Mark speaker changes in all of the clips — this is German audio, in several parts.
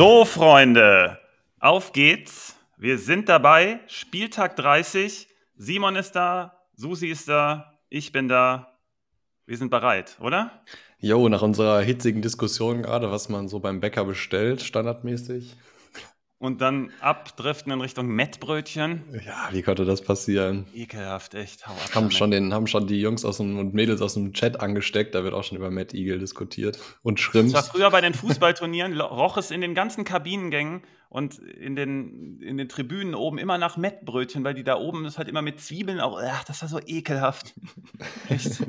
Speaker 1: So, Freunde, auf geht's. Wir sind dabei. Spieltag 30. Simon ist da, Susi ist da, ich bin da. Wir sind bereit, oder?
Speaker 2: Jo, nach unserer hitzigen Diskussion gerade, was man so beim Bäcker bestellt, standardmäßig,
Speaker 1: und dann abdriften in Richtung Mettbrötchen.
Speaker 2: Ja, wie konnte das passieren?
Speaker 1: Ekelhaft, echt.
Speaker 2: Hau ab haben, schon den, haben schon die Jungs aus dem, und Mädels aus dem Chat angesteckt, da wird auch schon über Matt Eagle diskutiert. Und Schrimps.
Speaker 1: Das war früher bei den Fußballturnieren, roch es in den ganzen Kabinengängen und in den, in den Tribünen oben immer nach Mettbrötchen, weil die da oben das halt immer mit Zwiebeln auch, ach, das war so ekelhaft. Echt.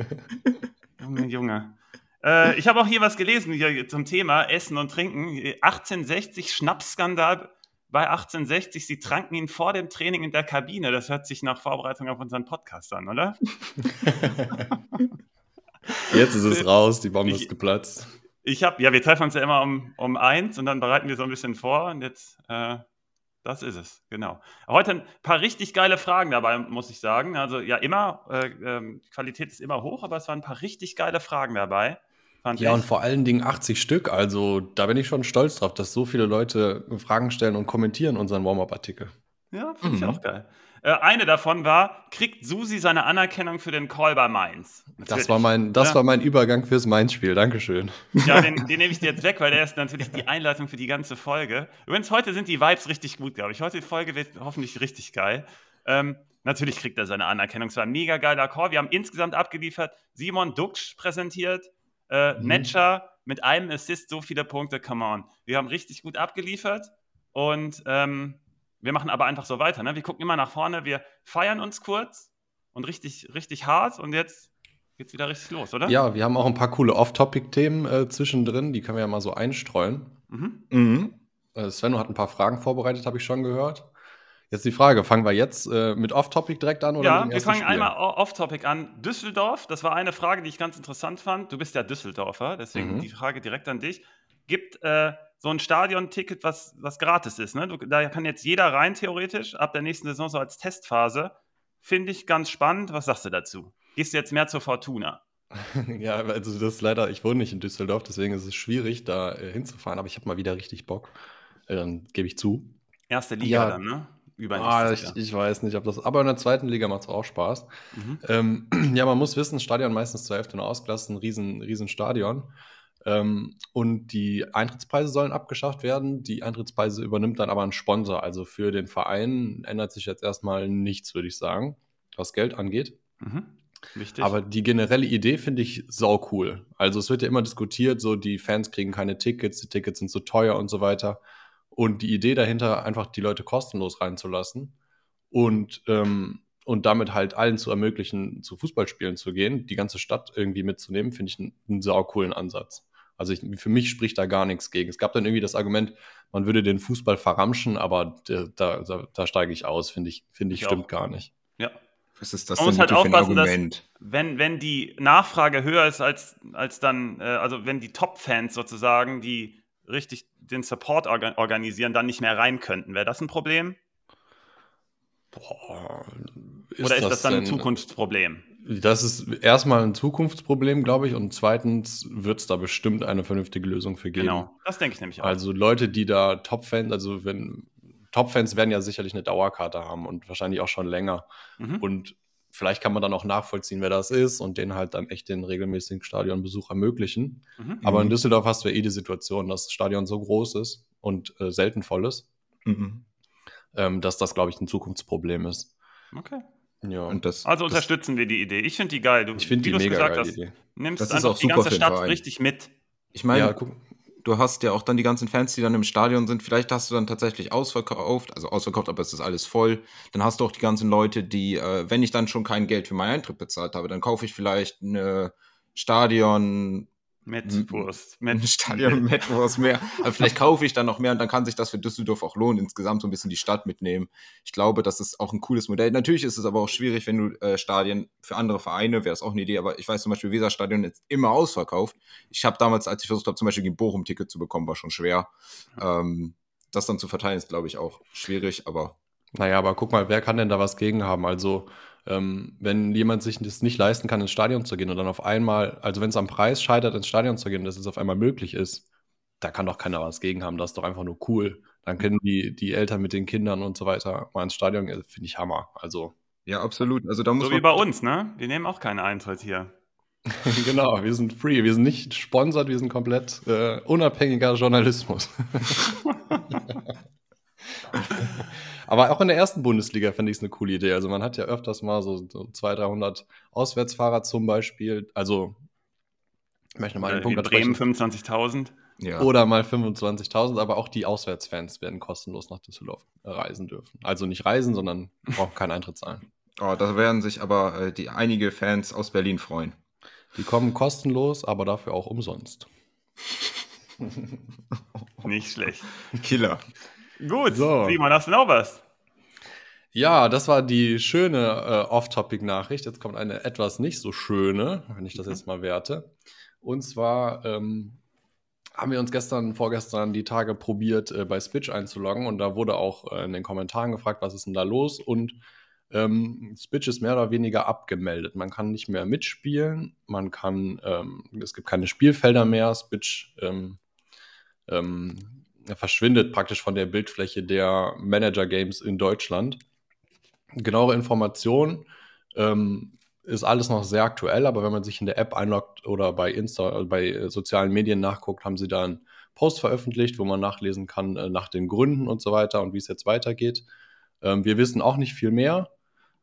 Speaker 1: Junge, Junge. Äh, ich habe auch hier was gelesen hier zum Thema Essen und Trinken. 1860 Schnapsskandal bei 1860, sie tranken ihn vor dem Training in der Kabine. Das hört sich nach Vorbereitung auf unseren Podcast an, oder?
Speaker 2: Jetzt ist es raus, die Bombe ich, ist geplatzt.
Speaker 1: Ich habe, ja, wir treffen uns ja immer um, um eins und dann bereiten wir so ein bisschen vor und jetzt, äh, das ist es, genau. Heute ein paar richtig geile Fragen dabei, muss ich sagen. Also ja, immer, äh, äh, Qualität ist immer hoch, aber es waren ein paar richtig geile Fragen dabei.
Speaker 2: Fand ja, ich. und vor allen Dingen 80 Stück. Also da bin ich schon stolz drauf, dass so viele Leute Fragen stellen und kommentieren unseren Warm-up-Artikel.
Speaker 1: Ja, finde ich mhm. auch geil. Äh, eine davon war, kriegt Susi seine Anerkennung für den Call bei Mainz?
Speaker 2: Das, war mein, das ja. war mein Übergang fürs Mainz-Spiel. Dankeschön.
Speaker 1: Ja, den, den nehme ich dir jetzt weg, weil der ist natürlich die Einleitung für die ganze Folge. Übrigens, heute sind die Vibes richtig gut, glaube ich. Heute die Folge wird hoffentlich richtig geil. Ähm, natürlich kriegt er seine Anerkennung. Es war ein mega geiler Call. Wir haben insgesamt abgeliefert. Simon Duxch präsentiert, äh, mhm. Matcher mit einem Assist so viele Punkte, come on. Wir haben richtig gut abgeliefert und ähm, wir machen aber einfach so weiter. Ne? Wir gucken immer nach vorne, wir feiern uns kurz und richtig, richtig hart und jetzt geht's wieder richtig los, oder?
Speaker 2: Ja, wir haben auch ein paar coole Off-Topic-Themen äh, zwischendrin, die können wir ja mal so einstreuen. Mhm. Mhm. Äh, Svenno hat ein paar Fragen vorbereitet, habe ich schon gehört. Jetzt die Frage, fangen wir jetzt äh, mit Off-Topic direkt an oder
Speaker 1: Ja, wir fangen Spiel? einmal Off-Topic an. Düsseldorf, das war eine Frage, die ich ganz interessant fand. Du bist ja Düsseldorfer, deswegen mhm. die Frage direkt an dich. Gibt äh, so ein Stadion-Ticket, was, was gratis ist? Ne? Du, da kann jetzt jeder rein, theoretisch, ab der nächsten Saison so als Testphase. Finde ich ganz spannend. Was sagst du dazu? Gehst du jetzt mehr zur Fortuna?
Speaker 2: ja, also das ist leider, ich wohne nicht in Düsseldorf, deswegen ist es schwierig, da äh, hinzufahren, aber ich habe mal wieder richtig Bock. Äh, dann gebe ich zu.
Speaker 1: Erste Liga ja, dann, ne?
Speaker 2: Ah, ich, ich, weiß nicht, ob das. Aber in der zweiten Liga macht es auch Spaß. Mhm. Ähm, ja, man muss wissen, Stadion meistens zur Hälfte nur ausgelassen, riesen, riesen Stadion. Ähm, und die Eintrittspreise sollen abgeschafft werden. Die Eintrittspreise übernimmt dann aber ein Sponsor. Also für den Verein ändert sich jetzt erstmal nichts, würde ich sagen, was Geld angeht. Mhm. Wichtig. Aber die generelle Idee finde ich sau cool. Also es wird ja immer diskutiert, so die Fans kriegen keine Tickets, die Tickets sind zu teuer und so weiter. Und die Idee dahinter, einfach die Leute kostenlos reinzulassen und, ähm, und damit halt allen zu ermöglichen, zu Fußballspielen zu gehen, die ganze Stadt irgendwie mitzunehmen, finde ich einen, einen sau coolen Ansatz. Also ich, für mich spricht da gar nichts gegen. Es gab dann irgendwie das Argument, man würde den Fußball verramschen, aber da, da, da steige ich aus, finde ich, finde ich, ich stimmt auch. gar nicht.
Speaker 1: Ja.
Speaker 3: Was ist das man denn halt für ein Argument?
Speaker 1: wenn, wenn die Nachfrage höher ist als, als dann, äh, also wenn die Top-Fans sozusagen, die richtig den Support organ organisieren, dann nicht mehr rein könnten. Wäre das ein Problem? Boah, ist Oder ist das, das dann ein Zukunftsproblem?
Speaker 2: Das ist erstmal ein Zukunftsproblem, glaube ich. Und zweitens wird es da bestimmt eine vernünftige Lösung für geben. Genau,
Speaker 1: das denke ich nämlich auch.
Speaker 2: Also Leute, die da Top-Fans, also wenn Top-Fans werden ja sicherlich eine Dauerkarte haben und wahrscheinlich auch schon länger. Mhm. Und vielleicht kann man dann auch nachvollziehen, wer das ist und den halt dann echt den regelmäßigen Stadionbesuch ermöglichen. Mhm. Aber in mhm. Düsseldorf hast du ja eh die Situation, dass das Stadion so groß ist und äh, selten voll ist, mhm. ähm, dass das, glaube ich, ein Zukunftsproblem ist.
Speaker 1: Okay.
Speaker 2: Ja. Und
Speaker 1: das, also unterstützen das, wir die Idee. Ich finde die geil.
Speaker 2: Du, ich finde die mega geil, hast, Idee.
Speaker 1: nimmst das einfach die ganze Stadt richtig mit.
Speaker 3: Ich meine, ja, du hast ja auch dann die ganzen Fans, die dann im Stadion sind. Vielleicht hast du dann tatsächlich ausverkauft, also ausverkauft, aber es ist alles voll. Dann hast du auch die ganzen Leute, die, äh, wenn ich dann schon kein Geld für meinen Eintritt bezahlt habe, dann kaufe ich vielleicht eine Stadion
Speaker 1: Mettwurst.
Speaker 3: Met Stadion Mettwurst mehr. Aber vielleicht kaufe ich dann noch mehr und dann kann sich das für Düsseldorf auch lohnen, insgesamt so ein bisschen die Stadt mitnehmen. Ich glaube, das ist auch ein cooles Modell. Natürlich ist es aber auch schwierig, wenn du äh, Stadien für andere Vereine, wäre es auch eine Idee, aber ich weiß zum Beispiel, Weserstadion ist immer ausverkauft. Ich habe damals, als ich versucht habe, zum Beispiel gegen Bochum Ticket zu bekommen, war schon schwer. Ähm, das dann zu verteilen, ist, glaube ich, auch schwierig, aber.
Speaker 2: Naja, aber guck mal, wer kann denn da was gegen haben? Also, ähm, wenn jemand sich das nicht leisten kann, ins Stadion zu gehen und dann auf einmal, also wenn es am Preis scheitert, ins Stadion zu gehen, dass es auf einmal möglich ist, da kann doch keiner was gegen haben, das ist doch einfach nur cool. Dann können die, die Eltern mit den Kindern und so weiter mal ins Stadion, äh, finde ich Hammer. Also.
Speaker 3: Ja, absolut. Also da muss
Speaker 1: so wie bei uns, ne? Wir nehmen auch keinen Eintritt hier.
Speaker 2: genau, wir sind free, wir sind nicht sponsert, wir sind komplett äh, unabhängiger Journalismus. Aber auch in der ersten Bundesliga finde ich es eine coole Idee. Also man hat ja öfters mal so, so 200, 300 Auswärtsfahrer zum Beispiel. Also
Speaker 1: ich möchte mal den Punkt Bremen 25.000.
Speaker 2: Ja. Oder mal 25.000, aber auch die Auswärtsfans werden kostenlos nach Düsseldorf reisen dürfen. Also nicht reisen, sondern brauchen keinen Eintritt zahlen.
Speaker 3: Oh, da werden sich aber äh, die einige Fans aus Berlin freuen.
Speaker 2: Die kommen kostenlos, aber dafür auch umsonst.
Speaker 1: Nicht schlecht.
Speaker 3: Killer.
Speaker 1: Gut, so. Simon, hast du noch was?
Speaker 2: Ja, das war die schöne äh, Off-Topic-Nachricht. Jetzt kommt eine etwas nicht so schöne, wenn ich das jetzt mal werte. Und zwar ähm, haben wir uns gestern, vorgestern die Tage probiert, äh, bei Switch einzuloggen und da wurde auch äh, in den Kommentaren gefragt, was ist denn da los? Und ähm, Switch ist mehr oder weniger abgemeldet. Man kann nicht mehr mitspielen, man kann, ähm, es gibt keine Spielfelder mehr. Switch ähm, ähm verschwindet praktisch von der Bildfläche der Manager-Games in Deutschland. Genauere Informationen ähm, ist alles noch sehr aktuell, aber wenn man sich in der App einloggt oder bei Insta, äh, bei äh, sozialen Medien nachguckt, haben sie da einen Post veröffentlicht, wo man nachlesen kann äh, nach den Gründen und so weiter und wie es jetzt weitergeht. Ähm, wir wissen auch nicht viel mehr,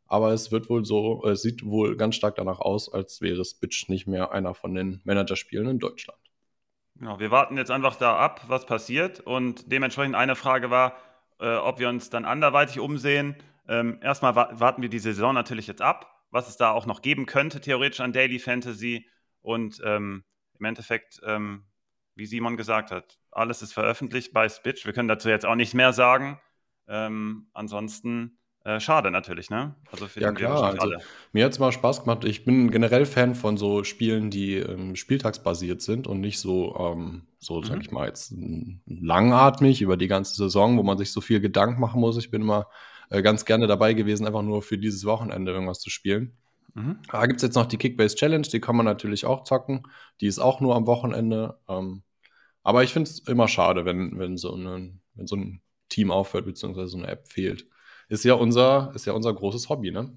Speaker 2: aber es wird wohl so, es sieht wohl ganz stark danach aus, als wäre Spitch nicht mehr einer von den Managerspielen in Deutschland.
Speaker 1: Genau, wir warten jetzt einfach da ab, was passiert und dementsprechend eine Frage war, äh, ob wir uns dann anderweitig umsehen. Ähm, erstmal wa warten wir die Saison natürlich jetzt ab was es da auch noch geben könnte, theoretisch an Daily Fantasy. Und ähm, im Endeffekt, ähm, wie Simon gesagt hat, alles ist veröffentlicht bei Spitch. Wir können dazu jetzt auch nicht mehr sagen. Ähm, ansonsten äh, schade natürlich, ne?
Speaker 2: Also für ja, klar. Also, mir hat es mal Spaß gemacht. Ich bin generell Fan von so Spielen, die ähm, spieltagsbasiert sind und nicht so, ähm, so mhm. sag ich mal, jetzt langatmig über die ganze Saison, wo man sich so viel Gedanken machen muss. Ich bin immer äh, ganz gerne dabei gewesen, einfach nur für dieses Wochenende irgendwas zu spielen. Mhm. Da gibt es jetzt noch die Kickbase Challenge, die kann man natürlich auch zocken. Die ist auch nur am Wochenende. Ähm, aber ich finde es immer schade, wenn, wenn, so eine, wenn so ein Team aufhört, beziehungsweise so eine App fehlt. Ist ja unser, ist ja unser großes Hobby, ne?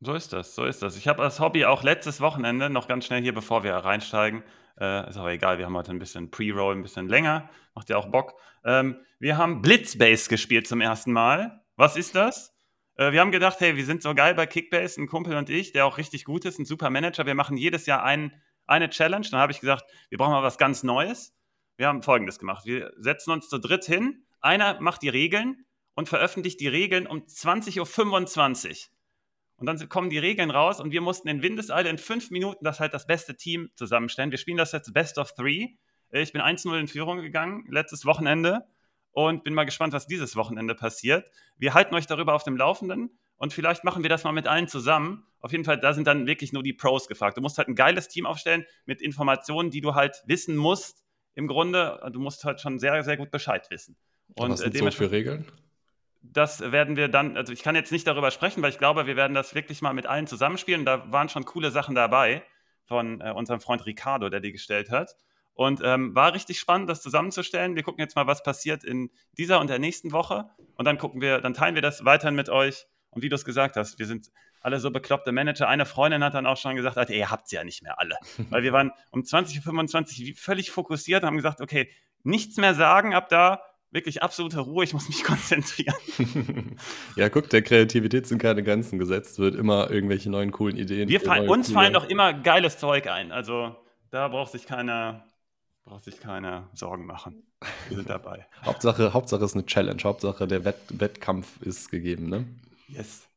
Speaker 1: So ist das, so ist das. Ich habe das Hobby auch letztes Wochenende, noch ganz schnell hier, bevor wir reinsteigen. Äh, ist aber egal, wir haben heute ein bisschen Pre-Roll, ein bisschen länger. Macht ja auch Bock. Ähm, wir haben Blitzbase gespielt zum ersten Mal. Was ist das? Äh, wir haben gedacht, hey, wir sind so geil bei Kickbase, ein Kumpel und ich, der auch richtig gut ist, ein super Manager. Wir machen jedes Jahr ein, eine Challenge. Dann habe ich gesagt, wir brauchen mal was ganz Neues. Wir haben Folgendes gemacht. Wir setzen uns zu dritt hin. Einer macht die Regeln und veröffentlicht die Regeln um 20.25 Uhr. Und dann kommen die Regeln raus und wir mussten in Windeseile in fünf Minuten das halt das beste Team zusammenstellen. Wir spielen das jetzt Best of Three. Ich bin 1-0 in Führung gegangen, letztes Wochenende und bin mal gespannt, was dieses Wochenende passiert. Wir halten euch darüber auf dem Laufenden und vielleicht machen wir das mal mit allen zusammen. Auf jeden Fall, da sind dann wirklich nur die Pros gefragt. Du musst halt ein geiles Team aufstellen mit Informationen, die du halt wissen musst. Im Grunde, du musst halt schon sehr, sehr gut Bescheid wissen.
Speaker 2: Und was sind äh, so für Regeln?
Speaker 1: Das werden wir dann, also ich kann jetzt nicht darüber sprechen, weil ich glaube, wir werden das wirklich mal mit allen zusammenspielen. Da waren schon coole Sachen dabei von äh, unserem Freund Ricardo, der die gestellt hat. Und ähm, war richtig spannend, das zusammenzustellen. Wir gucken jetzt mal, was passiert in dieser und der nächsten Woche. Und dann gucken wir, dann teilen wir das weiterhin mit euch. Und wie du es gesagt hast, wir sind alle so bekloppte Manager. Eine Freundin hat dann auch schon gesagt, Alter, ihr habt sie ja nicht mehr alle. Weil wir waren um 20.25 Uhr völlig fokussiert und haben gesagt, okay, nichts mehr sagen ab da, wirklich absolute Ruhe, ich muss mich konzentrieren.
Speaker 2: ja, guck, der Kreativität sind keine Grenzen gesetzt, wird immer irgendwelche neuen coolen Ideen.
Speaker 1: Wir fallen, uns fallen doch immer geiles Zeug ein. Also da braucht sich keiner braucht sich keiner Sorgen machen. Wir sind dabei.
Speaker 2: Hauptsache, Hauptsache ist eine Challenge. Hauptsache der Wett Wettkampf ist gegeben, ne?
Speaker 1: Yes.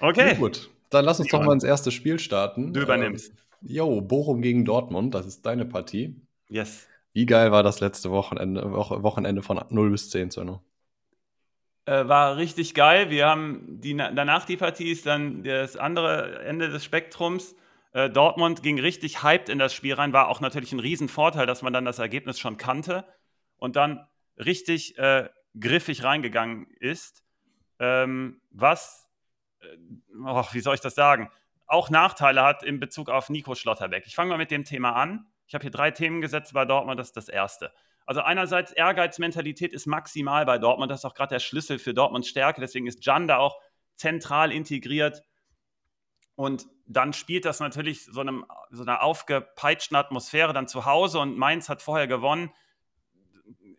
Speaker 2: Okay. Ja, gut, dann lass uns ja. doch mal ins erste Spiel starten.
Speaker 1: Du übernimmst.
Speaker 2: Ähm, jo, Bochum gegen Dortmund, das ist deine Partie.
Speaker 1: Yes.
Speaker 2: Wie geil war das letzte Wochenende, Wochenende von 0 bis 10, Zöno?
Speaker 1: Äh, war richtig geil. Wir haben die, danach die Partie ist dann das andere Ende des Spektrums. Äh, Dortmund ging richtig hyped in das Spiel rein, war auch natürlich ein Riesenvorteil, dass man dann das Ergebnis schon kannte und dann richtig äh, griffig reingegangen ist. Ähm, was, oh, wie soll ich das sagen, auch Nachteile hat in Bezug auf Nico Schlotterbeck. Ich fange mal mit dem Thema an. Ich habe hier drei Themen gesetzt bei Dortmund, das ist das erste. Also einerseits Ehrgeizmentalität ist maximal bei Dortmund, das ist auch gerade der Schlüssel für Dortmunds Stärke, deswegen ist Jan da auch zentral integriert. Und dann spielt das natürlich so, einem, so einer aufgepeitschten Atmosphäre dann zu Hause und Mainz hat vorher gewonnen,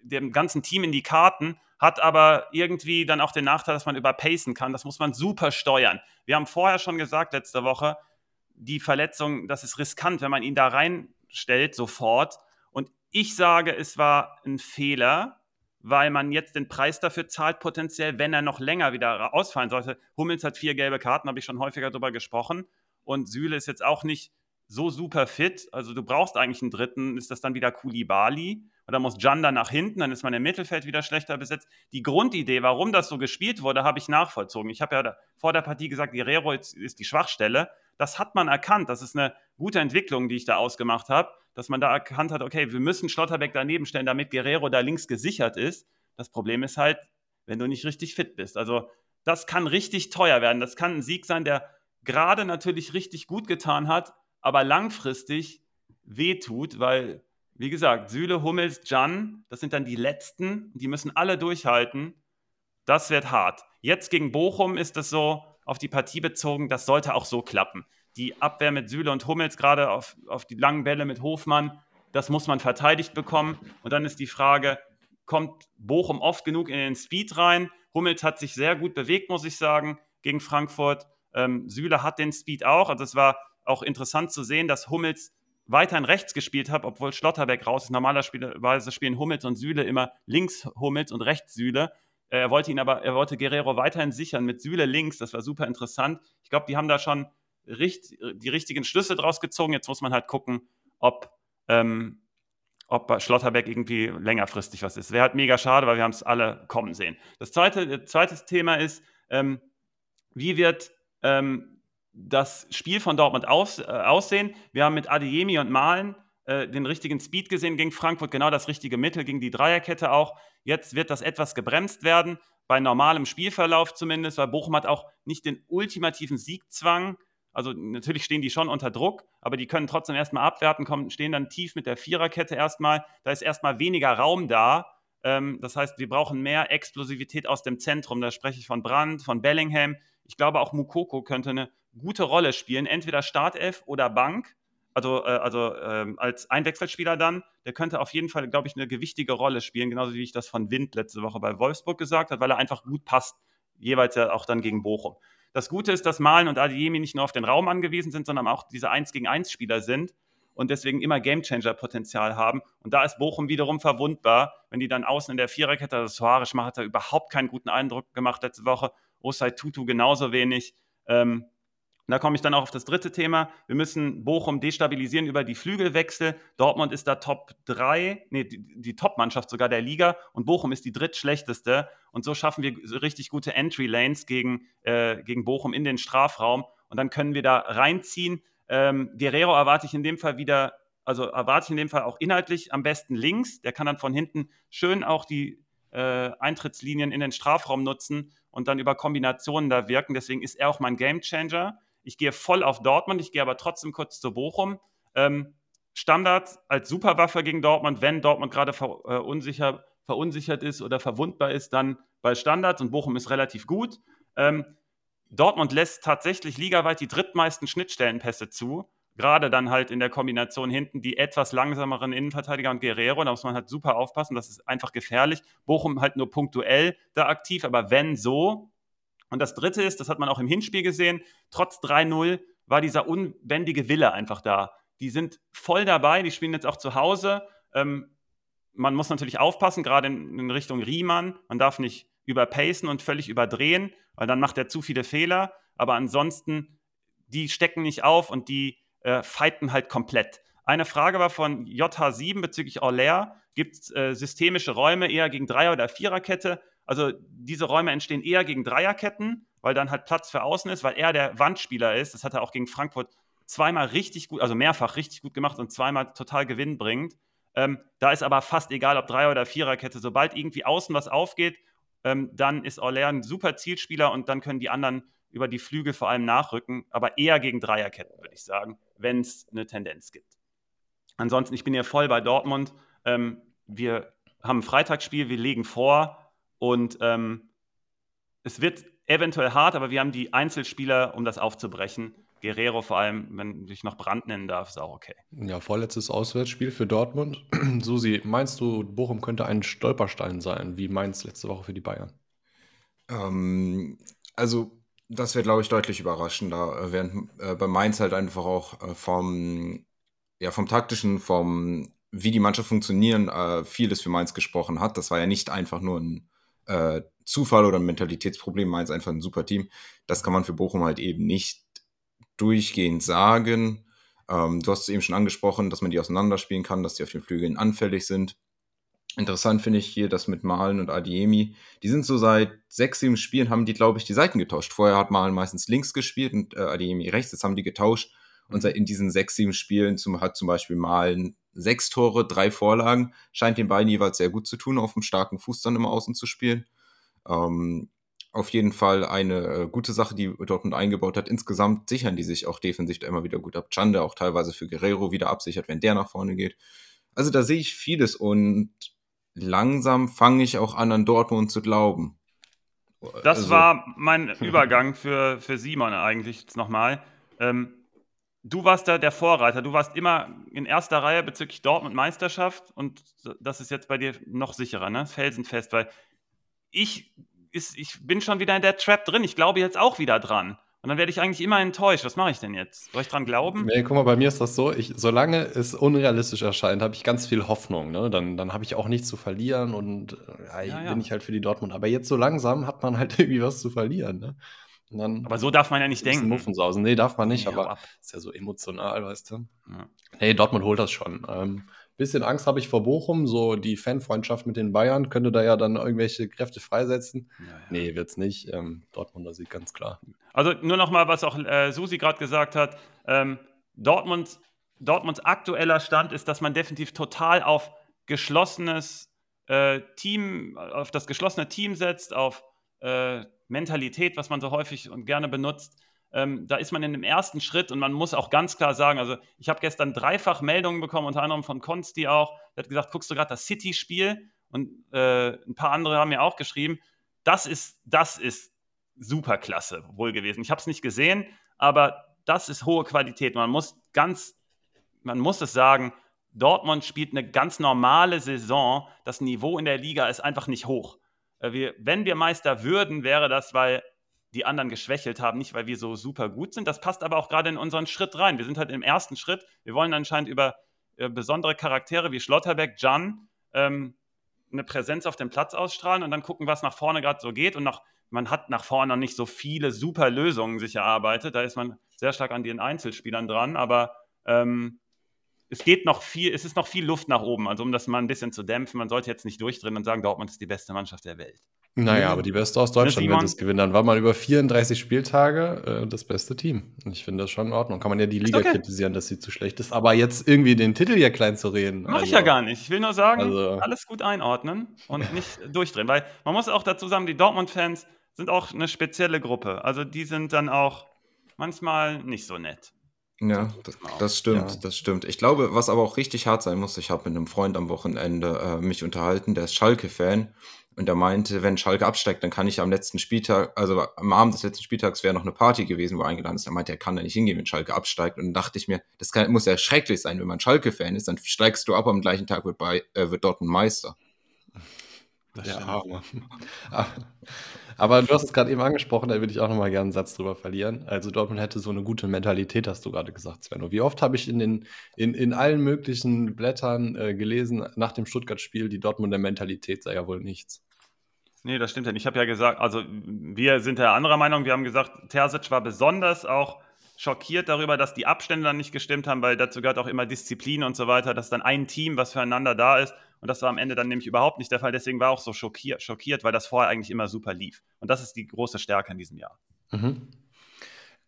Speaker 1: dem ganzen Team in die Karten, hat aber irgendwie dann auch den Nachteil, dass man überpacen kann. Das muss man super steuern. Wir haben vorher schon gesagt, letzte Woche, die Verletzung, das ist riskant, wenn man ihn da reinstellt sofort. Und ich sage, es war ein Fehler, weil man jetzt den Preis dafür zahlt, potenziell, wenn er noch länger wieder ausfallen sollte. Hummels hat vier gelbe Karten, habe ich schon häufiger darüber gesprochen. Und Süle ist jetzt auch nicht so super fit. Also du brauchst eigentlich einen dritten, ist das dann wieder Kulibali. Und dann muss Janda nach hinten, dann ist man im Mittelfeld wieder schlechter besetzt. Die Grundidee, warum das so gespielt wurde, habe ich nachvollzogen. Ich habe ja vor der Partie gesagt, Guerrero ist die Schwachstelle. Das hat man erkannt. Das ist eine gute Entwicklung, die ich da ausgemacht habe, dass man da erkannt hat, okay, wir müssen Schlotterbeck daneben stellen, damit Guerrero da links gesichert ist. Das Problem ist halt, wenn du nicht richtig fit bist. Also das kann richtig teuer werden. Das kann ein Sieg sein, der gerade natürlich richtig gut getan hat, aber langfristig wehtut, weil, wie gesagt, Süle, Hummels, Jan, das sind dann die Letzten, die müssen alle durchhalten. Das wird hart. Jetzt gegen Bochum ist es so, auf die Partie bezogen, das sollte auch so klappen. Die Abwehr mit Süle und Hummels, gerade auf, auf die langen Bälle mit Hofmann, das muss man verteidigt bekommen. Und dann ist die Frage, kommt Bochum oft genug in den Speed rein? Hummels hat sich sehr gut bewegt, muss ich sagen, gegen Frankfurt. Ähm, Süle hat den Speed auch. Also es war auch interessant zu sehen, dass Hummels weiterhin rechts gespielt hat, obwohl Schlotterbeck raus ist. Normalerweise spielen Hummels und Süle immer links Hummels und rechts Süle. Äh, er wollte ihn aber, er wollte Guerrero weiterhin sichern mit Süle links. Das war super interessant. Ich glaube, die haben da schon richt, die richtigen Schlüsse draus gezogen. Jetzt muss man halt gucken, ob, ähm, ob Schlotterbeck irgendwie längerfristig was ist. Wäre halt mega schade, weil wir haben es alle kommen sehen. Das zweite, das zweite Thema ist, ähm, wie wird ähm, das Spiel von Dortmund aus, äh, aussehen? Wir haben mit Adeyemi und Malen äh, den richtigen Speed gesehen gegen Frankfurt, genau das richtige Mittel gegen die Dreierkette auch. Jetzt wird das etwas gebremst werden, bei normalem Spielverlauf zumindest, weil Bochum hat auch nicht den ultimativen Siegzwang. Also natürlich stehen die schon unter Druck, aber die können trotzdem erstmal abwerten, kommen, stehen dann tief mit der Viererkette erstmal. Da ist erstmal weniger Raum da. Ähm, das heißt, wir brauchen mehr Explosivität aus dem Zentrum. Da spreche ich von Brandt, von Bellingham. Ich glaube, auch Mukoko könnte eine gute Rolle spielen, entweder Startelf oder Bank also, äh, also ähm, als Einwechselspieler dann, der könnte auf jeden Fall, glaube ich, eine gewichtige Rolle spielen, genauso wie ich das von Wind letzte Woche bei Wolfsburg gesagt habe, weil er einfach gut passt, jeweils ja auch dann gegen Bochum. Das Gute ist, dass Malen und Adiemi nicht nur auf den Raum angewiesen sind, sondern auch diese 1 gegen 1 Spieler sind und deswegen immer Gamechanger-Potenzial haben. Und da ist Bochum wiederum verwundbar, wenn die dann außen in der Viererkette, also Soares hat da überhaupt keinen guten Eindruck gemacht letzte Woche, Osai Tutu genauso wenig. Ähm, da komme ich dann auch auf das dritte Thema. Wir müssen Bochum destabilisieren über die Flügelwechsel. Dortmund ist da Top 3, nee, die, die Top-Mannschaft sogar der Liga und Bochum ist die drittschlechteste. Und so schaffen wir richtig gute Entry-Lanes gegen, äh, gegen Bochum in den Strafraum. Und dann können wir da reinziehen. Ähm, Guerrero erwarte ich in dem Fall wieder, also erwarte ich in dem Fall auch inhaltlich am besten links. Der kann dann von hinten schön auch die äh, Eintrittslinien in den Strafraum nutzen und dann über Kombinationen da wirken. Deswegen ist er auch mein Gamechanger. Ich gehe voll auf Dortmund, ich gehe aber trotzdem kurz zu Bochum. Ähm, Standard als Superwaffe gegen Dortmund, wenn Dortmund gerade verunsicher, äh, verunsichert ist oder verwundbar ist, dann bei Standards und Bochum ist relativ gut. Ähm, Dortmund lässt tatsächlich ligaweit die drittmeisten Schnittstellenpässe zu. Gerade dann halt in der Kombination hinten die etwas langsameren Innenverteidiger und Guerrero. Da muss man halt super aufpassen. Das ist einfach gefährlich. Bochum halt nur punktuell da aktiv, aber wenn so, und das Dritte ist, das hat man auch im Hinspiel gesehen, trotz 3-0 war dieser unbändige Wille einfach da. Die sind voll dabei, die spielen jetzt auch zu Hause. Ähm, man muss natürlich aufpassen, gerade in, in, Richtung Riemann. Man darf nicht überpacen und völlig überdrehen, weil dann macht er zu viele Fehler. Aber ansonsten, die stecken nicht auf und die äh, fighten halt komplett. Eine Frage war von JH7 bezüglich Orlair. Gibt es äh, systemische Räume eher gegen Dreier- oder Viererkette? Also diese Räume entstehen eher gegen Dreierketten, weil dann halt Platz für außen ist, weil er der Wandspieler ist. Das hat er auch gegen Frankfurt zweimal richtig gut, also mehrfach richtig gut gemacht und zweimal total Gewinn bringt. Ähm, da ist aber fast egal, ob Dreier- oder Viererkette. Sobald irgendwie außen was aufgeht, ähm, dann ist Orler ein super Zielspieler und dann können die anderen über die Flügel vor allem nachrücken, aber eher gegen Dreierketten, würde ich sagen, wenn es eine Tendenz gibt. Ansonsten, ich bin hier voll bei Dortmund. Ähm, wir haben ein Freitagsspiel, wir legen vor und ähm, es wird eventuell hart, aber wir haben die Einzelspieler, um das aufzubrechen. Guerrero vor allem, wenn ich noch Brand nennen darf, ist auch okay.
Speaker 2: Ja, vorletztes Auswärtsspiel für Dortmund. Susi, meinst du, Bochum könnte ein Stolperstein sein, wie Mainz letzte Woche für die Bayern?
Speaker 3: Ähm, also, das wird, glaube ich, deutlich überraschender, während äh, bei Mainz halt einfach auch äh, vom, ja, vom taktischen, vom wie die Mannschaft funktionieren, äh, vieles für Mainz gesprochen hat. Das war ja nicht einfach nur ein äh, Zufall oder ein Mentalitätsproblem. Mainz einfach ein super Team. Das kann man für Bochum halt eben nicht durchgehend sagen. Ähm, du hast es eben schon angesprochen, dass man die auseinanderspielen kann, dass die auf den Flügeln anfällig sind. Interessant finde ich hier das mit Malen und Adiemi. Die sind so seit sechs, sieben Spielen, haben die, glaube ich, die Seiten getauscht. Vorher hat Malen meistens links gespielt und äh, Adiemi rechts. Jetzt haben die getauscht. Und in diesen sechs, sieben Spielen zum, hat zum Beispiel Malen sechs Tore, drei Vorlagen. Scheint den beiden jeweils sehr gut zu tun, auf dem starken Fuß dann immer außen zu spielen. Ähm, auf jeden Fall eine äh, gute Sache, die Dortmund eingebaut hat. Insgesamt sichern die sich auch defensiv immer wieder gut ab. Chande auch teilweise für Guerrero wieder absichert, wenn der nach vorne geht. Also da sehe ich vieles und langsam fange ich auch an, an Dortmund zu glauben.
Speaker 1: Das also, war mein Übergang für, für Simon eigentlich jetzt nochmal. Ähm, du warst da der Vorreiter. Du warst immer in erster Reihe bezüglich Dortmund Meisterschaft und das ist jetzt bei dir noch sicherer, ne? Felsenfest, weil ich ist, ich bin schon wieder in der Trap drin. Ich glaube jetzt auch wieder dran. Und dann werde ich eigentlich immer enttäuscht. Was mache ich denn jetzt? Soll ich dran glauben?
Speaker 2: Nee, guck mal, bei mir ist das so, ich, solange es unrealistisch erscheint, habe ich ganz viel Hoffnung. Ne? Dann, dann habe ich auch nichts zu verlieren und äh, ja, bin ich halt für die Dortmund. Aber jetzt so langsam hat man halt irgendwie was zu verlieren. Ne?
Speaker 1: Aber so darf man ja nicht denken.
Speaker 2: Muffensausen. Nee, darf man nicht, nee, aber ist ja so emotional, weißt du. Ja. Nee, Dortmund holt das schon. Ähm, bisschen Angst habe ich vor Bochum, so die Fanfreundschaft mit den Bayern könnte da ja dann irgendwelche Kräfte freisetzen. Ja, ja. Nee, wird's nicht. Ähm, Dortmunder sieht ganz klar.
Speaker 1: Also nur noch mal, was auch äh, Susi gerade gesagt hat. Ähm, Dortmund, Dortmunds aktueller Stand ist, dass man definitiv total auf geschlossenes äh, Team, auf das geschlossene Team setzt, auf äh, Mentalität, was man so häufig und gerne benutzt. Ähm, da ist man in dem ersten Schritt und man muss auch ganz klar sagen, also ich habe gestern dreifach Meldungen bekommen, unter anderem von Konsti auch, der hat gesagt, guckst du gerade das City-Spiel und äh, ein paar andere haben mir auch geschrieben, das ist, das ist super klasse wohl gewesen. Ich habe es nicht gesehen, aber das ist hohe Qualität. Man muss ganz, man muss es sagen, Dortmund spielt eine ganz normale Saison. Das Niveau in der Liga ist einfach nicht hoch. Äh, wir, wenn wir Meister würden, wäre das, weil die anderen geschwächelt haben, nicht weil wir so super gut sind. Das passt aber auch gerade in unseren Schritt rein. Wir sind halt im ersten Schritt. Wir wollen anscheinend über äh, besondere Charaktere wie Schlotterbeck, Jan ähm, eine Präsenz auf dem Platz ausstrahlen und dann gucken, was nach vorne gerade so geht. Und noch, man hat nach vorne noch nicht so viele super Lösungen sich erarbeitet. Da ist man sehr stark an den Einzelspielern dran. Aber ähm, es geht noch viel, es ist noch viel Luft nach oben. Also um das mal ein bisschen zu dämpfen, man sollte jetzt nicht durchdrehen und sagen, Dortmund ist die beste Mannschaft der Welt.
Speaker 2: Naja, aber die Beste aus Deutschland, wenn sie es gewinnen, dann war man über 34 Spieltage äh, das beste Team. Ich finde das schon in Ordnung. Kann man ja die Liga okay. kritisieren, dass sie zu schlecht ist. Aber jetzt irgendwie den Titel hier klein zu reden.
Speaker 1: Mach also, ich ja gar nicht. Ich will nur sagen, also, alles gut einordnen und nicht durchdrehen. Weil man muss auch dazu sagen, die Dortmund-Fans sind auch eine spezielle Gruppe. Also die sind dann auch manchmal nicht so nett.
Speaker 3: Ja, das, das stimmt, ja. das stimmt. Ich glaube, was aber auch richtig hart sein muss, ich habe mit einem Freund am Wochenende äh, mich unterhalten, der ist Schalke-Fan und er meinte, wenn Schalke absteigt, dann kann ich am letzten Spieltag, also am Abend des letzten Spieltags wäre noch eine Party gewesen, wo er eingeladen ist. Er meinte, er kann da nicht hingehen, wenn Schalke absteigt. Und dann dachte ich mir, das kann, muss ja schrecklich sein, wenn man Schalke-Fan ist, dann steigst du ab, am gleichen Tag wird, bei, äh, wird Dortmund Meister.
Speaker 2: Das ja, aber du hast es gerade eben angesprochen, da würde ich auch noch mal gerne einen Satz drüber verlieren. Also Dortmund hätte so eine gute Mentalität, hast du gerade gesagt, Svenno. Wie oft habe ich in, den, in, in allen möglichen Blättern äh, gelesen nach dem Stuttgart-Spiel, die Dortmunder Mentalität sei ja wohl nichts.
Speaker 1: Nee, das stimmt ja nicht. Ich habe ja gesagt, also wir sind ja anderer Meinung. Wir haben gesagt, Terzic war besonders auch schockiert darüber, dass die Abstände dann nicht gestimmt haben, weil dazu gehört auch immer Disziplin und so weiter, dass dann ein Team, was füreinander da ist. Und das war am Ende dann nämlich überhaupt nicht der Fall. Deswegen war auch so schockiert, schockiert weil das vorher eigentlich immer super lief. Und das ist die große Stärke in diesem Jahr.
Speaker 2: Mhm.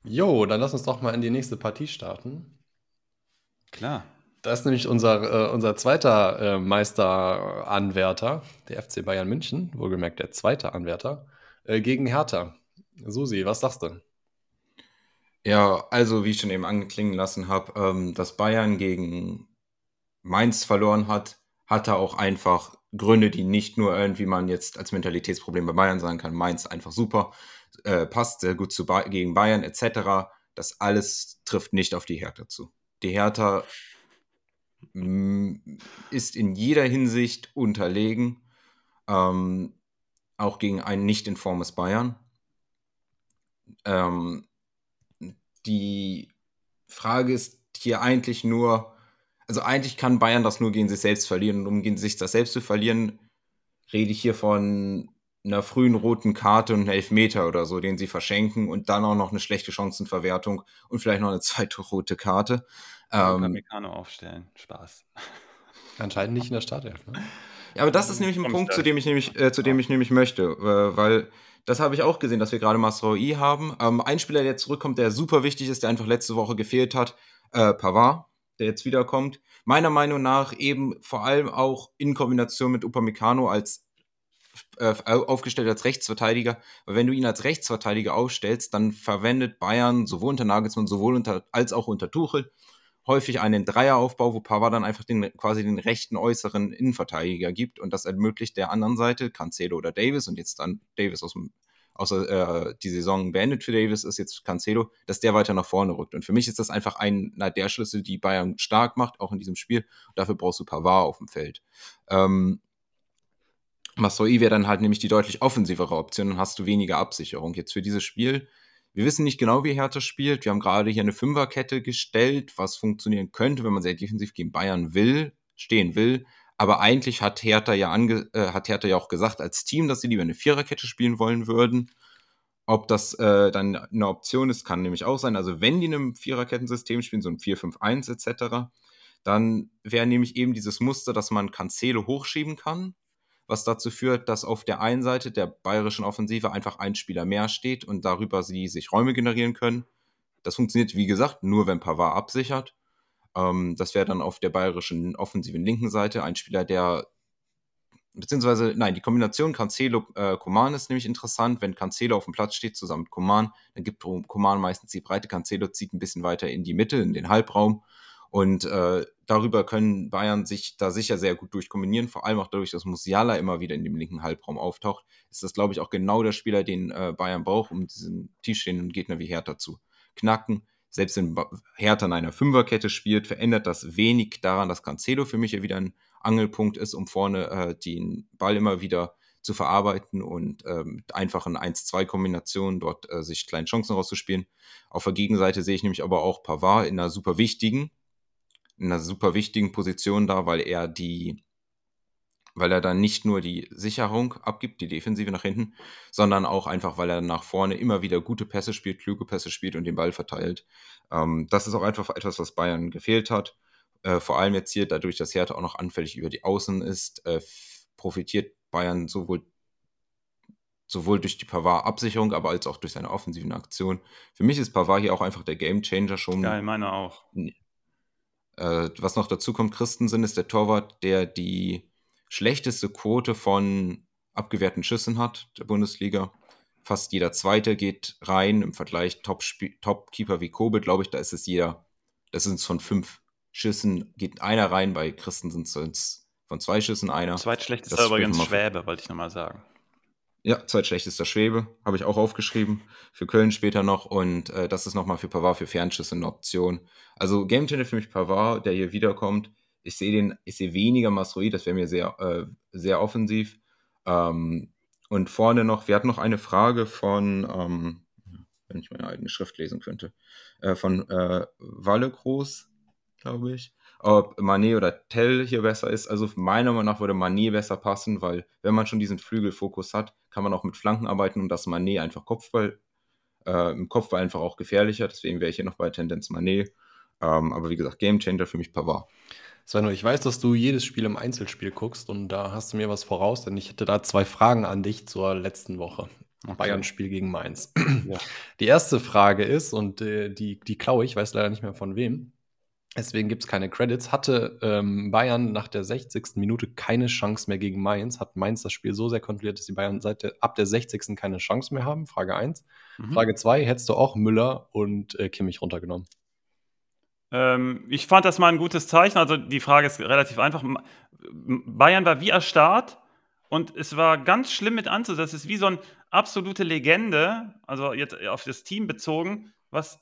Speaker 2: Jo, dann lass uns doch mal in die nächste Partie starten.
Speaker 1: Klar.
Speaker 2: Das ist nämlich unser, äh, unser zweiter äh, Meisteranwärter, der FC Bayern München, wohlgemerkt der zweite Anwärter, äh, gegen Hertha. Susi, was sagst du?
Speaker 3: Ja, also wie ich schon eben angeklingen lassen habe, ähm, dass Bayern gegen Mainz verloren hat, hatte auch einfach Gründe, die nicht nur irgendwie man jetzt als Mentalitätsproblem bei Bayern sagen kann, Mainz einfach super, äh, passt sehr gut zu ba gegen Bayern etc. Das alles trifft nicht auf die Hertha zu. Die Hertha mm, ist in jeder Hinsicht unterlegen, ähm, auch gegen ein nicht informes Bayern. Ähm, die Frage ist hier eigentlich nur, also eigentlich kann Bayern das nur gegen sich selbst verlieren. Und um gegen sich das selbst zu verlieren, rede ich hier von einer frühen roten Karte und einem Elfmeter oder so, den sie verschenken und dann auch noch eine schlechte Chancenverwertung und vielleicht noch eine zweite rote Karte.
Speaker 1: Ähm, Meccano aufstellen. Spaß.
Speaker 2: Anscheinend nicht in der Startelf, ne?
Speaker 3: Ja, aber das ist nämlich ein Punkt, zu dem ich nämlich, äh, zu dem ich nämlich möchte, äh, weil das habe ich auch gesehen, dass wir gerade Masroi haben. Ähm, ein Spieler, der zurückkommt, der super wichtig ist, der einfach letzte Woche gefehlt hat, äh, Pavard, der jetzt wiederkommt. Meiner Meinung nach eben vor allem auch in Kombination mit Upamecano als äh, aufgestellt als Rechtsverteidiger, weil wenn du ihn als Rechtsverteidiger aufstellst, dann verwendet Bayern sowohl unter Nagelsmann sowohl unter, als auch unter Tuchel häufig einen Dreieraufbau, wo Pavard dann einfach den, quasi den rechten äußeren Innenverteidiger gibt und das ermöglicht der anderen Seite, Cancelo oder Davis und jetzt dann Davis aus dem außer äh, die Saison beendet für Davis ist jetzt Cancelo, dass der weiter nach vorne rückt. Und für mich ist das einfach einer der Schlüssel, die Bayern stark macht, auch in diesem Spiel. Dafür brauchst du Pavard auf dem Feld. Ähm, Masoi wäre dann halt nämlich die deutlich offensivere Option und hast du weniger Absicherung. Jetzt für dieses Spiel wir wissen nicht genau, wie Hertha spielt. Wir haben gerade hier eine Fünferkette gestellt, was funktionieren könnte, wenn man sehr defensiv gegen Bayern will, stehen will. Aber eigentlich hat Hertha ja, ange, äh, hat Hertha ja auch gesagt als Team, dass sie lieber eine Viererkette spielen wollen würden. Ob das äh, dann eine Option ist, kann nämlich auch sein. Also wenn die in einem Viererkettensystem spielen, so ein 4-5-1 etc., dann wäre nämlich eben dieses Muster, dass man Cancelo hochschieben kann was dazu führt, dass auf der einen Seite der bayerischen Offensive einfach ein Spieler mehr steht und darüber sie sich Räume generieren können. Das funktioniert, wie gesagt, nur wenn Pavard absichert. Ähm, das wäre dann auf der bayerischen offensiven linken Seite ein Spieler, der beziehungsweise, nein, die Kombination Cancelo-Coman äh, ist nämlich interessant. Wenn Cancelo auf dem Platz steht zusammen mit Coman, dann gibt Coman meistens die Breite. Cancelo zieht ein bisschen weiter in die Mitte, in den Halbraum und äh, darüber können Bayern sich da sicher sehr gut durchkombinieren, vor allem auch dadurch, dass Musiala immer wieder in dem linken Halbraum auftaucht. Ist das, glaube ich, auch genau der Spieler, den äh, Bayern braucht, um diesen tiefstehenden Gegner wie Hertha zu knacken. Selbst wenn Hertha in einer Fünferkette spielt, verändert das wenig daran, dass Cancelo für mich ja wieder ein Angelpunkt ist, um vorne äh, den Ball immer wieder zu verarbeiten und äh, mit einfachen 1-2-Kombinationen dort äh, sich kleine Chancen rauszuspielen. Auf der Gegenseite sehe ich nämlich aber auch Pavard in einer super wichtigen, in einer super wichtigen Position da, weil er die, weil er dann nicht nur die Sicherung abgibt, die Defensive nach hinten, sondern auch einfach, weil er nach vorne immer wieder gute Pässe spielt, kluge Pässe spielt und den Ball verteilt. Ähm, das ist auch einfach etwas, was Bayern gefehlt hat. Äh, vor allem jetzt hier, dadurch, dass Hertha auch noch anfällig über die Außen ist, äh, profitiert Bayern sowohl sowohl durch die Pavard-Absicherung, aber als auch durch seine offensiven Aktion. Für mich ist Pavard hier auch einfach der Gamechanger schon.
Speaker 1: Geil, meine auch.
Speaker 3: Äh, was noch dazu kommt, Christensen ist der Torwart, der die schlechteste Quote von abgewehrten Schüssen hat, der Bundesliga. Fast jeder Zweite geht rein. Im Vergleich Top-Keeper Top wie Kobe, glaube ich, da ist es jeder, das sind es von fünf Schüssen, geht einer rein. Bei Christensen sind es von zwei Schüssen einer.
Speaker 1: Zweitschlechtester übrigens Schwäbe, wollte ich nochmal sagen.
Speaker 3: Ja, zweitschlechtester Schwebe, habe ich auch aufgeschrieben. Für Köln später noch. Und äh, das ist nochmal für Pavard für Fernschüsse eine Option. Also Game Changer für mich Pavard, der hier wiederkommt. Ich sehe den, ich sehe weniger Masrui, das wäre mir sehr, äh, sehr offensiv. Ähm, und vorne noch, wir hatten noch eine Frage von, ähm, wenn ich meine eigene Schrift lesen könnte, äh, von äh, Walle Groß, glaube ich ob Manet oder Tell hier besser ist. Also meiner Meinung nach würde Manet besser passen, weil wenn man schon diesen Flügelfokus hat, kann man auch mit Flanken arbeiten und das Manet einfach Kopfball, äh, im Kopfball einfach auch gefährlicher. Deswegen wäre ich hier noch bei Tendenz Manet. Ähm, aber wie gesagt, Gamechanger für mich Pavard.
Speaker 2: Svenno, ich weiß, dass du jedes Spiel im Einzelspiel guckst und da hast du mir was voraus, denn ich hätte da zwei Fragen an dich zur letzten Woche. Okay. Bayern-Spiel gegen Mainz. Ja. Die erste Frage ist, und äh, die, die klaue ich, weiß leider nicht mehr von wem. Deswegen gibt es keine Credits. Hatte ähm, Bayern nach der 60. Minute keine Chance mehr gegen Mainz. Hat Mainz das Spiel so sehr kontrolliert, dass die Bayern seit der, ab der 60. keine Chance mehr haben? Frage 1. Mhm. Frage 2. Hättest du auch Müller und äh, Kimmich runtergenommen?
Speaker 1: Ähm, ich fand das mal ein gutes Zeichen. Also die Frage ist relativ einfach. Bayern war wie erstarrt und es war ganz schlimm mit anzusehen. Es ist wie so eine absolute Legende, also jetzt auf das Team bezogen, was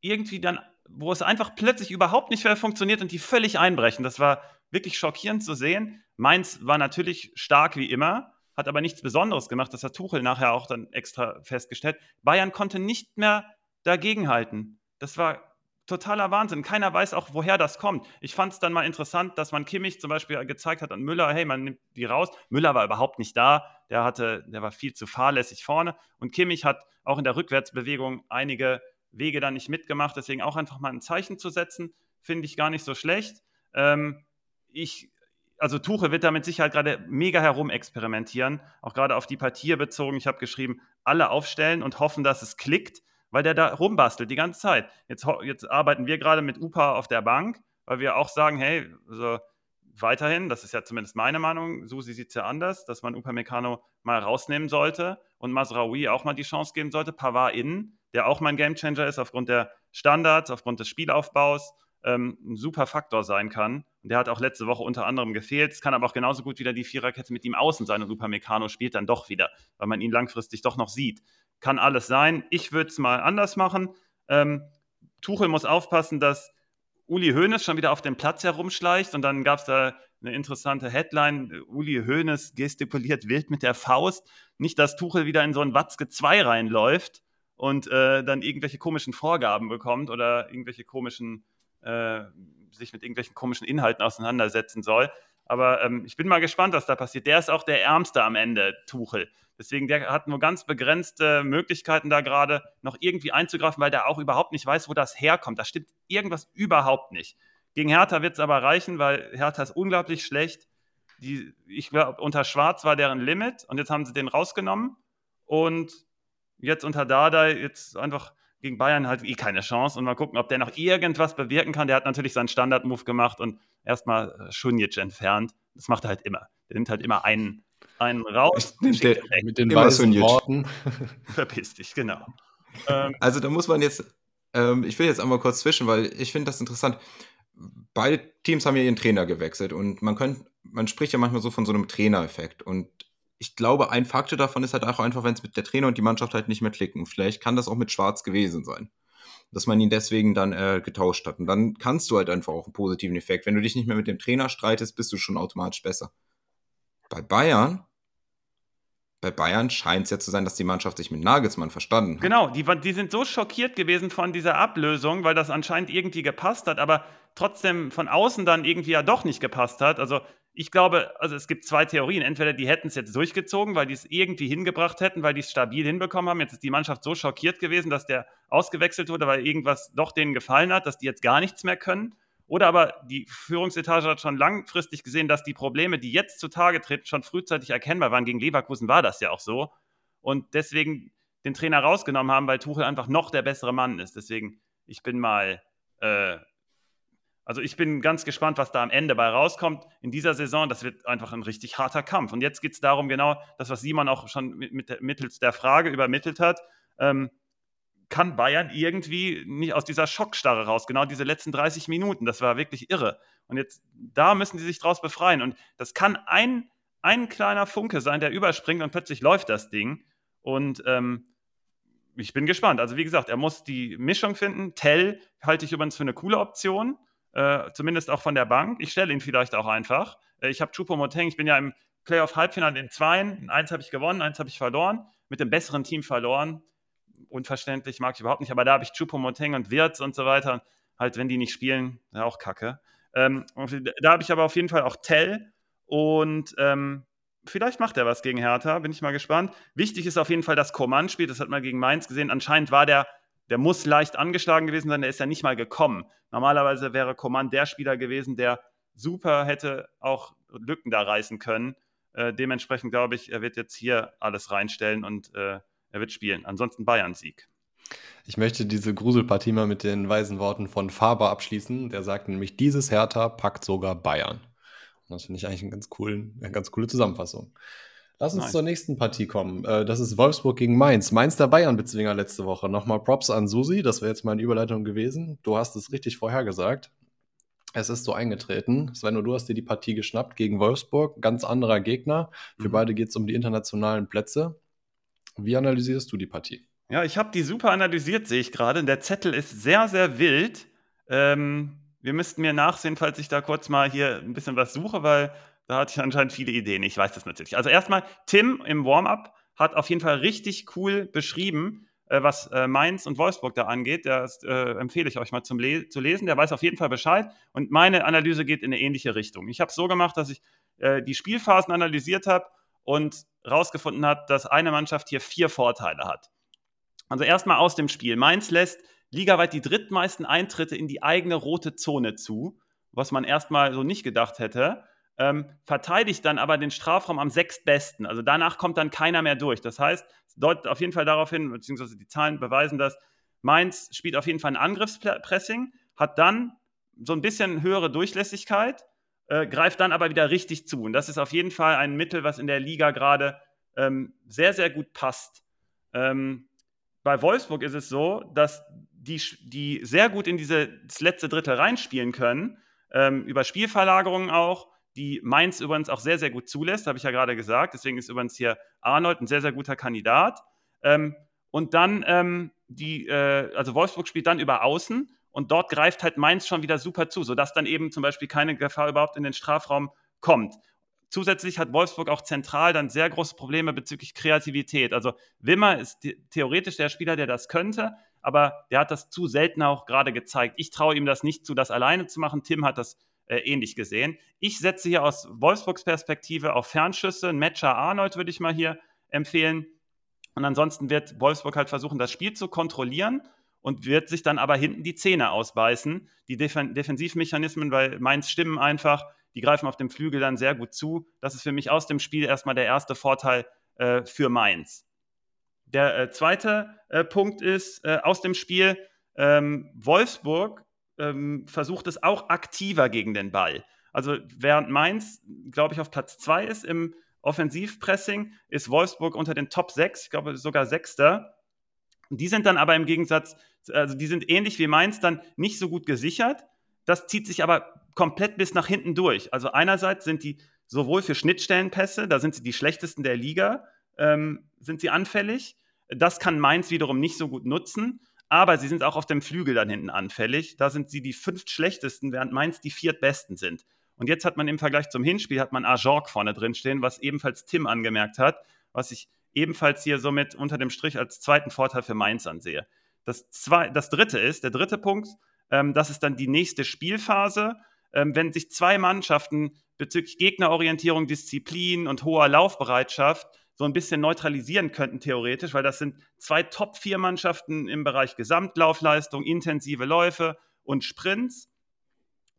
Speaker 1: irgendwie dann, wo es einfach plötzlich überhaupt nicht mehr funktioniert und die völlig einbrechen. Das war wirklich schockierend zu sehen. Mainz war natürlich stark wie immer, hat aber nichts Besonderes gemacht. Das hat Tuchel nachher auch dann extra festgestellt. Bayern konnte nicht mehr dagegenhalten. Das war totaler Wahnsinn. Keiner weiß auch, woher das kommt. Ich fand es dann mal interessant, dass man Kimmich zum Beispiel gezeigt hat an Müller, hey, man nimmt die raus. Müller war überhaupt nicht da. Der hatte, der war viel zu fahrlässig vorne. Und Kimmich hat auch in der Rückwärtsbewegung einige Wege da nicht mitgemacht. Deswegen auch einfach mal ein Zeichen zu setzen, finde ich gar nicht so schlecht. Ähm, ich, also Tuche wird da mit Sicherheit gerade mega herum experimentieren, auch gerade auf die Partie bezogen. Ich habe geschrieben, alle aufstellen und hoffen, dass es klickt weil der da rumbastelt die ganze Zeit. Jetzt, jetzt arbeiten wir gerade mit UPA auf der Bank, weil wir auch sagen, hey, also weiterhin, das ist ja zumindest meine Meinung, Susi sieht es ja anders, dass man UPA Meccano mal rausnehmen sollte und Masraoui auch mal die Chance geben sollte, Pavard innen, der auch mein Gamechanger ist aufgrund der Standards, aufgrund des Spielaufbaus, ähm, ein super Faktor sein kann. Der hat auch letzte Woche unter anderem gefehlt. Es kann aber auch genauso gut wieder die Viererkette mit ihm außen sein und Upamecano spielt dann doch wieder, weil man ihn langfristig doch noch sieht. Kann alles sein. Ich würde es mal anders machen. Ähm, Tuchel muss aufpassen, dass Uli Hoeneß schon wieder auf dem Platz herumschleicht und dann gab es da eine interessante Headline. Uli Hoeneß gestikuliert wild mit der Faust. Nicht, dass Tuchel wieder in so ein Watzke 2 reinläuft und äh, dann irgendwelche komischen Vorgaben bekommt oder irgendwelche komischen, äh, sich mit irgendwelchen komischen Inhalten auseinandersetzen soll. Aber ähm, ich bin mal gespannt, was da passiert. Der ist auch der Ärmste am Ende, Tuchel. Deswegen, der hat nur ganz begrenzte Möglichkeiten, da gerade noch irgendwie einzugreifen, weil der auch überhaupt nicht weiß, wo das herkommt. Da stimmt irgendwas überhaupt nicht. Gegen Hertha wird es aber reichen, weil Hertha ist unglaublich schlecht. Die, ich glaube, unter Schwarz war deren Limit und jetzt haben sie den rausgenommen. Und jetzt unter Dada, jetzt einfach gegen Bayern halt eh keine Chance. Und mal gucken, ob der noch irgendwas bewirken kann. Der hat natürlich seinen Standard-Move gemacht und erstmal Schunic entfernt. Das macht er halt immer. Der nimmt halt immer einen einen raus.
Speaker 2: Der, mit den weißen Worten.
Speaker 1: Verpiss dich, genau.
Speaker 3: Ähm, also da muss man jetzt, ähm, ich will jetzt einmal kurz zwischen, weil ich finde das interessant. Beide Teams haben ja ihren Trainer gewechselt und man könnte, man spricht ja manchmal so von so einem Trainereffekt und ich glaube, ein Faktor davon ist halt auch einfach, wenn es mit der Trainer und die Mannschaft halt nicht mehr klicken. Vielleicht kann das auch mit Schwarz gewesen sein. Dass man ihn deswegen dann äh, getauscht hat. Und dann kannst du halt einfach auch einen positiven Effekt. Wenn du dich nicht mehr mit dem Trainer streitest, bist du schon automatisch besser. Bei Bayern bei Bayern scheint es ja zu sein, dass die Mannschaft sich mit Nagelsmann verstanden hat.
Speaker 1: Genau, die, die sind so schockiert gewesen von dieser Ablösung, weil das anscheinend irgendwie gepasst hat, aber trotzdem von außen dann irgendwie ja doch nicht gepasst hat. Also ich glaube, also es gibt zwei Theorien. Entweder die hätten es jetzt durchgezogen, weil die es irgendwie hingebracht hätten, weil die es stabil hinbekommen haben. Jetzt ist die Mannschaft so schockiert gewesen, dass der ausgewechselt wurde, weil irgendwas doch denen gefallen hat, dass die jetzt gar nichts mehr können. Oder aber die Führungsetage hat schon langfristig gesehen, dass die Probleme, die jetzt zutage treten, schon frühzeitig erkennbar waren. Gegen Leverkusen war das ja auch so. Und deswegen den Trainer rausgenommen haben, weil Tuchel einfach noch der bessere Mann ist. Deswegen, ich bin mal, äh, also ich bin ganz gespannt, was da am Ende bei rauskommt. In dieser Saison, das wird einfach ein richtig harter Kampf. Und jetzt geht es darum, genau das, was Simon auch schon mit, mit, mittels der Frage übermittelt hat. Ähm, kann Bayern irgendwie nicht aus dieser Schockstarre raus. Genau diese letzten 30 Minuten, das war wirklich irre. Und jetzt, da müssen sie sich draus befreien. Und das kann ein, ein kleiner Funke sein, der überspringt und plötzlich läuft das Ding. Und ähm, ich bin gespannt. Also, wie gesagt, er muss die Mischung finden. Tell halte ich übrigens für eine coole Option, äh, zumindest auch von der Bank. Ich stelle ihn vielleicht auch einfach. Äh, ich habe Choupo-Moteng, ich bin ja im Playoff-Halbfinale in Zweien. Eins habe ich gewonnen, eins habe ich verloren. Mit dem besseren Team verloren unverständlich, mag ich überhaupt nicht, aber da habe ich Choupo-Moting und Wirtz und so weiter. Halt, wenn die nicht spielen, ja auch kacke. Ähm, da habe ich aber auf jeden Fall auch Tell und ähm, vielleicht macht er was gegen Hertha, bin ich mal gespannt. Wichtig ist auf jeden Fall, dass Coman spielt, das hat man gegen Mainz gesehen. Anscheinend war der, der muss leicht angeschlagen gewesen sein, der ist ja nicht mal gekommen. Normalerweise wäre Coman der Spieler gewesen, der super hätte auch Lücken da reißen können. Äh, dementsprechend glaube ich, er wird jetzt hier alles reinstellen und äh, er wird spielen. Ansonsten Bayern-Sieg.
Speaker 2: Ich möchte diese Gruselpartie mal mit den weisen Worten von Faber abschließen. Der sagt nämlich, dieses Hertha packt sogar Bayern. Und das finde ich eigentlich eine ganz, coolen, eine ganz coole Zusammenfassung. Lass uns nice. zur nächsten Partie kommen. Äh, das ist Wolfsburg gegen Mainz. Mainz der Bayern-Bezwinger letzte Woche. Nochmal Props an Susi. Das wäre jetzt meine Überleitung gewesen. Du hast es richtig vorhergesagt. Es ist so eingetreten. Sven, du hast dir die Partie geschnappt gegen Wolfsburg. Ganz anderer Gegner. Für mhm. beide geht es um die internationalen Plätze. Wie analysierst du die Partie?
Speaker 1: Ja, ich habe die super analysiert, sehe ich gerade. Der Zettel ist sehr, sehr wild. Ähm, wir müssten mir nachsehen, falls ich da kurz mal hier ein bisschen was suche, weil da hatte ich anscheinend viele Ideen. Ich weiß das natürlich. Also erstmal, Tim im Warm-up hat auf jeden Fall richtig cool beschrieben, äh, was äh, Mainz und Wolfsburg da angeht. Das äh, empfehle ich euch mal zum Le zu lesen. Der weiß auf jeden Fall Bescheid. Und meine Analyse geht in eine ähnliche Richtung. Ich habe es so gemacht, dass ich äh, die Spielphasen analysiert habe und herausgefunden habe, dass eine Mannschaft hier vier Vorteile hat. Also erstmal aus dem Spiel. Mainz lässt ligaweit die drittmeisten Eintritte in die eigene rote Zone zu, was man erstmal so nicht gedacht hätte ähm, verteidigt dann aber den Strafraum am sechstbesten. Also danach kommt dann keiner mehr durch. Das heißt, es deutet auf jeden Fall darauf hin, beziehungsweise die Zahlen beweisen das, Mainz spielt auf jeden Fall ein Angriffspressing, hat dann so ein bisschen höhere Durchlässigkeit, äh, greift dann aber wieder richtig zu. Und das ist auf jeden Fall ein Mittel, was in der Liga gerade ähm, sehr, sehr gut passt. Ähm, bei Wolfsburg ist es so, dass die, die sehr gut in dieses letzte Drittel reinspielen können, ähm, über Spielverlagerungen auch die Mainz übrigens auch sehr, sehr gut zulässt, habe ich ja gerade gesagt. Deswegen ist übrigens hier Arnold ein sehr, sehr guter Kandidat. Ähm, und dann ähm, die, äh, also Wolfsburg spielt dann über Außen und dort greift halt Mainz schon wieder super zu, sodass dann eben zum Beispiel keine Gefahr überhaupt in den Strafraum kommt. Zusätzlich hat Wolfsburg auch zentral dann sehr große Probleme bezüglich Kreativität. Also Wimmer ist theoretisch der Spieler, der das könnte, aber der hat das zu selten auch gerade gezeigt. Ich traue ihm das nicht zu, das alleine zu machen. Tim hat das äh, ähnlich gesehen. Ich setze hier aus Wolfsburgs Perspektive auf Fernschüsse. Ein Matcher Arnold würde ich mal hier empfehlen. Und ansonsten wird Wolfsburg halt versuchen, das Spiel zu kontrollieren und wird sich dann aber hinten die Zähne ausbeißen. Die Def Defensivmechanismen, weil Mainz stimmen einfach, die greifen auf dem Flügel dann sehr gut zu. Das ist für mich aus dem Spiel erstmal der erste Vorteil äh, für Mainz. Der äh, zweite äh, Punkt ist äh, aus dem Spiel, ähm, Wolfsburg ähm, versucht es auch aktiver gegen den Ball. Also während Mainz, glaube ich, auf Platz 2 ist im Offensivpressing, ist Wolfsburg unter den Top 6, ich glaube sogar Sechster. Die sind dann aber im Gegensatz, also die sind ähnlich wie Mainz dann nicht so gut gesichert. Das zieht sich aber komplett bis nach hinten durch. Also einerseits sind die sowohl für Schnittstellenpässe, da sind sie die schlechtesten der Liga, ähm, sind sie anfällig. Das kann Mainz wiederum nicht so gut nutzen aber sie sind auch auf dem Flügel dann hinten anfällig. Da sind sie die fünf schlechtesten, während Mainz die viertbesten sind. Und jetzt hat man im Vergleich zum Hinspiel hat man Ajork vorne drin stehen, was ebenfalls Tim angemerkt hat, was ich ebenfalls hier somit unter dem Strich als zweiten Vorteil für Mainz ansehe. Das, zwei, das dritte ist, der dritte Punkt, ähm, das ist dann die nächste Spielphase. Ähm, wenn sich zwei Mannschaften bezüglich Gegnerorientierung, Disziplin und hoher Laufbereitschaft so ein bisschen neutralisieren könnten, theoretisch, weil das sind zwei Top-4-Mannschaften im Bereich Gesamtlaufleistung, intensive Läufe und Sprints.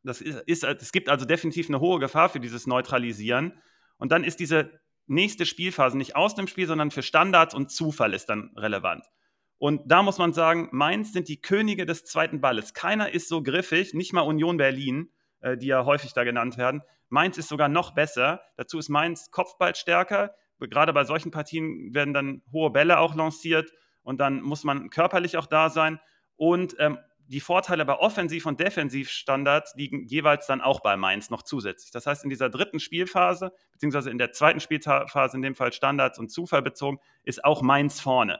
Speaker 1: Das ist, ist, es gibt also definitiv eine hohe Gefahr für dieses Neutralisieren. Und dann ist diese nächste Spielphase nicht aus dem Spiel, sondern für Standards und Zufall ist dann relevant. Und da muss man sagen, Mainz sind die Könige des zweiten Balles. Keiner ist so griffig, nicht mal Union Berlin, äh, die ja häufig da genannt werden. Mainz ist sogar noch besser. Dazu ist Mainz Kopfball stärker gerade bei solchen Partien werden dann hohe Bälle auch lanciert und dann muss man körperlich auch da sein. Und ähm, die Vorteile bei Offensiv- und Defensivstandards liegen jeweils dann auch bei Mainz noch zusätzlich. Das heißt, in dieser dritten Spielphase, beziehungsweise in der zweiten Spielphase, in dem Fall Standards und Zufall bezogen, ist auch Mainz vorne.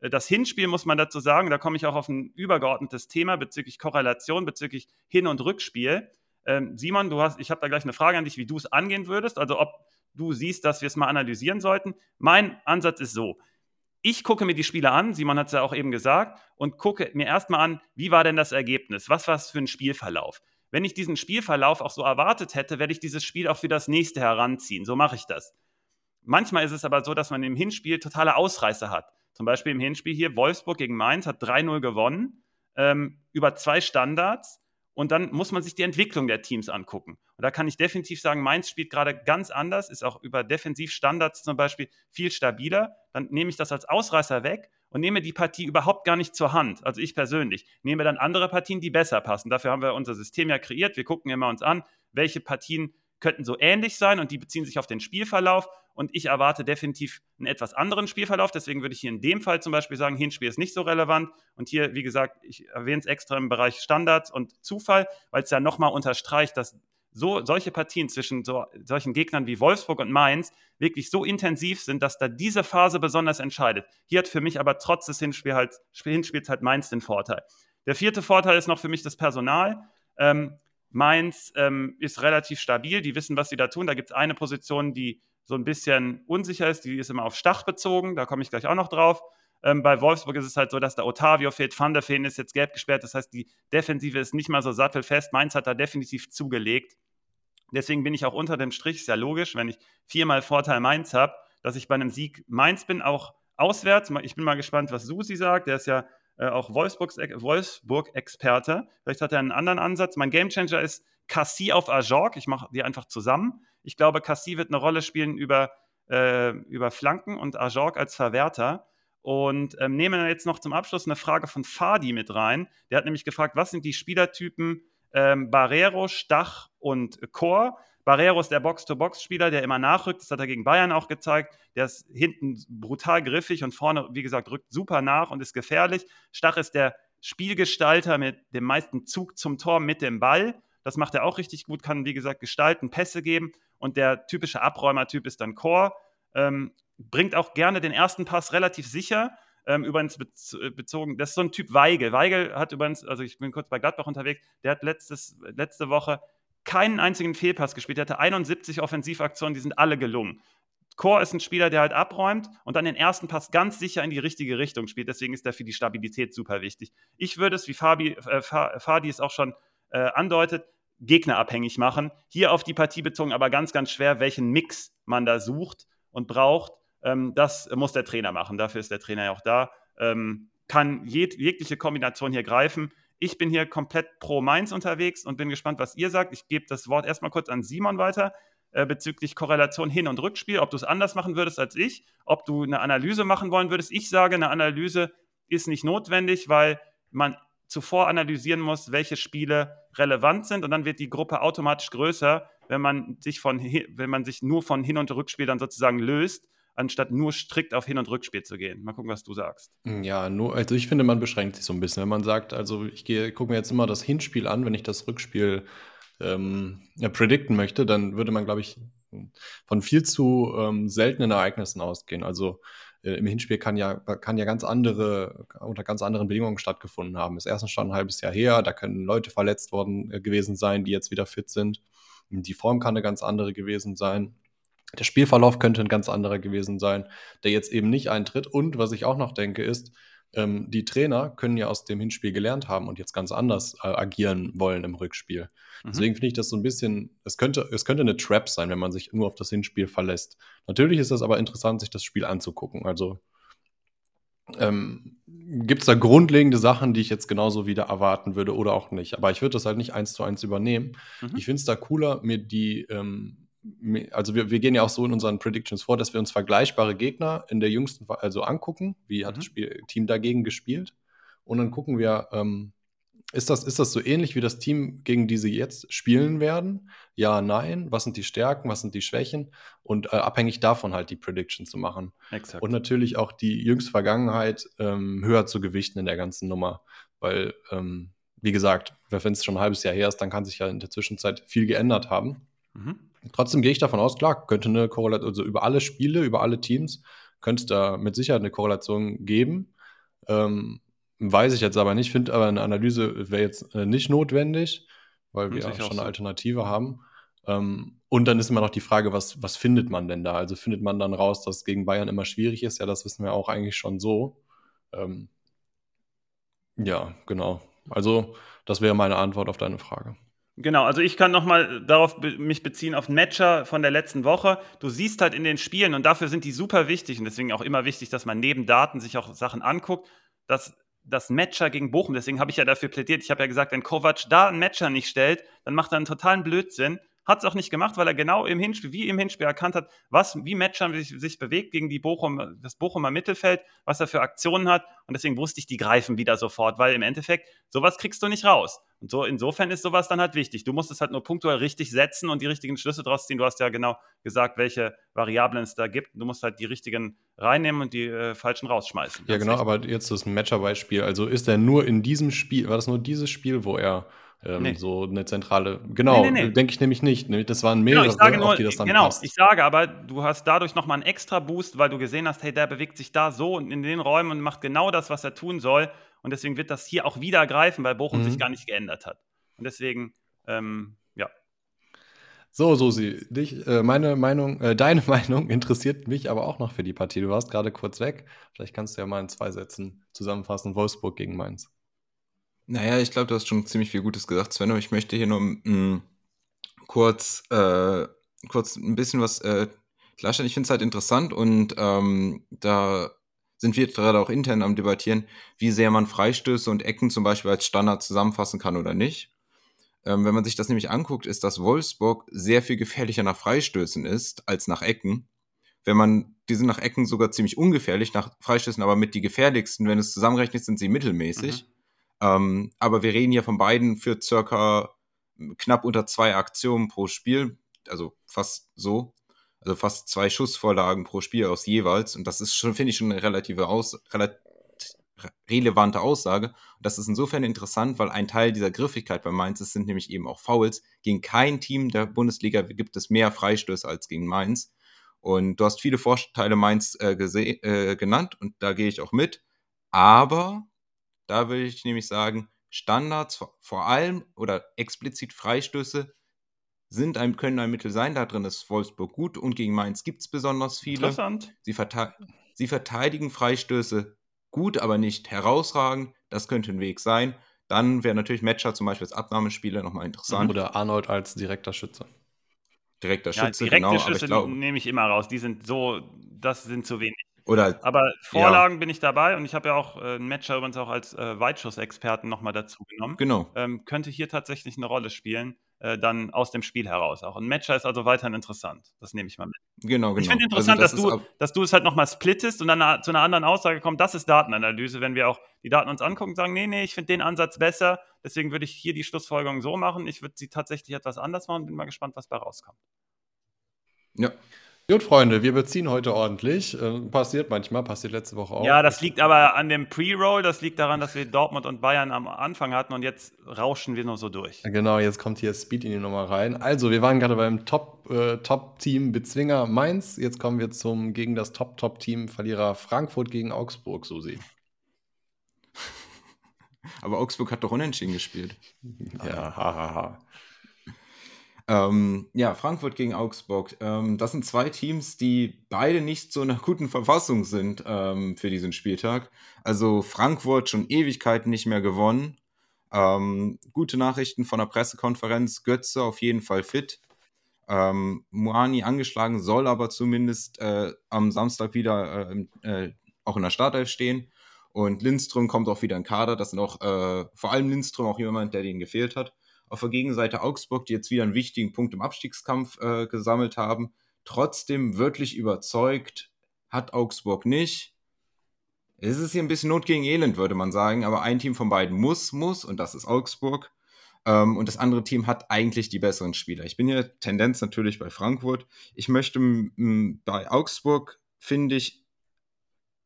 Speaker 1: Äh, das Hinspiel muss man dazu sagen, da komme ich auch auf ein übergeordnetes Thema bezüglich Korrelation, bezüglich Hin- und Rückspiel. Ähm, Simon, du hast, ich habe da gleich eine Frage an dich, wie du es angehen würdest. Also ob du siehst, dass wir es mal analysieren sollten. Mein Ansatz ist so. Ich gucke mir die Spiele an, Simon hat es ja auch eben gesagt, und gucke mir erstmal an, wie war denn das Ergebnis? Was war es für ein Spielverlauf? Wenn ich diesen Spielverlauf auch so erwartet hätte, werde ich dieses Spiel auch für das nächste heranziehen. So mache ich das. Manchmal ist es aber so, dass man im Hinspiel totale Ausreißer hat. Zum Beispiel im Hinspiel hier, Wolfsburg gegen Mainz hat 3-0 gewonnen, ähm, über zwei Standards. Und dann muss man sich die Entwicklung der Teams angucken. Und da kann ich definitiv sagen, Mainz spielt gerade ganz anders, ist auch über Defensivstandards zum Beispiel viel stabiler. Dann nehme ich das als Ausreißer weg und nehme die Partie überhaupt gar nicht zur Hand. Also ich persönlich nehme dann andere Partien, die besser passen. Dafür haben wir unser System ja kreiert. Wir gucken immer uns an, welche Partien könnten so ähnlich sein und die beziehen sich auf den Spielverlauf. Und ich erwarte definitiv einen etwas anderen Spielverlauf. Deswegen würde ich hier in dem Fall zum Beispiel sagen, Hinspiel ist nicht so relevant. Und hier, wie gesagt, ich erwähne es extra im Bereich Standards und Zufall, weil es ja nochmal unterstreicht, dass so, solche Partien zwischen so, solchen Gegnern wie Wolfsburg und Mainz wirklich so intensiv sind, dass da diese Phase besonders entscheidet. Hier hat für mich aber trotz des Hinspiel halt, Hinspiels halt Mainz den Vorteil. Der vierte Vorteil ist noch für mich das Personal. Ähm, Mainz ähm, ist relativ stabil, die wissen, was sie da tun. Da gibt es eine Position, die so ein bisschen unsicher ist, die ist immer auf Stach bezogen, da komme ich gleich auch noch drauf. Ähm, bei Wolfsburg ist es halt so, dass der Otavio fehlt, Van der Feen ist jetzt gelb gesperrt, das heißt, die Defensive ist nicht mal so sattelfest. Mainz hat da definitiv zugelegt. Deswegen bin ich auch unter dem Strich, ist ja logisch, wenn ich viermal Vorteil Mainz habe, dass ich bei einem Sieg Mainz bin, auch auswärts. Ich bin mal gespannt, was Susi sagt. Der ist ja äh, auch Wolfsburg-Experte. Vielleicht hat er einen anderen Ansatz. Mein Gamechanger ist Cassie auf Ajorg. Ich mache die einfach zusammen. Ich glaube, Cassie wird eine Rolle spielen über, äh, über Flanken und Ajorg als Verwerter. Und ähm, nehmen wir jetzt noch zum Abschluss eine Frage von Fadi mit rein. Der hat nämlich gefragt, was sind die Spielertypen ähm, Barrero, Stach und Chor. Barrero ist der Box-to-Box-Spieler, der immer nachrückt. Das hat er gegen Bayern auch gezeigt. Der ist hinten brutal griffig und vorne, wie gesagt, rückt super nach und ist gefährlich. Stach ist der Spielgestalter mit dem meisten Zug zum Tor mit dem Ball. Das macht er auch richtig gut, kann, wie gesagt, gestalten, Pässe geben. Und der typische Abräumertyp ist dann Chor. Ähm, bringt auch gerne den ersten Pass relativ sicher ähm, übrigens bezogen, das ist so ein Typ Weigel. Weigel hat übrigens, also ich bin kurz bei Gladbach unterwegs, der hat letztes, letzte Woche keinen einzigen Fehlpass gespielt. Der hatte 71 Offensivaktionen, die sind alle gelungen. Chor ist ein Spieler, der halt abräumt und dann den ersten Pass ganz sicher in die richtige Richtung spielt. Deswegen ist er für die Stabilität super wichtig. Ich würde es, wie Fabi, äh, Fadi es auch schon äh, andeutet, gegnerabhängig machen. Hier auf die Partie bezogen, aber ganz, ganz schwer, welchen Mix man da sucht und braucht. Ähm, das muss der Trainer machen. Dafür ist der Trainer ja auch da. Ähm, kann jeg jegliche Kombination hier greifen. Ich bin hier komplett pro Mainz unterwegs und bin gespannt, was ihr sagt. Ich gebe das Wort erstmal kurz an Simon weiter äh, bezüglich Korrelation Hin- und Rückspiel, ob du es anders machen würdest als ich, ob du eine Analyse machen wollen würdest. Ich sage, eine Analyse ist nicht notwendig, weil man zuvor analysieren muss, welche Spiele relevant sind und dann wird die Gruppe automatisch größer, wenn man sich, von, wenn man sich nur von Hin- und Rückspiel dann sozusagen löst anstatt nur strikt auf Hin- und Rückspiel zu gehen. Mal gucken, was du sagst.
Speaker 2: Ja, nur, also ich finde, man beschränkt sich so ein bisschen. Wenn man sagt, also ich gucke mir jetzt immer das Hinspiel an, wenn ich das Rückspiel ähm, ja, predikten möchte, dann würde man, glaube ich, von viel zu ähm, seltenen Ereignissen ausgehen. Also äh, im Hinspiel kann ja, kann ja ganz andere, unter ganz anderen Bedingungen stattgefunden haben. Das erste schon ein halbes Jahr her, da können Leute verletzt worden äh, gewesen sein, die jetzt wieder fit sind. Die Form kann eine ganz andere gewesen sein der Spielverlauf könnte ein ganz anderer gewesen sein, der jetzt eben nicht eintritt. Und was ich auch noch denke, ist, ähm, die Trainer können ja aus dem Hinspiel gelernt haben und jetzt ganz anders äh, agieren wollen im Rückspiel. Mhm. Deswegen finde ich das so ein bisschen, es könnte, es könnte eine Trap sein, wenn man sich nur auf das Hinspiel verlässt. Natürlich ist es aber interessant, sich das Spiel anzugucken. Also ähm, gibt es da grundlegende Sachen, die ich jetzt genauso wieder erwarten würde oder auch nicht. Aber ich würde das halt nicht eins zu eins übernehmen. Mhm. Ich finde es da cooler, mir die ähm, also wir, wir gehen ja auch so in unseren Predictions vor, dass wir uns vergleichbare Gegner in der jüngsten, also angucken, wie hat mhm. das Spiel, Team dagegen gespielt und dann gucken wir, ähm, ist das, ist das so ähnlich wie das Team, gegen die sie jetzt spielen werden? Ja, nein. Was sind die Stärken, was sind die Schwächen? Und äh, abhängig davon halt die Prediction zu machen. Exakt. Und natürlich auch die jüngste Vergangenheit ähm, höher zu gewichten in der ganzen Nummer. Weil, ähm, wie gesagt, wenn es schon ein halbes Jahr her ist, dann kann sich ja in der Zwischenzeit viel geändert haben. Mhm. Trotzdem gehe ich davon aus, klar, könnte eine Korrelation, also über alle Spiele, über alle Teams, könnte es da mit Sicherheit eine Korrelation geben. Ähm, weiß ich jetzt aber nicht, finde aber eine Analyse wäre jetzt äh, nicht notwendig, weil wir ja schon eine. Alternative haben. Ähm, und dann ist immer noch die Frage, was, was findet man denn da? Also findet man dann raus, dass es gegen Bayern immer schwierig ist? Ja, das wissen wir auch eigentlich schon so. Ähm, ja, genau. Also, das wäre meine Antwort auf deine Frage.
Speaker 1: Genau, also ich kann nochmal darauf be mich beziehen, auf Matcher von der letzten Woche. Du siehst halt in den Spielen, und dafür sind die super wichtig und deswegen auch immer wichtig, dass man neben Daten sich auch Sachen anguckt, dass das Matcher gegen Bochum, deswegen habe ich ja dafür plädiert, ich habe ja gesagt, wenn Kovac da einen Matcher nicht stellt, dann macht er einen totalen Blödsinn, hat es auch nicht gemacht, weil er genau im Hinspiel, wie im Hinspiel erkannt hat, was, wie Matchern sich, sich bewegt gegen die Bochum, das Bochumer Mittelfeld, was er für Aktionen hat. Und deswegen wusste ich, die greifen wieder sofort, weil im Endeffekt, sowas kriegst du nicht raus. Und so, insofern ist sowas dann halt wichtig. Du musst es halt nur punktuell richtig setzen und die richtigen Schlüsse draus ziehen. Du hast ja genau gesagt, welche Variablen es da gibt. Du musst halt die richtigen reinnehmen und die äh, falschen rausschmeißen.
Speaker 2: Ja, genau, aber jetzt das Matcher-Beispiel. Also ist er nur in diesem Spiel, war das nur dieses Spiel, wo er ähm, nee. so eine zentrale, genau, nee, nee, denke ich nämlich nicht. Nämlich, das waren mehrere,
Speaker 1: genau, nur, auf die das dann Genau, passt. ich sage aber, du hast dadurch nochmal einen extra Boost, weil du gesehen hast, hey, der bewegt sich da so und in den Räumen und macht genau das, was er tun soll. Und deswegen wird das hier auch wieder greifen, weil Bochum mhm. sich gar nicht geändert hat. Und deswegen, ähm, ja.
Speaker 2: So, Susi, dich, äh, meine Meinung, äh, deine Meinung interessiert mich aber auch noch für die Partie. Du warst gerade kurz weg. Vielleicht kannst du ja mal in zwei Sätzen zusammenfassen. Wolfsburg gegen Mainz.
Speaker 3: Naja, ich glaube, du hast schon ziemlich viel Gutes gesagt, Sven. Ich möchte hier nur mm, kurz, äh, kurz ein bisschen was äh, klarstellen. Ich finde es halt interessant und ähm, da sind wir gerade auch intern am Debattieren, wie sehr man Freistöße und Ecken zum Beispiel als Standard zusammenfassen kann oder nicht. Ähm, wenn man sich das nämlich anguckt, ist, dass Wolfsburg sehr viel gefährlicher nach Freistößen ist als nach Ecken. Wenn man, die sind nach Ecken sogar ziemlich ungefährlich, nach Freistößen aber mit die gefährlichsten, wenn es zusammenrechnet, sind sie mittelmäßig. Mhm. Ähm, aber wir reden hier von beiden für circa knapp unter zwei Aktionen pro Spiel, also fast so also fast zwei Schussvorlagen pro Spiel aus jeweils. Und das ist schon, finde ich, schon eine relative Aus, relativ relevante Aussage. Und das ist insofern interessant, weil ein Teil dieser Griffigkeit bei Mainz ist, sind nämlich eben auch Fouls. Gegen kein Team der Bundesliga gibt es mehr Freistöße als gegen Mainz. Und du hast viele Vorteile Mainz äh, äh, genannt und da gehe ich auch mit. Aber da würde ich nämlich sagen, Standards vor allem oder explizit Freistöße sind ein, können ein Mittel sein. Da drin ist Wolfsburg gut und gegen Mainz gibt es besonders viele.
Speaker 1: Interessant.
Speaker 3: Sie, verte sie verteidigen Freistöße gut, aber nicht herausragend. Das könnte ein Weg sein. Dann wäre natürlich Matcher zum Beispiel als Abnahmespieler nochmal interessant.
Speaker 2: Oder Arnold als direkter Schütze.
Speaker 3: Direkter ja, Schütze, direkte genau.
Speaker 1: Schüsse
Speaker 3: glaub,
Speaker 1: nehme ich immer raus. Die sind so, das sind zu wenig.
Speaker 3: Oder,
Speaker 1: aber Vorlagen ja. bin ich dabei und ich habe ja auch äh, einen Matcher übrigens auch als äh, Weitschussexperten nochmal dazu genommen.
Speaker 3: Genau.
Speaker 1: Ähm, könnte hier tatsächlich eine Rolle spielen äh, dann aus dem Spiel heraus. Auch ein Matcher ist also weiterhin interessant. Das nehme ich mal mit.
Speaker 3: Genau, genau.
Speaker 1: Ich finde also interessant, also das dass, du, dass du es halt nochmal splittest und dann zu einer anderen Aussage kommst. Das ist Datenanalyse, wenn wir auch die Daten uns angucken und sagen, nee, nee, ich finde den Ansatz besser. Deswegen würde ich hier die Schlussfolgerung so machen. Ich würde sie tatsächlich etwas anders machen. Bin mal gespannt, was da rauskommt.
Speaker 2: Ja, Gut, Freunde, wir beziehen heute ordentlich. Äh, passiert manchmal, passiert letzte Woche auch.
Speaker 1: Ja, das liegt aber an dem Pre-Roll. Das liegt daran, dass wir Dortmund und Bayern am Anfang hatten und jetzt rauschen wir nur so durch.
Speaker 2: Genau, jetzt kommt hier Speed in die Nummer rein. Also, wir waren gerade beim Top-Team äh, Top Bezwinger Mainz. Jetzt kommen wir zum gegen das Top-Top-Team Verlierer Frankfurt gegen Augsburg, Susi.
Speaker 3: Aber Augsburg hat doch unentschieden gespielt.
Speaker 2: Ja, hahaha. Ha, ha.
Speaker 3: Ähm, ja, Frankfurt gegen Augsburg. Ähm, das sind zwei Teams, die beide nicht so in einer guten Verfassung sind ähm, für diesen Spieltag. Also Frankfurt schon Ewigkeiten nicht mehr gewonnen. Ähm, gute Nachrichten von der Pressekonferenz. Götze auf jeden Fall fit. Ähm, Moani angeschlagen, soll aber zumindest äh, am Samstag wieder äh, äh, auch in der Startelf stehen. Und Lindström kommt auch wieder in Kader. Das sind auch äh, vor allem Lindström auch jemand, der denen gefehlt hat. Auf der Gegenseite Augsburg, die jetzt wieder einen wichtigen Punkt im Abstiegskampf äh, gesammelt haben. Trotzdem wirklich überzeugt hat Augsburg nicht. Es ist hier ein bisschen Not gegen Elend, würde man sagen, aber ein Team von beiden muss, muss, und das ist Augsburg. Ähm, und das andere Team hat eigentlich die besseren Spieler. Ich bin hier Tendenz natürlich bei Frankfurt. Ich möchte bei Augsburg, finde ich,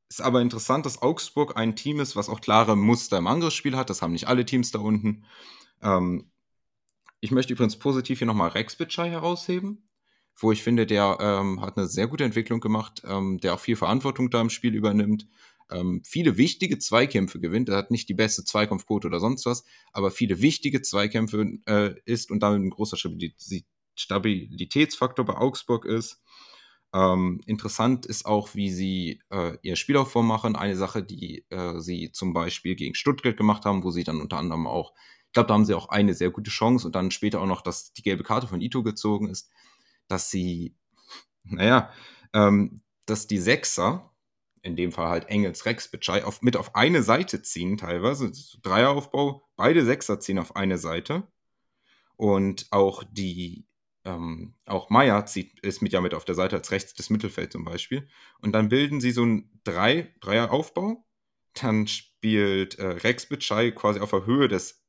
Speaker 3: ist aber interessant, dass Augsburg ein Team ist, was auch klare Muster im Angriffsspiel hat. Das haben nicht alle Teams da unten. Ähm, ich möchte übrigens positiv hier nochmal Rex Bitschei herausheben, wo ich finde, der ähm, hat eine sehr gute Entwicklung gemacht, ähm, der auch viel Verantwortung da im Spiel übernimmt, ähm, viele wichtige Zweikämpfe gewinnt. Er hat nicht die beste Zweikampfquote oder sonst was, aber viele wichtige Zweikämpfe äh, ist und damit ein großer Stabilitätsfaktor bei Augsburg ist. Ähm, interessant ist auch, wie sie äh, ihr Spielaufbau machen. Eine Sache, die äh, sie zum Beispiel gegen Stuttgart gemacht haben, wo sie dann unter anderem auch ich glaube, da haben sie auch eine sehr gute Chance und dann später auch noch, dass die gelbe Karte von Ito gezogen ist, dass sie, naja, ähm, dass die Sechser, in dem Fall halt Engels, Rex, Bitschei, auf, mit auf eine Seite ziehen teilweise, Dreieraufbau, beide Sechser ziehen auf eine Seite und auch die ähm, auch Meier zieht, ist mit ja mit auf der Seite als rechts des Mittelfelds zum Beispiel. Und dann bilden sie so einen drei, Dreier-Aufbau. Dann spielt äh, Rex Bitschei quasi auf der Höhe des,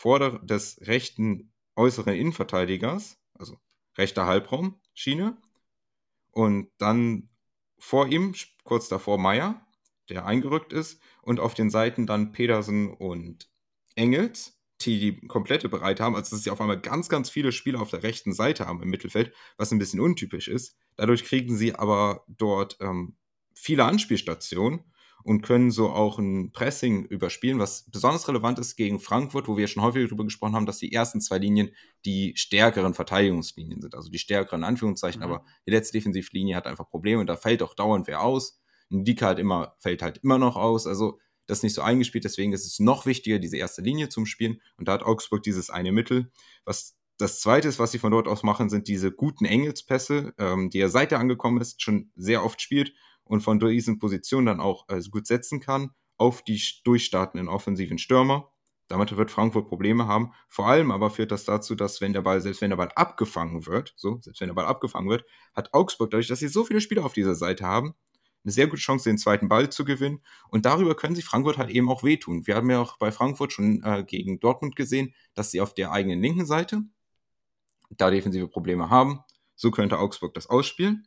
Speaker 3: vorder des rechten äußeren Innenverteidigers, also rechter Halbraum, Schiene. Und dann vor ihm, kurz davor, Meier, der eingerückt ist. Und auf den Seiten dann Pedersen und Engels die die komplette Breite haben, also dass sie auf einmal ganz, ganz viele Spieler auf der rechten Seite haben im Mittelfeld, was ein bisschen untypisch ist. Dadurch kriegen sie aber dort ähm, viele Anspielstationen und können so auch ein Pressing überspielen, was besonders relevant ist gegen Frankfurt, wo wir schon häufig darüber gesprochen haben, dass die ersten zwei Linien die stärkeren Verteidigungslinien sind, also die stärkeren Anführungszeichen, mhm. aber die letzte Defensivlinie hat einfach Probleme und da fällt auch dauernd wer aus. Ein Dika halt immer, fällt halt immer noch aus. Also das nicht so eingespielt. Deswegen ist es noch wichtiger, diese erste Linie zum Spielen. Und da hat Augsburg dieses eine Mittel. Was das zweite ist, was sie von dort aus machen, sind diese guten Engelspässe, ähm, die er seit er angekommen ist, schon sehr oft spielt und von diesen Positionen dann auch äh, gut setzen kann auf die durchstartenden offensiven Stürmer. Damit wird Frankfurt Probleme haben. Vor allem aber führt das dazu, dass wenn der Ball, selbst wenn der Ball abgefangen wird, so, selbst wenn der Ball abgefangen wird, hat Augsburg dadurch, dass sie so viele Spieler auf dieser Seite haben, eine sehr gute Chance, den zweiten Ball zu gewinnen. Und darüber können sie Frankfurt halt eben auch wehtun. Wir haben ja auch bei Frankfurt schon äh, gegen Dortmund gesehen, dass sie auf der eigenen linken Seite da defensive Probleme haben. So könnte Augsburg das ausspielen.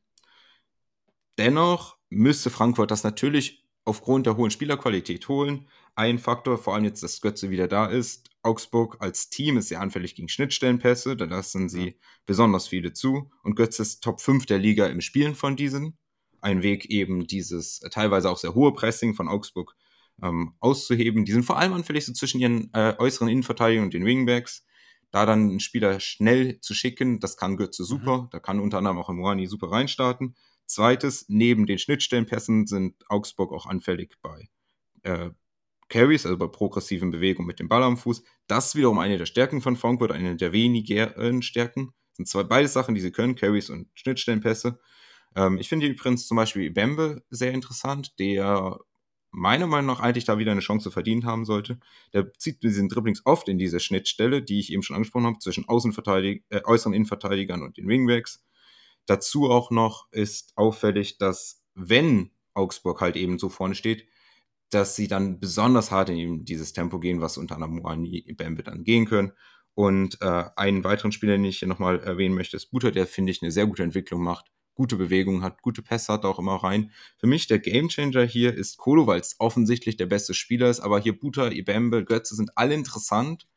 Speaker 3: Dennoch müsste Frankfurt das natürlich aufgrund der hohen Spielerqualität holen. Ein Faktor, vor allem jetzt, dass Götze wieder da ist. Augsburg als Team ist sehr anfällig gegen Schnittstellenpässe, da lassen sie besonders viele zu. Und Götze ist Top 5 der Liga im Spielen von diesen ein Weg, eben dieses teilweise auch sehr hohe Pressing von Augsburg ähm, auszuheben. Die sind vor allem anfällig so zwischen ihren äh, äußeren Innenverteidigern und den Wingbacks. Da dann einen Spieler schnell zu schicken, das kann Götze super. Mhm. Da kann unter anderem auch Moani super reinstarten. Zweites, neben den Schnittstellenpässen sind Augsburg auch anfällig bei äh, Carries, also bei progressiven Bewegungen mit dem Ball am Fuß. Das wiederum eine der Stärken von Frankfurt, eine der wenigen Stärken. Das sind zwei beide Sachen, die sie können, Carries und Schnittstellenpässe. Ähm, ich finde übrigens zum Beispiel Bembe sehr interessant, der meiner Meinung nach eigentlich da wieder eine Chance verdient haben sollte. Der zieht diesen Dribblings oft in diese Schnittstelle, die ich eben schon angesprochen habe, zwischen Außenverteidig äh, äußeren Innenverteidigern und den Wingbacks. Dazu auch noch ist auffällig, dass wenn Augsburg halt eben so vorne steht, dass sie dann besonders hart in dieses Tempo gehen, was unter anderem Moani Bembe dann gehen können. Und äh, einen weiteren Spieler, den ich hier nochmal erwähnen möchte, ist Buter, der, finde ich, eine sehr gute Entwicklung macht gute Bewegung hat, gute Pässe hat auch immer rein. Für mich der Gamechanger hier ist Kolo, weil es offensichtlich der beste Spieler ist, aber hier Buta, Ibembe, Götze sind alle interessant.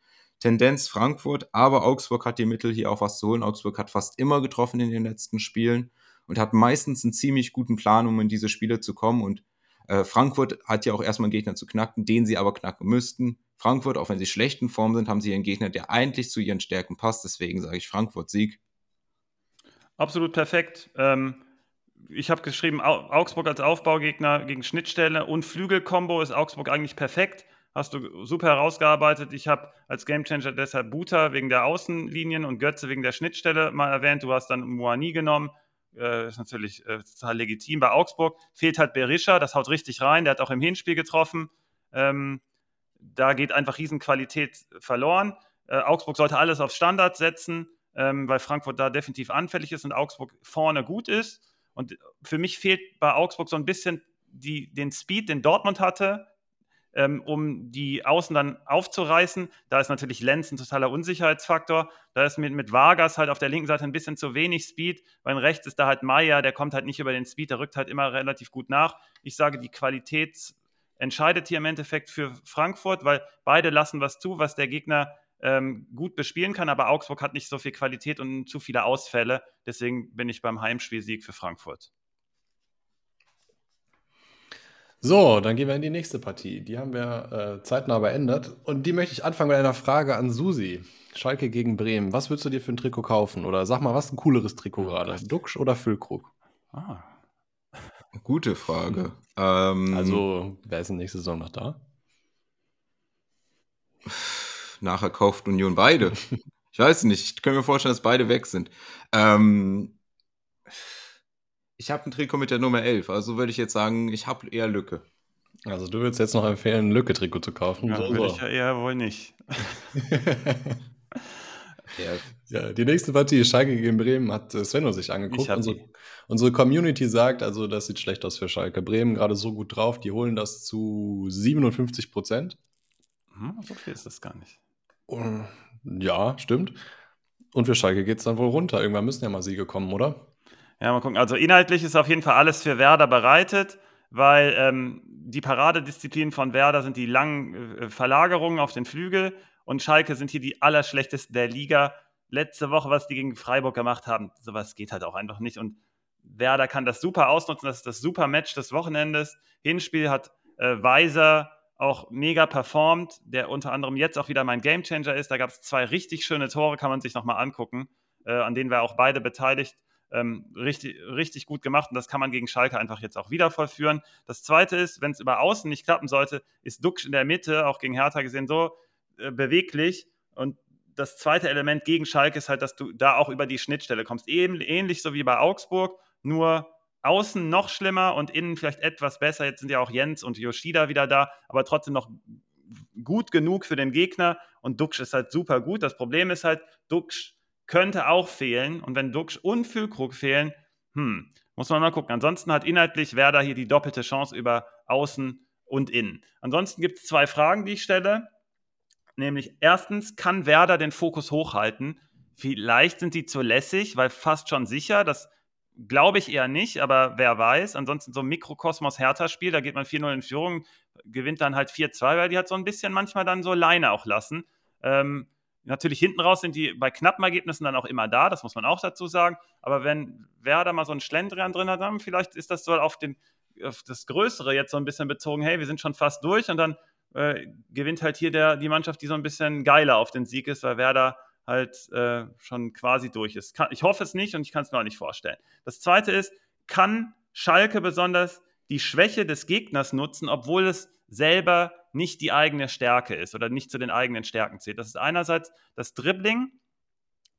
Speaker 3: Tendenz Frankfurt, aber Augsburg hat die Mittel hier auch was zu holen. Augsburg hat fast immer getroffen in den letzten Spielen und hat meistens einen ziemlich guten Plan, um in diese Spiele zu kommen. Und äh, Frankfurt hat ja auch erstmal einen Gegner zu knacken, den sie aber knacken müssten. Frankfurt, auch wenn sie schlecht in Form sind, haben sie einen Gegner, der eigentlich zu ihren Stärken passt. Deswegen sage ich Frankfurt Sieg.
Speaker 1: Absolut perfekt. Ähm, ich habe geschrieben, Augsburg als Aufbaugegner gegen Schnittstelle und Flügelkombo ist Augsburg eigentlich perfekt. Hast du super herausgearbeitet. Ich habe als Gamechanger deshalb Buta wegen der Außenlinien und Götze wegen der Schnittstelle mal erwähnt. Du hast dann Moani genommen. Äh, ist natürlich äh, total legitim. Bei Augsburg fehlt halt Berisha, das haut richtig rein. Der hat auch im Hinspiel getroffen. Ähm, da geht einfach Riesenqualität verloren. Äh, Augsburg sollte alles auf Standard setzen ähm, weil Frankfurt da definitiv anfällig ist und Augsburg vorne gut ist. Und für mich fehlt bei Augsburg so ein bisschen die, den Speed, den Dortmund hatte, ähm, um die Außen dann aufzureißen. Da ist natürlich Lenz ein totaler Unsicherheitsfaktor. Da ist mit, mit Vargas halt auf der linken Seite ein bisschen zu wenig Speed, weil rechts ist da halt Meier, der kommt halt nicht über den Speed, der rückt halt immer relativ gut nach. Ich sage, die Qualität entscheidet hier im Endeffekt für Frankfurt, weil beide lassen was zu, was der Gegner ähm, gut bespielen kann, aber Augsburg hat nicht so viel Qualität und zu viele Ausfälle. Deswegen bin ich beim Heimspielsieg für Frankfurt.
Speaker 2: So, dann gehen wir in die nächste Partie. Die haben wir äh, zeitnah beendet. Und die möchte ich anfangen mit einer Frage an Susi. Schalke gegen Bremen. Was würdest du dir für ein Trikot kaufen? Oder sag mal, was ist ein cooleres Trikot gerade? Duxch oder Füllkrug? Ah.
Speaker 3: Gute Frage.
Speaker 2: Ähm, also, wer ist in nächste Saison noch da?
Speaker 3: nachher kauft Union beide. ich weiß nicht, ich kann mir vorstellen, dass beide weg sind. Ähm, ich habe ein Trikot mit der Nummer 11, also würde ich jetzt sagen, ich habe eher Lücke.
Speaker 2: Also du würdest jetzt noch empfehlen, ein Lücke-Trikot zu kaufen?
Speaker 1: Ja, so, würde ich ja eher wohl nicht.
Speaker 2: Ja. ja. die nächste Partie, Schalke gegen Bremen, hat äh, Svenno sich angeguckt. Unsere, unsere, Community sagt, also das sieht schlecht aus für Schalke. Bremen gerade so gut drauf, die holen das zu 57 Prozent.
Speaker 1: Hm, so viel ist das gar nicht.
Speaker 2: Und, ja, stimmt. Und für Schalke geht es dann wohl runter. Irgendwann müssen ja mal Siege kommen, oder?
Speaker 1: Ja, mal gucken. Also inhaltlich ist auf jeden Fall alles für Werder bereitet, weil ähm, die Paradedisziplinen von Werder sind die langen äh, Verlagerungen auf den Flügel und Schalke sind hier die allerschlechtesten der Liga. Letzte Woche, was die gegen Freiburg gemacht haben, sowas geht halt auch einfach nicht. Und Werder kann das super ausnutzen. Das ist das super Match des Wochenendes. Hinspiel hat äh, Weiser auch mega performt, der unter anderem jetzt auch wieder mein Gamechanger ist. Da gab es zwei richtig schöne Tore, kann man sich nochmal angucken, äh, an denen wir auch beide beteiligt. Ähm, richtig, richtig gut gemacht und das kann man gegen Schalke einfach jetzt auch wieder vollführen. Das zweite ist, wenn es über Außen nicht klappen sollte, ist Duxch in der Mitte, auch gegen Hertha gesehen, so äh, beweglich und das zweite Element gegen Schalke ist halt, dass du da auch über die Schnittstelle kommst. Eben, ähnlich so wie bei Augsburg, nur außen noch schlimmer und innen vielleicht etwas besser. Jetzt sind ja auch Jens und Yoshida wieder da, aber trotzdem noch gut genug für den Gegner. Und Duxch ist halt super gut. Das Problem ist halt, Duxch könnte auch fehlen. Und wenn Duxch und Füllkrug fehlen, hm, muss man mal gucken. Ansonsten hat inhaltlich Werder hier die doppelte Chance über Außen und Innen. Ansonsten gibt es zwei Fragen, die ich stelle. Nämlich erstens, kann Werder den Fokus hochhalten? Vielleicht sind die zu lässig, weil fast schon sicher, dass Glaube ich eher nicht, aber wer weiß. Ansonsten so ein Mikrokosmos-Hertha-Spiel, da geht man 4-0 in Führung, gewinnt dann halt 4-2, weil die hat so ein bisschen manchmal dann so Leine auch lassen. Ähm, natürlich hinten raus sind die bei knappen Ergebnissen dann auch immer da, das muss man auch dazu sagen. Aber wenn Werder mal so einen Schlendrian drin hat, dann vielleicht ist das so auf, den, auf das Größere jetzt so ein bisschen bezogen, hey, wir sind schon fast durch und dann äh, gewinnt halt hier der, die Mannschaft, die so ein bisschen geiler auf den Sieg ist, weil Werder halt äh, schon quasi durch ist. Kann, ich hoffe es nicht und ich kann es mir auch nicht vorstellen. Das zweite ist, kann Schalke besonders die Schwäche des Gegners nutzen, obwohl es selber nicht die eigene Stärke ist oder nicht zu den eigenen Stärken zählt. Das ist einerseits das Dribbling.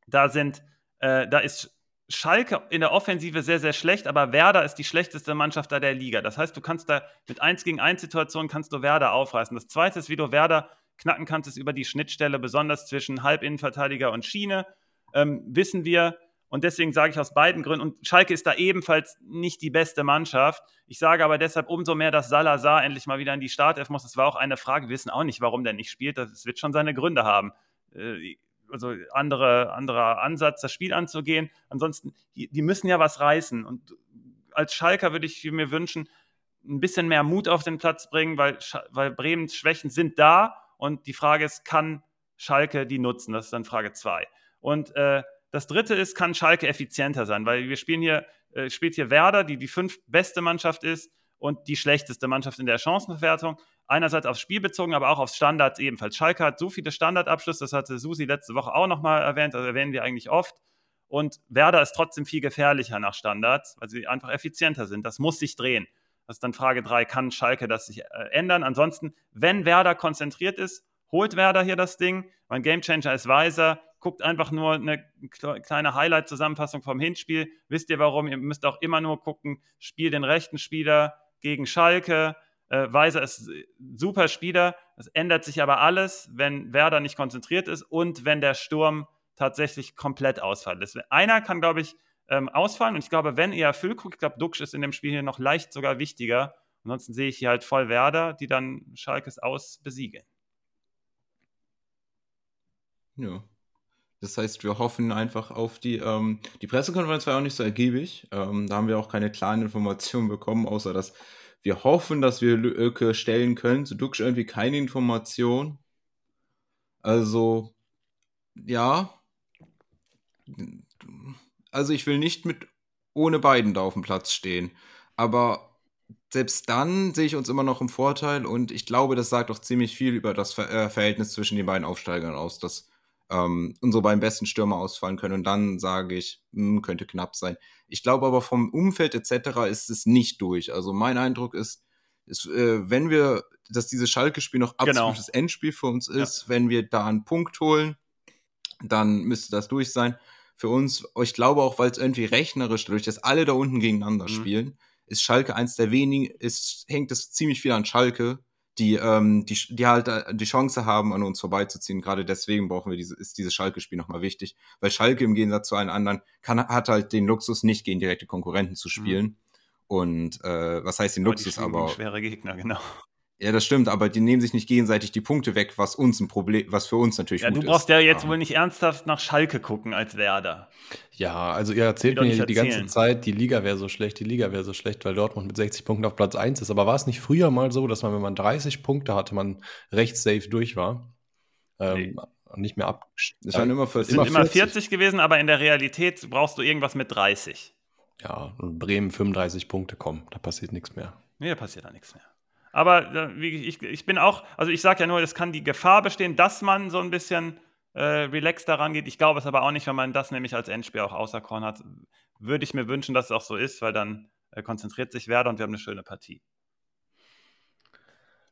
Speaker 1: Da sind, äh, da ist Schalke in der Offensive sehr, sehr schlecht, aber Werder ist die schlechteste Mannschaft da der Liga. Das heißt, du kannst da mit 1 gegen 1 Situationen kannst du Werder aufreißen. Das zweite ist, wie du Werder knacken kannst, ist über die Schnittstelle, besonders zwischen Halbinnenverteidiger und Schiene, ähm, wissen wir. Und deswegen sage ich aus beiden Gründen, und Schalke ist da ebenfalls nicht die beste Mannschaft. Ich sage aber deshalb umso mehr, dass Salazar endlich mal wieder in die Startelf muss. Das war auch eine Frage. Wir wissen auch nicht, warum der nicht spielt. Das wird schon seine Gründe haben. Äh, also andere, anderer Ansatz, das Spiel anzugehen. Ansonsten, die, müssen ja was reißen. Und als Schalker würde ich mir wünschen, ein bisschen mehr Mut auf den Platz bringen, weil, weil Bremens Schwächen sind da und die Frage ist, kann Schalke die nutzen? Das ist dann Frage 2. Und äh, das dritte ist, kann Schalke effizienter sein? Weil wir spielen hier, äh, spielt hier Werder, die die fünf beste Mannschaft ist und die schlechteste Mannschaft in der Chancenbewertung. Einerseits aufs Spiel bezogen, aber auch aufs Standard ebenfalls. Schalke hat so viele Standardabschlüsse, das hatte Susi letzte Woche auch nochmal erwähnt, das erwähnen wir eigentlich oft. Und Werder ist trotzdem viel gefährlicher nach Standards, weil sie einfach effizienter sind. Das muss sich drehen. Das ist dann Frage 3, kann Schalke das sich äh, ändern? Ansonsten, wenn Werder konzentriert ist, holt Werder hier das Ding. Mein Gamechanger ist weiser. Guckt einfach nur eine kleine Highlight-Zusammenfassung vom Hinspiel. Wisst ihr warum? Ihr müsst auch immer nur gucken, spiel den rechten Spieler gegen Schalke. Äh, Weiser ist super Spieler. Es ändert sich aber alles, wenn Werder nicht konzentriert ist und wenn der Sturm tatsächlich komplett ausfällt. Einer kann, glaube ich, ähm, ausfallen. Und ich glaube, wenn eher Füllkrug, ich glaube, Duxch ist in dem Spiel hier noch leicht sogar wichtiger. Ansonsten sehe ich hier halt voll Werder, die dann Schalkes aus besiegeln.
Speaker 3: Ja. Das heißt, wir hoffen einfach auf die, ähm, die Pressekonferenz war auch nicht so ergiebig. Ähm, da haben wir auch keine klaren Informationen bekommen, außer dass wir hoffen, dass wir Lücke stellen können. Zu Duxch irgendwie keine Information. Also, ja, also ich will nicht mit ohne beiden da auf dem Platz stehen. Aber selbst dann sehe ich uns immer noch im Vorteil und ich glaube, das sagt auch ziemlich viel über das Ver äh, Verhältnis zwischen den beiden Aufsteigern aus, dass ähm, unsere beiden besten Stürmer ausfallen können. Und dann sage ich, mh, hm, könnte knapp sein. Ich glaube aber vom Umfeld etc. ist es nicht durch. Also mein Eindruck ist, ist äh, wenn wir, dass dieses Schalke-Spiel noch genau. absolutes genau. Endspiel für uns ist, ja. wenn wir da einen Punkt holen, dann müsste das durch sein für uns, ich glaube auch, weil es irgendwie rechnerisch, dadurch, dass alle da unten gegeneinander mhm. spielen, ist Schalke eins der wenigen, ist, hängt es ziemlich viel an Schalke, die, ähm, die, die halt äh, die Chance haben, an uns vorbeizuziehen. Gerade deswegen brauchen wir diese, ist dieses Schalke-Spiel nochmal wichtig. Weil Schalke im Gegensatz zu allen anderen kann, hat halt den Luxus, nicht gegen direkte Konkurrenten zu spielen. Mhm. Und äh, was heißt den aber Luxus? aber
Speaker 1: schwere Gegner, genau.
Speaker 3: Ja, das stimmt, aber die nehmen sich nicht gegenseitig die Punkte weg, was uns ein Problem, was für uns natürlich
Speaker 1: ja,
Speaker 3: gut ist.
Speaker 1: Du brauchst ja jetzt um. wohl nicht ernsthaft nach Schalke gucken als Werder.
Speaker 2: Ja, also ihr erzählt mir die ganze Zeit, die Liga wäre so schlecht, die Liga wäre so schlecht, weil Dortmund mit 60 Punkten auf Platz 1 ist. Aber war es nicht früher mal so, dass man, wenn man 30 Punkte hatte, man recht safe durch war? Ähm, nee. Nicht mehr ab.
Speaker 1: Es waren immer 40. Immer 40. immer 40 gewesen, aber in der Realität brauchst du irgendwas mit 30.
Speaker 2: Ja, Bremen 35 Punkte kommen, da passiert nichts mehr.
Speaker 1: Nee, da passiert da nichts mehr. Aber äh, ich, ich bin auch, also ich sage ja nur, es kann die Gefahr bestehen, dass man so ein bisschen äh, relaxed daran geht. Ich glaube es aber auch nicht, wenn man das nämlich als Endspiel auch auserkoren hat. Würde ich mir wünschen, dass es auch so ist, weil dann äh, konzentriert sich Werder und wir haben eine schöne Partie.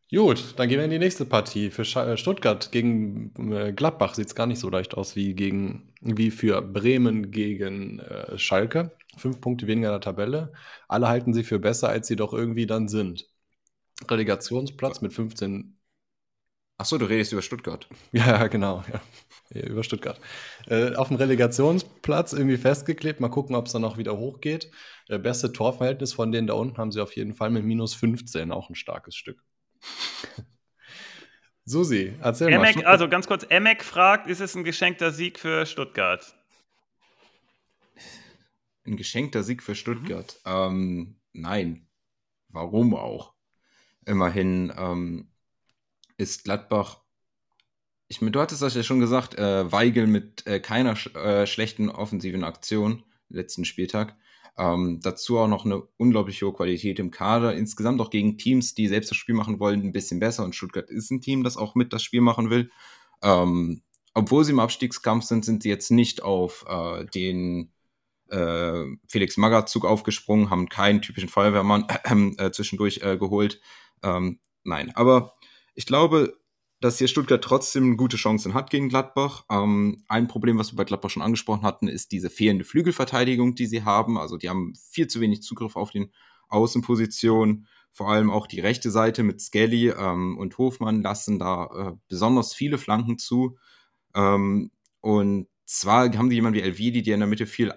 Speaker 2: Gut, dann gehen wir in die nächste Partie. Für äh, Stuttgart gegen äh, Gladbach sieht es gar nicht so leicht aus wie, gegen, wie für Bremen gegen äh, Schalke. Fünf Punkte weniger in der Tabelle. Alle halten sie für besser, als sie doch irgendwie dann sind. Relegationsplatz mit 15.
Speaker 3: Achso, du redest über Stuttgart.
Speaker 2: Ja, genau. Ja. Über Stuttgart. Äh, auf dem Relegationsplatz irgendwie festgeklebt. Mal gucken, ob es dann noch wieder hochgeht. Äh, beste Torverhältnis von denen da unten haben sie auf jeden Fall mit minus 15. Auch ein starkes Stück. Susi, erzähl
Speaker 1: Emek, mal. Also ganz kurz, Emek fragt, ist es ein geschenkter Sieg für Stuttgart?
Speaker 3: Ein geschenkter Sieg für Stuttgart? Mhm. Ähm, nein. Warum auch? Immerhin ähm, ist Gladbach, ich meine, du hattest das ja schon gesagt, äh, Weigel mit äh, keiner sch äh, schlechten offensiven Aktion letzten Spieltag. Ähm, dazu auch noch eine unglaublich hohe Qualität im Kader. Insgesamt auch gegen Teams, die selbst das Spiel machen wollen, ein bisschen besser. Und Stuttgart ist ein Team, das auch mit das Spiel machen will. Ähm, obwohl sie im Abstiegskampf sind, sind sie jetzt nicht auf äh, den äh, Felix Magath-Zug aufgesprungen, haben keinen typischen Feuerwehrmann äh, zwischendurch äh, geholt. Ähm, nein, aber ich glaube, dass hier Stuttgart trotzdem gute Chancen hat gegen Gladbach. Ähm, ein Problem, was wir bei Gladbach schon angesprochen hatten, ist diese fehlende Flügelverteidigung, die sie haben. Also die haben viel zu wenig Zugriff auf den Außenpositionen. Vor allem auch die rechte Seite mit Skelly ähm, und Hofmann lassen da äh, besonders viele Flanken zu. Ähm, und zwar haben sie jemanden wie Elvidi, der in der Mitte viel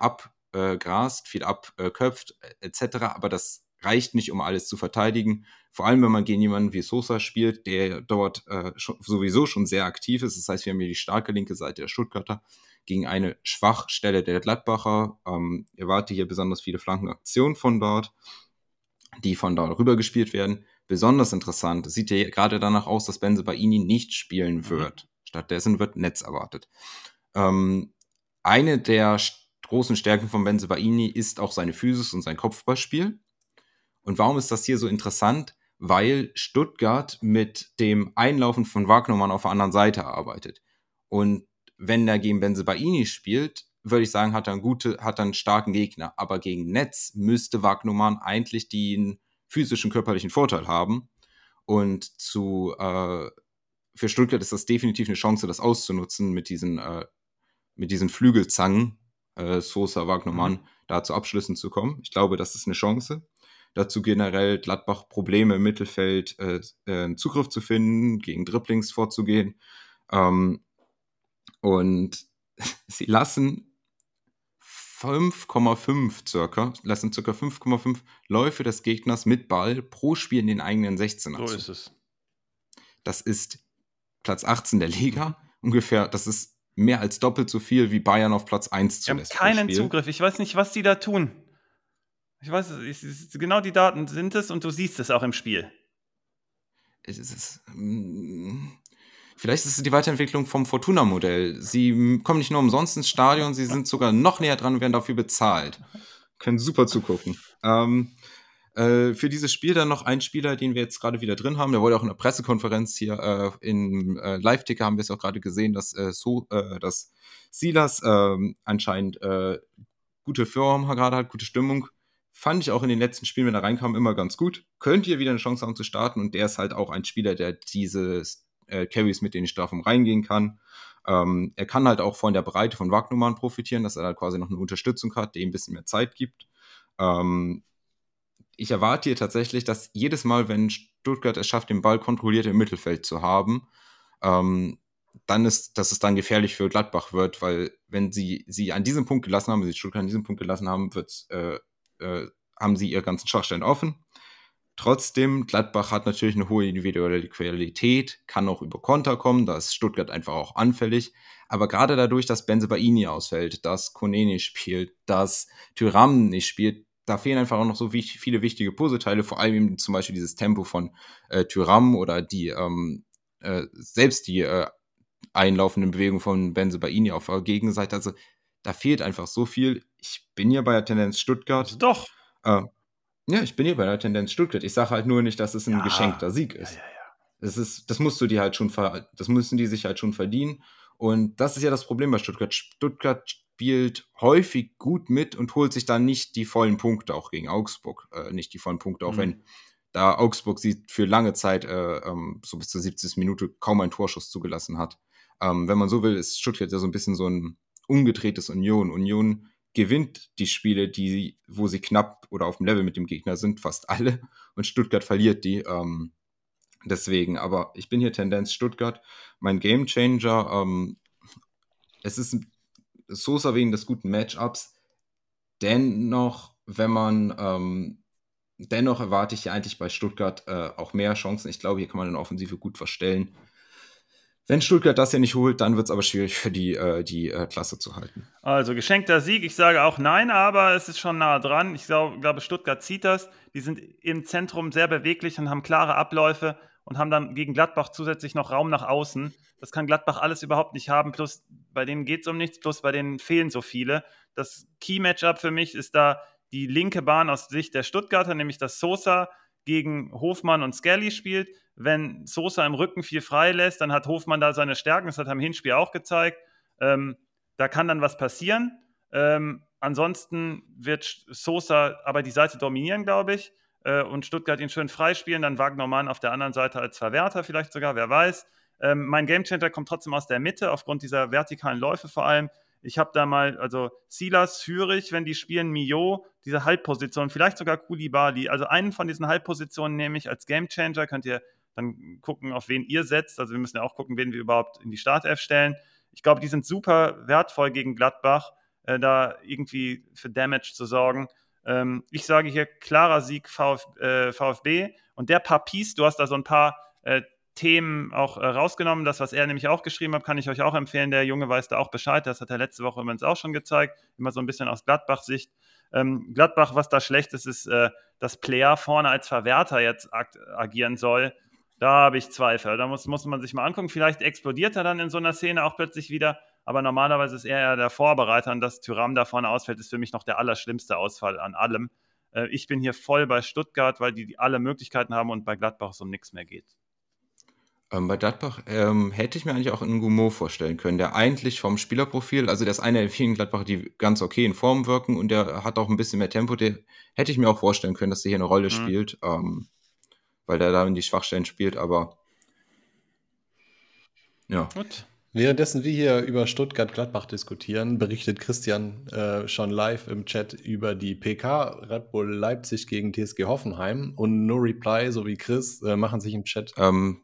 Speaker 3: abgrast, äh, viel abköpft, äh, etc. Aber das reicht nicht, um alles zu verteidigen. Vor allem, wenn man gegen jemanden wie Sosa spielt, der dort äh, schon, sowieso schon sehr aktiv ist. Das heißt, wir haben hier die starke linke Seite der Stuttgarter gegen eine Schwachstelle der Gladbacher. Ähm, erwarte hier besonders viele Flankenaktionen von dort, die von dort rübergespielt werden. Besonders interessant, es sieht ja gerade danach aus, dass Benze Baini nicht spielen mhm. wird. Stattdessen wird Netz erwartet. Ähm, eine der großen Stärken von Benze Baini ist auch seine Physis und sein Kopfballspiel. Und warum ist das hier so interessant? Weil Stuttgart mit dem Einlaufen von Wagnermann auf der anderen Seite arbeitet. Und wenn er gegen Benzebaini spielt, würde ich sagen, hat er, einen gute, hat er einen starken Gegner. Aber gegen Netz müsste Wagnermann eigentlich den physischen, körperlichen Vorteil haben. Und zu, äh, für Stuttgart ist das definitiv eine Chance, das auszunutzen mit diesen, äh, mit diesen Flügelzangen, äh, Sosa, Wagnermann, mhm. da zu Abschlüssen zu kommen. Ich glaube, das ist eine Chance. Dazu generell Gladbach Probleme im Mittelfeld, äh, äh, Zugriff zu finden, gegen Dribblings vorzugehen. Ähm, und sie lassen 5,5 circa, lassen circa 5,5 Läufe des Gegners mit Ball pro Spiel in den eigenen 16
Speaker 1: So ist es.
Speaker 3: Das ist Platz 18 der Liga. Ungefähr, das ist mehr als doppelt so viel wie Bayern auf Platz 1
Speaker 1: zulässt. Wir haben keinen Zugriff. Ich weiß nicht, was die da tun. Ich weiß, es, genau die Daten sind es und du siehst es auch im Spiel.
Speaker 3: Es ist, mm, vielleicht ist es die Weiterentwicklung vom Fortuna-Modell. Sie kommen nicht nur umsonst ins Stadion, sie sind sogar noch näher dran und werden dafür bezahlt. Können super zugucken. Ähm, äh, für dieses Spiel dann noch ein Spieler, den wir jetzt gerade wieder drin haben. Der wurde auch in der Pressekonferenz hier äh, im äh, Live-Ticker haben wir es auch gerade gesehen, dass, äh, so, äh, dass Silas ähm, anscheinend äh, gute Form gerade hat, gute Stimmung Fand ich auch in den letzten Spielen, wenn er reinkam, immer ganz gut. Könnt ihr wieder eine Chance haben zu starten und der ist halt auch ein Spieler, der diese Carries mit den Strafen reingehen kann. Ähm, er kann halt auch von der Breite von Wagnumann profitieren, dass er halt quasi noch eine Unterstützung hat, die ihm ein bisschen mehr Zeit gibt. Ähm, ich erwarte hier tatsächlich, dass jedes Mal, wenn Stuttgart es schafft, den Ball kontrolliert im Mittelfeld zu haben, ähm, dann ist, dass es dann gefährlich für Gladbach wird, weil wenn sie sie an diesem Punkt gelassen haben, wenn sie Stuttgart an diesem Punkt gelassen haben, äh, äh, haben sie ihre ganzen Schwachstellen offen. Trotzdem, Gladbach hat natürlich eine hohe individuelle Qualität, kann auch über Konter kommen, da ist Stuttgart einfach auch anfällig. Aber gerade dadurch, dass Benzebaini ausfällt, dass Kone nicht spielt, dass Tyram nicht spielt, da fehlen einfach auch noch so viele wichtige Puzzleteile, vor allem zum Beispiel dieses Tempo von äh, Tyram oder die ähm, äh, selbst die äh, einlaufenden Bewegungen von Benzebaini auf der Gegenseite. Also da fehlt einfach so viel. Ich bin ja bei der Tendenz Stuttgart.
Speaker 1: Also doch.
Speaker 3: Äh, ja, ich bin hier bei der Tendenz Stuttgart. Ich sage halt nur nicht, dass es ein ja. geschenkter Sieg ist. Ja, ja, ja. Das ist, das musst du dir halt schon, das müssen die sich halt schon verdienen. Und das ist ja das Problem bei Stuttgart. Stuttgart spielt häufig gut mit und holt sich dann nicht die vollen Punkte, auch gegen Augsburg, äh, nicht die vollen Punkte, auch mhm. wenn da Augsburg sie für lange Zeit, äh, ähm, so bis zur 70. Minute, kaum einen Torschuss zugelassen hat. Ähm, wenn man so will, ist Stuttgart ja so ein bisschen so ein umgedrehtes Union. Union gewinnt die Spiele, die, wo sie knapp oder auf dem Level mit dem Gegner sind, fast alle. Und Stuttgart verliert die. Ähm, deswegen, aber ich bin hier Tendenz Stuttgart. Mein Gamechanger, ähm, es ist Sosa wegen des guten Matchups. Dennoch, wenn man, ähm, dennoch erwarte ich ja eigentlich bei Stuttgart äh, auch mehr Chancen. Ich glaube, hier kann man eine Offensive gut verstellen. Wenn Stuttgart das ja nicht holt, dann wird es aber schwierig für die, äh, die äh, Klasse zu halten.
Speaker 1: Also geschenkter Sieg. Ich sage auch nein, aber es ist schon nah dran. Ich glaub, glaube, Stuttgart zieht das. Die sind im Zentrum sehr beweglich und haben klare Abläufe und haben dann gegen Gladbach zusätzlich noch Raum nach außen. Das kann Gladbach alles überhaupt nicht haben. Plus bei denen geht es um nichts, plus bei denen fehlen so viele. Das Key-Matchup für mich ist da die linke Bahn aus Sicht der Stuttgarter, nämlich dass Sosa gegen Hofmann und Skelly spielt. Wenn Sosa im Rücken viel frei lässt, dann hat Hofmann da seine Stärken. Das hat er im Hinspiel auch gezeigt. Ähm, da kann dann was passieren. Ähm, ansonsten wird Sosa aber die Seite dominieren, glaube ich. Äh, und Stuttgart ihn schön freispielen. Dann Wagner Mann auf der anderen Seite als Verwerter vielleicht sogar, wer weiß. Ähm, mein Gamechanger kommt trotzdem aus der Mitte, aufgrund dieser vertikalen Läufe vor allem. Ich habe da mal, also Silas, Führig, wenn die spielen, Mio, diese Halbposition, vielleicht sogar Kulibali. Also einen von diesen Halbpositionen nehme ich als Gamechanger. Könnt ihr dann gucken, auf wen ihr setzt. Also wir müssen ja auch gucken, wen wir überhaupt in die Startelf stellen. Ich glaube, die sind super wertvoll gegen Gladbach, äh, da irgendwie für Damage zu sorgen. Ähm, ich sage hier klarer Sieg Vf, äh, VfB. Und der Papis, du hast da so ein paar äh, Themen auch äh, rausgenommen. Das, was er nämlich auch geschrieben hat, kann ich euch auch empfehlen. Der Junge weiß da auch Bescheid. Das hat er letzte Woche übrigens auch schon gezeigt. Immer so ein bisschen aus Gladbach-Sicht. Ähm, Gladbach, was da schlecht ist, ist, äh, dass Player vorne als Verwerter jetzt ag agieren soll. Da habe ich Zweifel. Da muss, muss man sich mal angucken. Vielleicht explodiert er dann in so einer Szene auch plötzlich wieder. Aber normalerweise ist er ja der Vorbereiter und dass Tyram da vorne ausfällt, ist für mich noch der allerschlimmste Ausfall an allem. Äh, ich bin hier voll bei Stuttgart, weil die alle Möglichkeiten haben und bei Gladbach es um nichts mehr geht.
Speaker 3: Ähm, bei Gladbach ähm, hätte ich mir eigentlich auch einen Gumo vorstellen können, der eigentlich vom Spielerprofil, also der ist einer der vielen Gladbacher, die ganz okay in Form wirken und der hat auch ein bisschen mehr Tempo. Der hätte ich mir auch vorstellen können, dass der hier eine Rolle mhm. spielt, ähm, weil der da in die Schwachstellen spielt, aber
Speaker 2: ja. Gut. Währenddessen wir hier über Stuttgart-Gladbach diskutieren, berichtet Christian äh, schon live im Chat über die PK Red Bull Leipzig gegen TSG Hoffenheim und No Reply sowie Chris äh, machen sich im Chat.
Speaker 3: Ähm,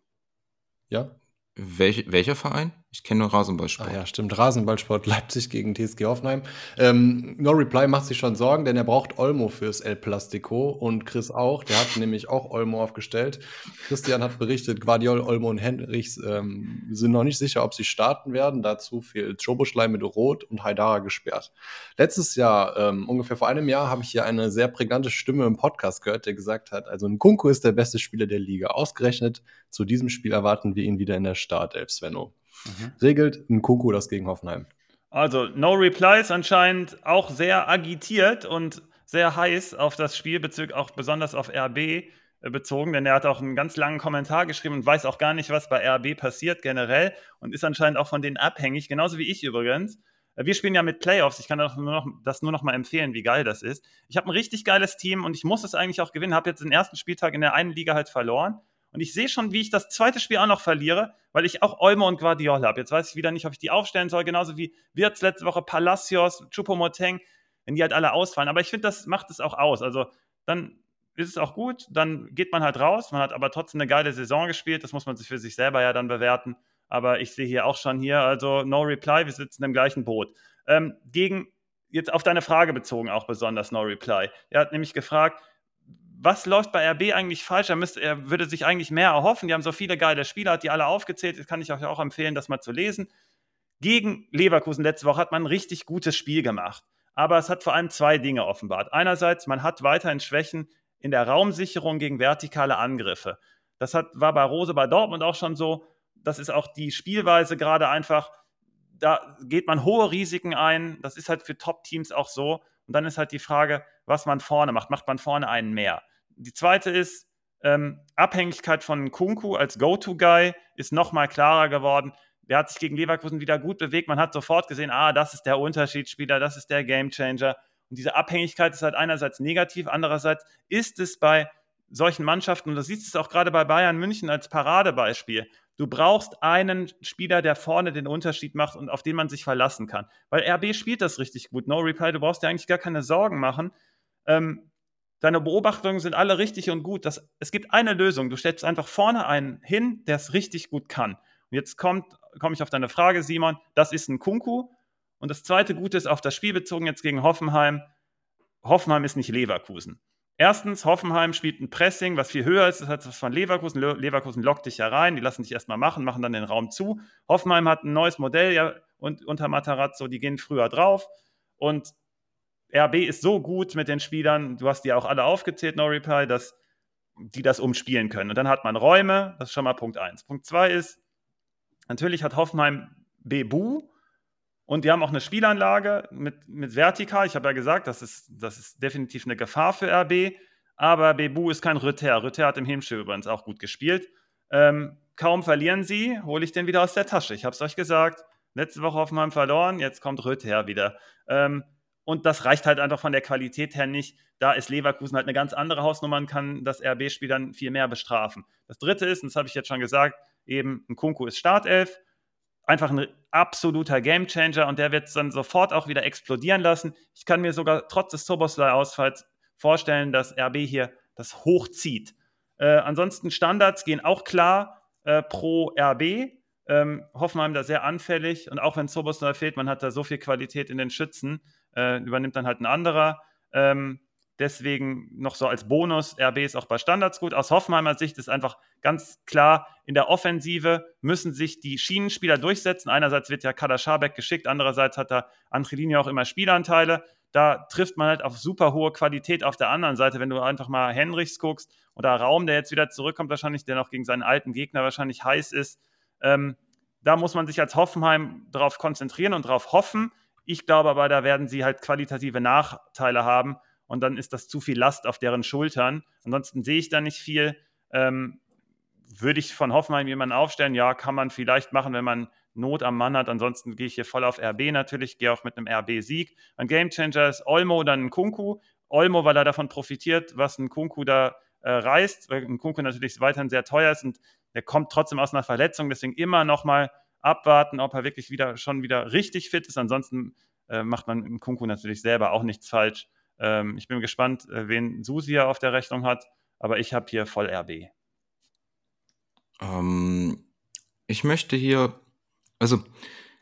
Speaker 3: ja? Welch, welcher Verein? Ich kenne nur Rasenballsport.
Speaker 2: Ah ja, stimmt. Rasenballsport Leipzig gegen TSG Hoffenheim. Ähm, no Reply macht sich schon Sorgen, denn er braucht Olmo fürs El Plastico und Chris auch. Der hat nämlich auch Olmo aufgestellt. Christian hat berichtet, Guardiol, Olmo und Henrichs ähm, sind noch nicht sicher, ob sie starten werden. Dazu fehlt Schoboschlei mit Rot und Haidara gesperrt. Letztes Jahr, ähm, ungefähr vor einem Jahr, habe ich hier eine sehr prägnante Stimme im Podcast gehört, der gesagt hat, also Nkunku ist der beste Spieler der Liga. Ausgerechnet zu diesem Spiel erwarten wir ihn wieder in der Startelf, Svenno mhm. regelt ein Kunku das gegen Hoffenheim.
Speaker 1: Also, No Replies anscheinend auch sehr agitiert und sehr heiß auf das Spiel, auch besonders auf RB äh, bezogen, denn er hat auch einen ganz langen Kommentar geschrieben und weiß auch gar nicht, was bei RB passiert generell und ist anscheinend auch von denen abhängig, genauso wie ich übrigens. Äh, wir spielen ja mit Playoffs. Ich kann das nur noch, das nur noch mal empfehlen, wie geil das ist. Ich habe ein richtig geiles Team und ich muss es eigentlich auch gewinnen. Habe jetzt den ersten Spieltag in der einen Liga halt verloren und ich sehe schon, wie ich das zweite Spiel auch noch verliere, weil ich auch Olmo und Guardiola habe. Jetzt weiß ich wieder nicht, ob ich die aufstellen soll, genauso wie Wirtz letzte Woche, Palacios, Chupomoteng, wenn die halt alle ausfallen. Aber ich finde, das macht es auch aus. Also dann ist es auch gut, dann geht man halt raus, man hat aber trotzdem eine geile Saison gespielt, das muss man sich für sich selber ja dann bewerten. Aber ich sehe hier auch schon hier, also no reply, wir sitzen im gleichen Boot. Ähm, gegen, jetzt auf deine Frage bezogen auch besonders no reply. Er hat nämlich gefragt, was läuft bei RB eigentlich falsch? Er, müsste, er würde sich eigentlich mehr erhoffen. Die haben so viele geile Spieler, hat die alle aufgezählt. Das kann ich euch auch empfehlen, das mal zu lesen. Gegen Leverkusen letzte Woche hat man ein richtig gutes Spiel gemacht. Aber es hat vor allem zwei Dinge offenbart. Einerseits, man hat weiterhin Schwächen in der Raumsicherung gegen vertikale Angriffe. Das hat, war bei Rose bei Dortmund auch schon so. Das ist auch die Spielweise gerade einfach. Da geht man hohe Risiken ein. Das ist halt für Top-Teams auch so. Und dann ist halt die Frage, was man vorne macht. Macht man vorne einen mehr? Die zweite ist, ähm, Abhängigkeit von Kunku als Go-To-Guy ist nochmal klarer geworden. Der hat sich gegen Leverkusen wieder gut bewegt. Man hat sofort gesehen, ah, das ist der Unterschiedsspieler, das ist der Gamechanger. Und diese Abhängigkeit ist halt einerseits negativ, andererseits ist es bei solchen Mannschaften, und du siehst es auch gerade bei Bayern München als Paradebeispiel, du brauchst einen Spieler, der vorne den Unterschied macht und auf den man sich verlassen kann. Weil RB spielt das richtig gut. No Reply, du brauchst dir eigentlich gar keine Sorgen machen. Ähm, deine Beobachtungen sind alle richtig und gut. Das, es gibt eine Lösung. Du stellst einfach vorne einen hin, der es richtig gut kann. Und jetzt komme ich auf deine Frage, Simon. Das ist ein Kunku. Und das zweite Gute ist auf das Spiel bezogen jetzt gegen Hoffenheim. Hoffenheim ist nicht Leverkusen. Erstens, Hoffenheim spielt ein Pressing, was viel höher ist als das von Leverkusen. Leverkusen lockt dich ja rein, die lassen dich erstmal machen, machen dann den Raum zu. Hoffenheim hat ein neues Modell ja, und unter Matarazzo, die gehen früher drauf. Und RB ist so gut mit den Spielern, du hast die auch alle aufgezählt, No Reply, dass die das umspielen können. Und dann hat man Räume, das ist schon mal Punkt 1. Punkt 2 ist, natürlich hat Hoffenheim Bebu, und die haben auch eine Spielanlage mit, mit Vertikal. Ich habe ja gesagt, das ist, das ist definitiv eine Gefahr für RB. Aber Bebu ist kein Rütter. Rütter hat im Hinspiel übrigens auch gut gespielt. Ähm, kaum verlieren sie, hole ich den wieder aus der Tasche. Ich habe es euch gesagt. Letzte Woche meinem verloren, jetzt kommt Rütter wieder. Ähm, und das reicht halt einfach von der Qualität her nicht. Da ist Leverkusen halt eine ganz andere Hausnummer und kann das RB-Spiel dann viel mehr bestrafen. Das dritte ist, und das habe ich jetzt schon gesagt, eben ein Kunku ist Startelf einfach ein absoluter Gamechanger und der wird es dann sofort auch wieder explodieren lassen. Ich kann mir sogar trotz des Soboslai-Ausfalls vorstellen, dass RB hier das hochzieht. Äh, ansonsten Standards gehen auch klar äh, pro RB. Ähm, Hoffenheim da sehr anfällig und auch wenn Soboslai fehlt, man hat da so viel Qualität in den Schützen, äh, übernimmt dann halt ein anderer. Ähm, Deswegen noch so als Bonus, RB ist auch bei Standards gut. Aus Hoffenheimer Sicht ist einfach ganz klar, in der Offensive müssen sich die Schienenspieler durchsetzen. Einerseits wird ja Kader Schabek geschickt, andererseits hat da Angelini auch immer Spielanteile. Da trifft man halt auf super hohe Qualität auf der anderen Seite. Wenn du einfach mal Henrichs guckst oder Raum, der jetzt wieder zurückkommt, wahrscheinlich, der noch gegen seinen alten Gegner wahrscheinlich heiß ist. Ähm, da muss man sich als Hoffenheim darauf konzentrieren und darauf hoffen. Ich glaube aber, da werden sie halt qualitative Nachteile haben und dann ist das zu viel Last auf deren Schultern. Ansonsten sehe ich da nicht viel. Ähm, würde ich von Hoffenheim jemanden aufstellen? Ja, kann man vielleicht machen, wenn man Not am Mann hat. Ansonsten gehe ich hier voll auf RB natürlich, gehe auch mit einem RB-Sieg. Ein Gamechanger ist Olmo, dann ein Kunku. Olmo, weil er davon profitiert, was ein Kunku da äh, reißt, weil ein Kunku natürlich weiterhin sehr teuer ist und der kommt trotzdem aus einer Verletzung, deswegen immer noch mal abwarten, ob er wirklich wieder schon wieder richtig fit ist. Ansonsten äh, macht man im Kunku natürlich selber auch nichts falsch. Ähm, ich bin gespannt, äh, wen Susi hier auf der Rechnung hat, aber ich habe hier voll RB.
Speaker 3: Ähm, ich möchte hier, also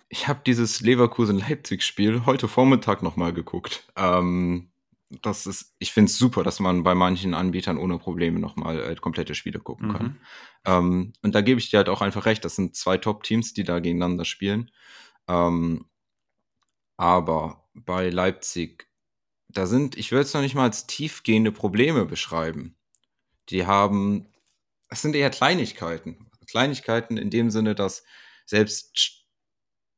Speaker 3: ich habe dieses Leverkusen-Leipzig-Spiel heute Vormittag nochmal geguckt. Ähm, das ist, ich finde es super, dass man bei manchen Anbietern ohne Probleme nochmal äh, komplette Spiele gucken mhm. kann. Ähm, und da gebe ich dir halt auch einfach recht, das sind zwei Top-Teams, die da gegeneinander spielen. Ähm, aber bei Leipzig da sind, ich würde es noch nicht mal als tiefgehende Probleme beschreiben. Die haben, es sind eher Kleinigkeiten. Kleinigkeiten in dem Sinne, dass selbst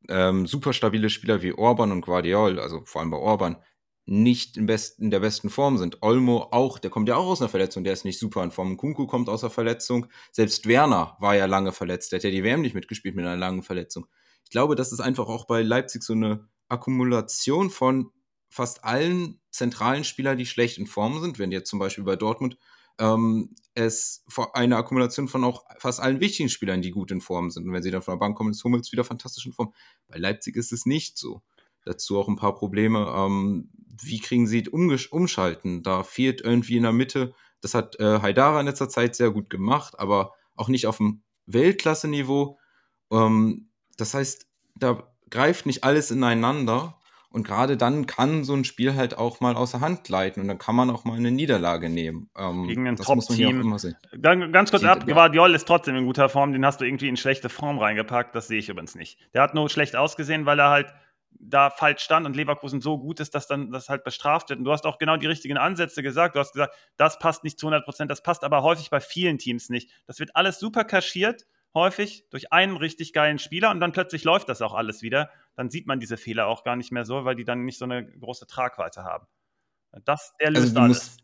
Speaker 3: ähm, super stabile Spieler wie Orban und Guardiol, also vor allem bei Orban, nicht in, best, in der besten Form sind. Olmo auch, der kommt ja auch aus einer Verletzung, der ist nicht super in Form. Kunku kommt aus einer Verletzung. Selbst Werner war ja lange verletzt, der hat ja die WM nicht mitgespielt mit einer langen Verletzung. Ich glaube, das ist einfach auch bei Leipzig so eine Akkumulation von fast allen zentralen Spielern, die schlecht in Form sind, wenn jetzt zum Beispiel bei Dortmund ähm, es eine Akkumulation von auch fast allen wichtigen Spielern, die gut in Form sind. Und wenn sie dann von der Bank kommen, ist Hummels wieder fantastisch in Form. Bei Leipzig ist es nicht so. Dazu auch ein paar Probleme. Ähm, wie kriegen sie umschalten? Da fehlt irgendwie in der Mitte Das hat äh, Haidara in letzter Zeit sehr gut gemacht, aber auch nicht auf dem Weltklasse-Niveau. Ähm, das heißt, da greift nicht alles ineinander. Und gerade dann kann so ein Spiel halt auch mal außer Hand gleiten und dann kann man auch mal eine Niederlage nehmen.
Speaker 1: Ähm, Gegen ein Top-Team. Ganz kurz ab. Guardiol ist trotzdem in guter Form, den hast du irgendwie in schlechte Form reingepackt, das sehe ich übrigens nicht. Der hat nur schlecht ausgesehen, weil er halt da falsch stand und Leverkusen so gut ist, dass dann das halt bestraft wird. Und du hast auch genau die richtigen Ansätze gesagt. Du hast gesagt, das passt nicht zu 100 Prozent, das passt aber häufig bei vielen Teams nicht. Das wird alles super kaschiert, häufig durch einen richtig geilen Spieler und dann plötzlich läuft das auch alles wieder. Dann sieht man diese Fehler auch gar nicht mehr so, weil die dann nicht so eine große Tragweite haben. Das, der also löst also alles.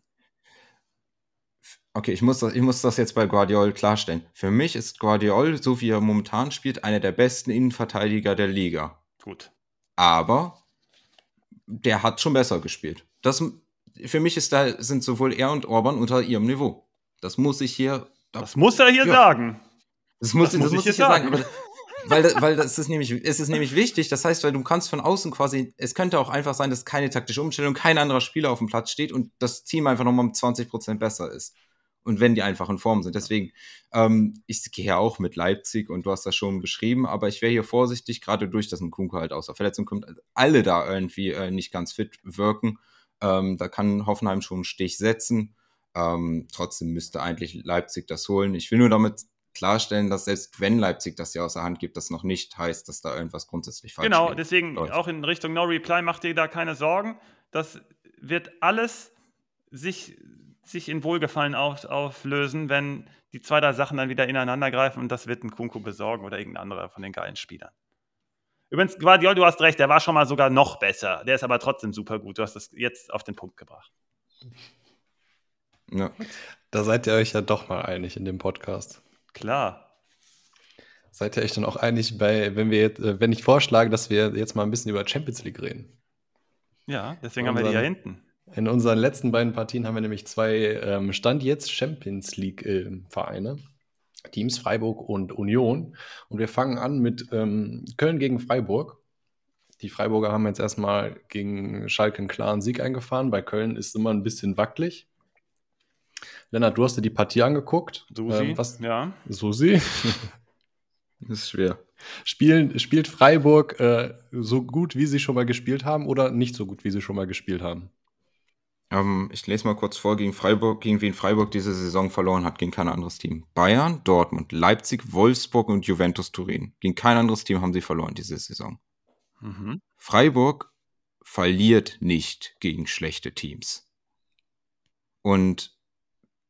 Speaker 3: Okay, ich muss, das, ich muss das jetzt bei Guardiol klarstellen. Für mich ist Guardiol, so wie er momentan spielt, einer der besten Innenverteidiger der Liga.
Speaker 1: Gut
Speaker 3: aber der hat schon besser gespielt. Das, für mich ist da, sind sowohl er und Orban unter ihrem Niveau. Das muss ich hier.
Speaker 1: Das muss er hier ja. sagen.
Speaker 3: Das muss, das das muss ich hier sagen. sagen. weil, weil das ist nämlich, es ist nämlich wichtig. Das heißt, weil du kannst von außen quasi, es könnte auch einfach sein, dass keine taktische Umstellung, kein anderer Spieler auf dem Platz steht und das Team einfach nochmal um 20% besser ist und wenn die einfach in Form sind. Deswegen, ähm, ich gehe ja auch mit Leipzig und du hast das schon beschrieben, aber ich wäre hier vorsichtig, gerade durch, dass ein Kunko halt außer Verletzung kommt, also alle da irgendwie äh, nicht ganz fit wirken. Ähm, da kann Hoffenheim schon einen Stich setzen. Ähm, trotzdem müsste eigentlich Leipzig das holen. Ich will nur damit klarstellen, dass selbst wenn Leipzig das ja aus der Hand gibt, das noch nicht heißt, dass da irgendwas grundsätzlich falsch
Speaker 1: ist. Genau, deswegen läuft. auch in Richtung No Reply macht ihr da keine Sorgen. Das wird alles sich sich in Wohlgefallen auf, auflösen, wenn die zwei, drei Sachen dann wieder ineinander greifen und das wird ein Kunku besorgen oder irgendein anderer von den geilen Spielern. Übrigens, Guardiol, du hast recht, der war schon mal sogar noch besser. Der ist aber trotzdem super gut. Du hast das jetzt auf den Punkt gebracht.
Speaker 2: Ja. Da seid ihr euch ja doch mal einig in dem Podcast.
Speaker 1: Klar.
Speaker 2: Seid ihr euch dann auch einig bei, wenn wir jetzt, äh, wenn ich vorschlage, dass wir jetzt mal ein bisschen über Champions League reden?
Speaker 1: Ja, deswegen haben wir die ja hinten.
Speaker 2: In unseren letzten beiden Partien haben wir nämlich zwei ähm, Stand jetzt Champions League äh, Vereine. Teams Freiburg und Union. Und wir fangen an mit ähm, Köln gegen Freiburg. Die Freiburger haben jetzt erstmal gegen Schalke einen klaren Sieg eingefahren. Bei Köln ist es immer ein bisschen wackelig. Lennart, du hast dir die Partie angeguckt.
Speaker 1: Susi, ähm, was? ja.
Speaker 2: Susi.
Speaker 3: das ist schwer.
Speaker 2: Spielen, spielt Freiburg äh, so gut, wie sie schon mal gespielt haben oder nicht so gut, wie sie schon mal gespielt haben?
Speaker 3: Ähm, ich lese mal kurz vor, gegen Freiburg, gegen wen Freiburg diese Saison verloren hat, gegen kein anderes Team. Bayern, Dortmund, Leipzig, Wolfsburg und Juventus Turin. Gegen kein anderes Team haben sie verloren diese Saison. Mhm. Freiburg verliert nicht gegen schlechte Teams. Und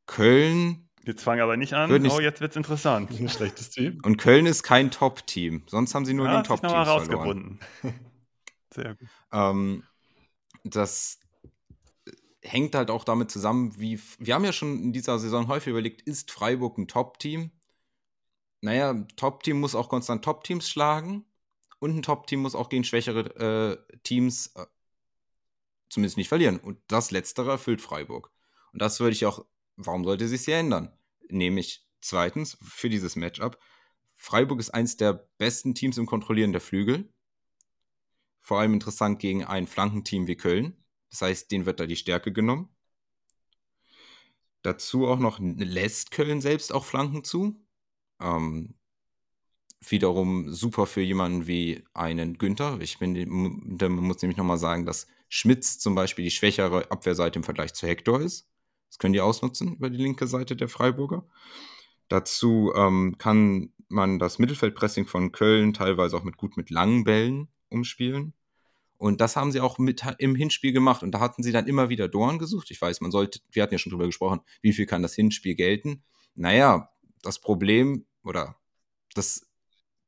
Speaker 3: Köln.
Speaker 1: Jetzt fangen aber nicht an.
Speaker 3: Nicht,
Speaker 1: oh, jetzt wird's interessant.
Speaker 2: Ein schlechtes Team.
Speaker 3: Und Köln ist kein Top-Team. Sonst haben sie nur ja, den Top-Teams
Speaker 1: verloren. Sehr gut.
Speaker 3: Ähm, das hängt halt auch damit zusammen, wie. Wir haben ja schon in dieser Saison häufig überlegt, ist Freiburg ein Top-Team? Naja, Top-Team muss auch konstant Top-Teams schlagen und ein Top-Team muss auch gegen schwächere äh, Teams äh, zumindest nicht verlieren. Und das Letztere erfüllt Freiburg. Und das würde ich auch. Warum sollte sich hier ändern? Nämlich zweitens für dieses Matchup. Freiburg ist eins der besten Teams im Kontrollieren der Flügel. Vor allem interessant gegen ein Flankenteam wie Köln. Das heißt, denen wird da die Stärke genommen. Dazu auch noch lässt Köln selbst auch Flanken zu. Ähm, wiederum super für jemanden wie einen Günther. Ich bin, man muss nämlich nochmal sagen, dass Schmitz zum Beispiel die schwächere Abwehrseite im Vergleich zu Hector ist. Das können die ausnutzen über die linke Seite der Freiburger. Dazu ähm, kann man das Mittelfeldpressing von Köln teilweise auch mit gut mit langen Bällen umspielen. Und das haben sie auch mit im Hinspiel gemacht. Und da hatten sie dann immer wieder Dorn gesucht. Ich weiß, man sollte, wir hatten ja schon drüber gesprochen, wie viel kann das Hinspiel gelten? Naja, das Problem oder das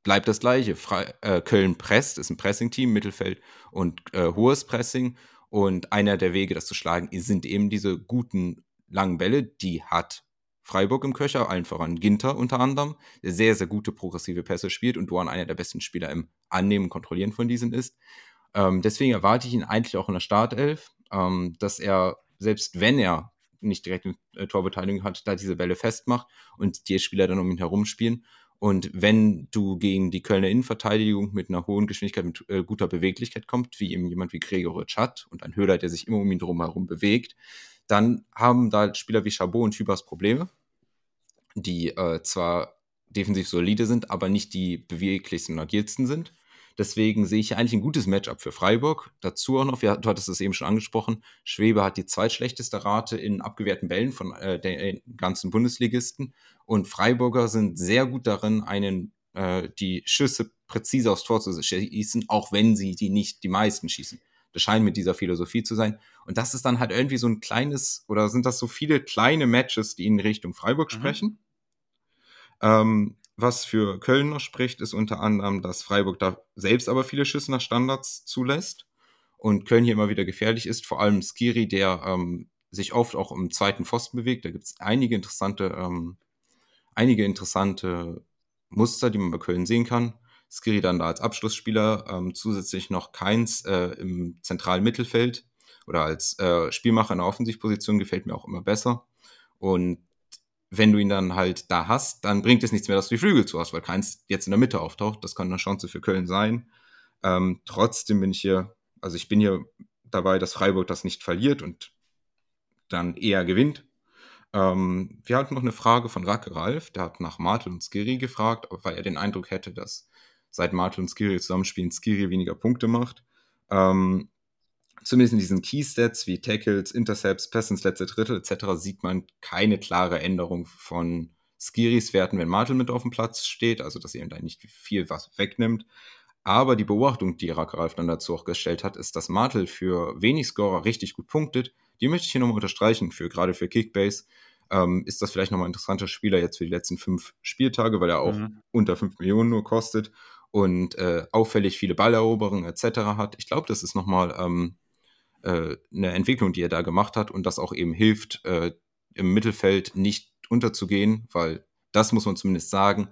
Speaker 3: bleibt das gleiche. Fre äh, Köln presst, ist ein Pressing-Team, Mittelfeld und äh, hohes Pressing. Und einer der Wege, das zu schlagen, sind eben diese guten langen Bälle. Die hat Freiburg im Köcher, allen voran Ginter unter anderem, der sehr, sehr gute progressive Pässe spielt und Dorn einer der besten Spieler im Annehmen und Kontrollieren von diesen ist. Ähm, deswegen erwarte ich ihn eigentlich auch in der Startelf, ähm, dass er, selbst wenn er nicht direkt eine äh, Torbeteiligung hat, da diese Bälle festmacht und die Spieler dann um ihn herum spielen. Und wenn du gegen die Kölner Innenverteidigung mit einer hohen Geschwindigkeit, mit äh, guter Beweglichkeit kommst, wie eben jemand wie Gregoritsch hat und ein Höhler, der sich immer um ihn drum herum bewegt, dann haben da Spieler wie Chabot und Hübers Probleme, die äh, zwar defensiv solide sind, aber nicht die beweglichsten und agilsten sind. Deswegen sehe ich eigentlich ein gutes Matchup für Freiburg. Dazu auch noch, du hattest es eben schon angesprochen, Schwebe hat die zweitschlechteste Rate in abgewehrten Bällen von äh, den ganzen Bundesligisten. Und Freiburger sind sehr gut darin, einen, äh, die Schüsse präzise aufs Tor zu schießen, auch wenn sie die nicht die meisten schießen. Das scheint mit dieser Philosophie zu sein. Und das ist dann halt irgendwie so ein kleines, oder sind das so viele kleine Matches, die in Richtung Freiburg mhm. sprechen? Ähm, was für Köln noch spricht, ist unter anderem, dass Freiburg da selbst aber viele Schüsse nach Standards zulässt und Köln hier immer wieder gefährlich ist. Vor allem Skiri, der ähm, sich oft auch im zweiten Pfosten bewegt. Da gibt es einige interessante, ähm, einige interessante Muster, die man bei Köln sehen kann. Skiri dann da als Abschlussspieler, ähm, zusätzlich noch Keins äh, im zentralen Mittelfeld oder als äh, Spielmacher in der Offensivposition gefällt mir auch immer besser. Und wenn du ihn dann halt da hast, dann bringt es nichts mehr, dass du die Flügel zu hast, weil keins jetzt in der Mitte auftaucht. Das kann eine Chance für Köln sein. Ähm, trotzdem bin ich hier, also ich bin hier dabei, dass Freiburg das nicht verliert und dann eher gewinnt. Ähm, wir hatten noch eine Frage von Rake Ralf, der hat nach Martel und Skiri gefragt, weil er den Eindruck hätte, dass seit Martel und Skiri zusammenspielen, Skiri weniger Punkte macht. Ähm, zumindest in diesen Keystats wie Tackles, Intercepts, Pass ins letzte Drittel etc. sieht man keine klare Änderung von Skiris Werten, wenn Martel mit auf dem Platz steht, also dass er da nicht viel was wegnimmt. Aber die Beobachtung, die Ralf dann dazu auch gestellt hat, ist, dass Martel für wenig Scorer richtig gut punktet. Die möchte ich hier nochmal unterstreichen, für, gerade für Kickbase. Ähm, ist das vielleicht nochmal ein interessanter Spieler jetzt für die letzten fünf Spieltage, weil er auch mhm. unter fünf Millionen nur kostet und äh, auffällig viele Balleroberungen etc. hat. Ich glaube, das ist nochmal ähm, äh, eine Entwicklung, die er da gemacht hat und das auch eben hilft, äh, im Mittelfeld nicht unterzugehen, weil das muss man zumindest sagen.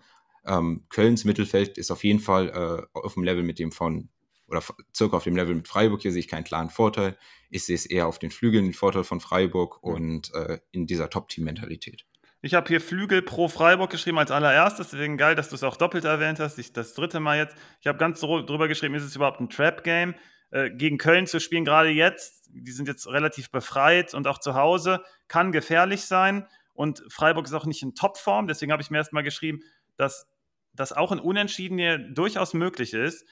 Speaker 3: Ähm, Kölns Mittelfeld ist auf jeden Fall äh, auf dem Level mit dem von, oder circa auf dem Level mit Freiburg. Hier sehe ich keinen klaren Vorteil. Ich sehe es eher auf den Flügeln den Vorteil von Freiburg und äh, in dieser Top-Team-Mentalität.
Speaker 1: Ich habe hier Flügel pro Freiburg geschrieben als allererstes, deswegen geil, dass du es auch doppelt erwähnt hast. Ich, das dritte Mal jetzt. Ich habe ganz drüber geschrieben, ist es überhaupt ein Trap-Game? Äh, gegen Köln zu spielen, gerade jetzt, die sind jetzt relativ befreit und auch zu Hause, kann gefährlich sein. Und Freiburg ist auch nicht in Topform, deswegen habe ich mir erstmal geschrieben, dass das auch ein Unentschieden hier durchaus möglich ist.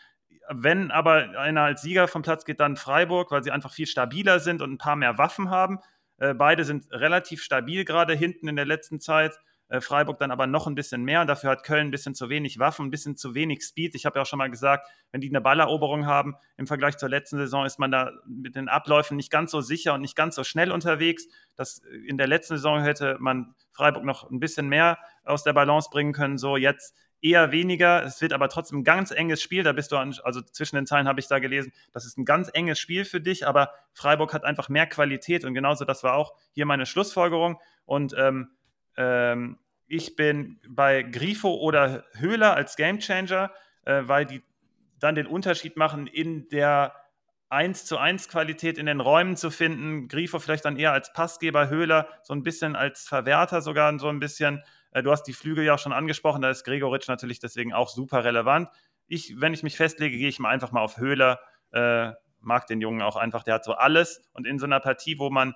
Speaker 1: Wenn aber einer als Sieger vom Platz geht, dann Freiburg, weil sie einfach viel stabiler sind und ein paar mehr Waffen haben. Äh, beide sind relativ stabil gerade hinten in der letzten Zeit. Äh, Freiburg dann aber noch ein bisschen mehr. Dafür hat Köln ein bisschen zu wenig Waffen, ein bisschen zu wenig Speed. Ich habe ja auch schon mal gesagt, wenn die eine Balleroberung haben, im Vergleich zur letzten Saison ist man da mit den Abläufen nicht ganz so sicher und nicht ganz so schnell unterwegs. Das, äh, in der letzten Saison hätte man Freiburg noch ein bisschen mehr aus der Balance bringen können. So jetzt eher weniger. Es wird aber trotzdem ein ganz enges Spiel. Da bist du, an, also zwischen den Zeilen habe ich da gelesen, das ist ein ganz enges Spiel für dich, aber Freiburg hat einfach mehr Qualität und genauso, das war auch hier meine Schlussfolgerung. Und ähm, ähm, ich bin bei Grifo oder Höhler als Gamechanger, äh, weil die dann den Unterschied machen in der 1 zu 1 Qualität in den Räumen zu finden. Grifo vielleicht dann eher als Passgeber, Höhler so ein bisschen als Verwerter sogar so ein bisschen. Äh, du hast die Flügel ja auch schon angesprochen, da ist Gregoritsch natürlich deswegen auch super relevant. Ich, wenn ich mich festlege, gehe ich mal einfach mal auf Höhler. Äh, mag den Jungen auch einfach, der hat so alles. Und in so einer Partie, wo man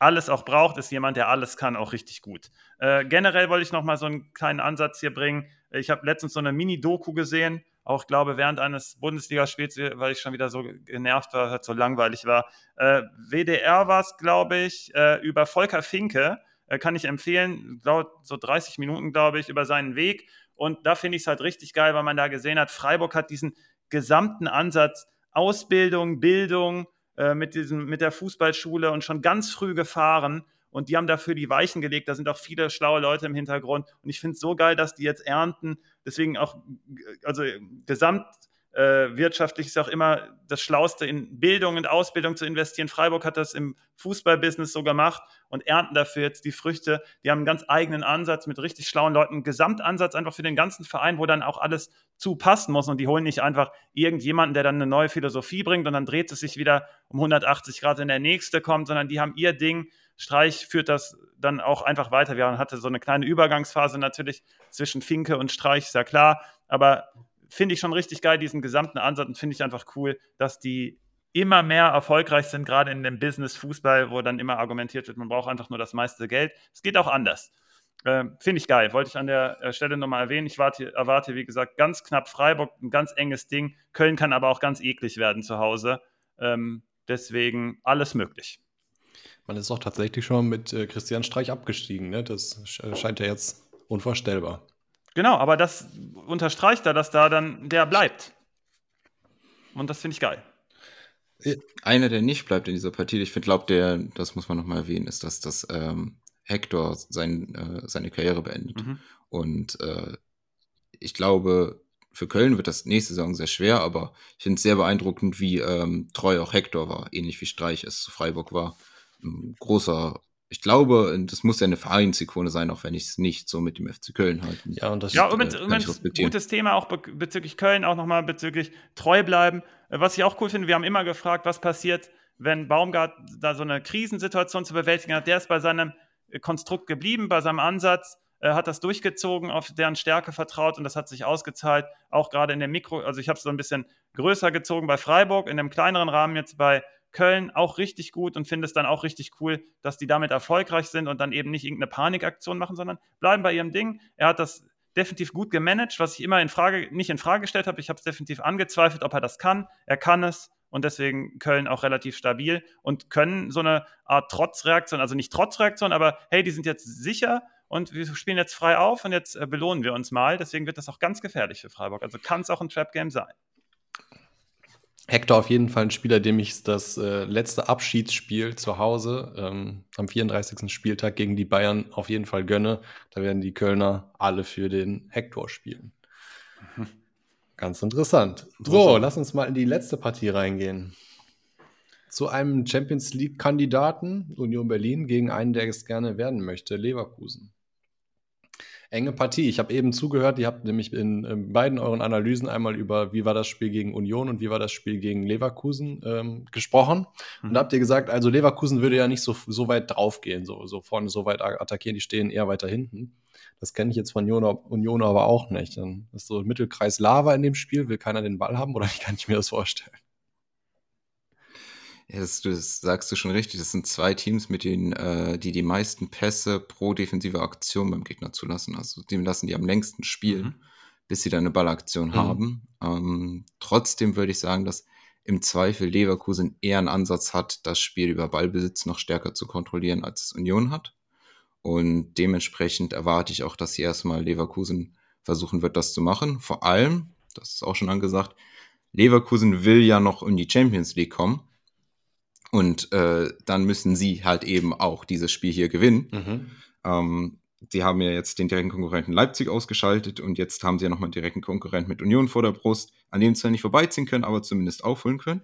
Speaker 1: alles auch braucht, ist jemand, der alles kann, auch richtig gut. Äh, generell wollte ich noch mal so einen kleinen Ansatz hier bringen. Ich habe letztens so eine Mini-Doku gesehen, auch glaube während eines Bundesligaspiels, weil ich schon wieder so genervt war, so langweilig war. Äh, WDR war es, glaube ich, äh, über Volker Finke. Äh, kann ich empfehlen, glaub, so 30 Minuten, glaube ich, über seinen Weg. Und da finde ich es halt richtig geil, weil man da gesehen hat, Freiburg hat diesen gesamten Ansatz Ausbildung, Bildung, äh, mit, diesem, mit der Fußballschule und schon ganz früh gefahren. Und die haben dafür die Weichen gelegt. Da sind auch viele schlaue Leute im Hintergrund. Und ich finde es so geil, dass die jetzt ernten. Deswegen auch, also gesamt äh, wirtschaftlich ist auch immer das Schlauste, in Bildung und Ausbildung zu investieren. Freiburg hat das im Fußballbusiness so gemacht und ernten dafür jetzt die Früchte. Die haben einen ganz eigenen Ansatz mit richtig schlauen Leuten, einen Gesamtansatz einfach für den ganzen Verein, wo dann auch alles zu passen muss. Und die holen nicht einfach irgendjemanden, der dann eine neue Philosophie bringt und dann dreht es sich wieder um 180 Grad, wenn der nächste kommt, sondern die haben ihr Ding. Streich führt das dann auch einfach weiter. Wir hatten so eine kleine Übergangsphase natürlich zwischen Finke und Streich, ist ja klar. Aber finde ich schon richtig geil, diesen gesamten Ansatz und finde ich einfach cool, dass die immer mehr erfolgreich sind, gerade in dem Business-Fußball, wo dann immer argumentiert wird, man braucht einfach nur das meiste Geld. Es geht auch anders. Äh, Finde ich geil. Wollte ich an der äh, Stelle nochmal erwähnen. Ich warte, erwarte, wie gesagt, ganz knapp Freiburg, ein ganz enges Ding. Köln kann aber auch ganz eklig werden zu Hause. Ähm, deswegen alles möglich.
Speaker 2: Man ist auch tatsächlich schon mit äh, Christian Streich abgestiegen. Ne? Das scheint ja jetzt unvorstellbar.
Speaker 1: Genau, aber das unterstreicht da, dass da dann der bleibt. Und das finde ich geil.
Speaker 3: Einer, der nicht bleibt in dieser Partie, ich glaube, der, das muss man nochmal erwähnen, ist, dass das ähm, Hector sein, äh, seine Karriere beendet. Mhm. Und äh, ich glaube, für Köln wird das nächste Saison sehr schwer, aber ich finde es sehr beeindruckend, wie ähm, treu auch Hector war, ähnlich wie Streich es zu Freiburg war. Ein großer ich glaube, das muss ja eine Vereinsikone sein, auch wenn ich es nicht so mit dem FC Köln halte.
Speaker 1: Ja, und das ja, ist, und äh, gutes Thema auch bezüglich Köln, auch nochmal bezüglich treu bleiben. Äh, was ich auch cool finde, wir haben immer gefragt, was passiert, wenn Baumgart da so eine Krisensituation zu bewältigen hat. Der ist bei seinem äh, Konstrukt geblieben, bei seinem Ansatz, äh, hat das durchgezogen, auf deren Stärke vertraut und das hat sich ausgezahlt, auch gerade in der Mikro, also ich habe es so ein bisschen größer gezogen bei Freiburg, in einem kleineren Rahmen jetzt bei Köln auch richtig gut und finde es dann auch richtig cool, dass die damit erfolgreich sind und dann eben nicht irgendeine Panikaktion machen, sondern bleiben bei ihrem Ding. Er hat das definitiv gut gemanagt, was ich immer in Frage, nicht in Frage gestellt habe. Ich habe es definitiv angezweifelt, ob er das kann. Er kann es und deswegen Köln auch relativ stabil und können so eine Art Trotzreaktion, also nicht Trotzreaktion, aber hey, die sind jetzt sicher und wir spielen jetzt frei auf und jetzt äh, belohnen wir uns mal. Deswegen wird das auch ganz gefährlich für Freiburg. Also kann es auch ein Trap-Game sein.
Speaker 2: Hector auf jeden Fall ein Spieler, dem ich das äh, letzte Abschiedsspiel zu Hause ähm, am 34. Spieltag gegen die Bayern auf jeden Fall gönne. Da werden die Kölner alle für den Hector spielen. Mhm. Ganz interessant. So, lass uns mal in die letzte Partie reingehen. Zu einem Champions League-Kandidaten, Union Berlin, gegen einen, der es gerne werden möchte, Leverkusen enge Partie. Ich habe eben zugehört, ihr habt nämlich in, in, beiden euren Analysen einmal über, wie war das Spiel gegen Union und wie war das Spiel gegen Leverkusen ähm, gesprochen. Mhm. Und da habt ihr gesagt, also Leverkusen würde ja nicht so, so weit draufgehen, so, so vorne so weit attackieren, die stehen eher weiter hinten. Das kenne ich jetzt von Union, Union aber auch nicht. Dann ist so Mittelkreis Lava in dem Spiel, will keiner den Ball haben oder wie kann ich mir das vorstellen?
Speaker 3: Ja, das, das, sagst du schon richtig. Das sind zwei Teams, mit denen, äh, die die meisten Pässe pro defensive Aktion beim Gegner zulassen. Also die lassen die am längsten spielen, mhm. bis sie dann eine Ballaktion mhm. haben. Ähm, trotzdem würde ich sagen, dass im Zweifel Leverkusen eher einen Ansatz hat, das Spiel über Ballbesitz noch stärker zu kontrollieren, als es Union hat. Und dementsprechend erwarte ich auch, dass hier erstmal Leverkusen versuchen wird, das zu machen. Vor allem, das ist auch schon angesagt, Leverkusen will ja noch in die Champions League kommen. Und äh, dann müssen sie halt eben auch dieses Spiel hier gewinnen. Mhm. Ähm, sie haben ja jetzt den direkten Konkurrenten Leipzig ausgeschaltet und jetzt haben sie ja nochmal einen direkten Konkurrent mit Union vor der Brust, an dem sie zwar nicht vorbeiziehen können, aber zumindest aufholen können.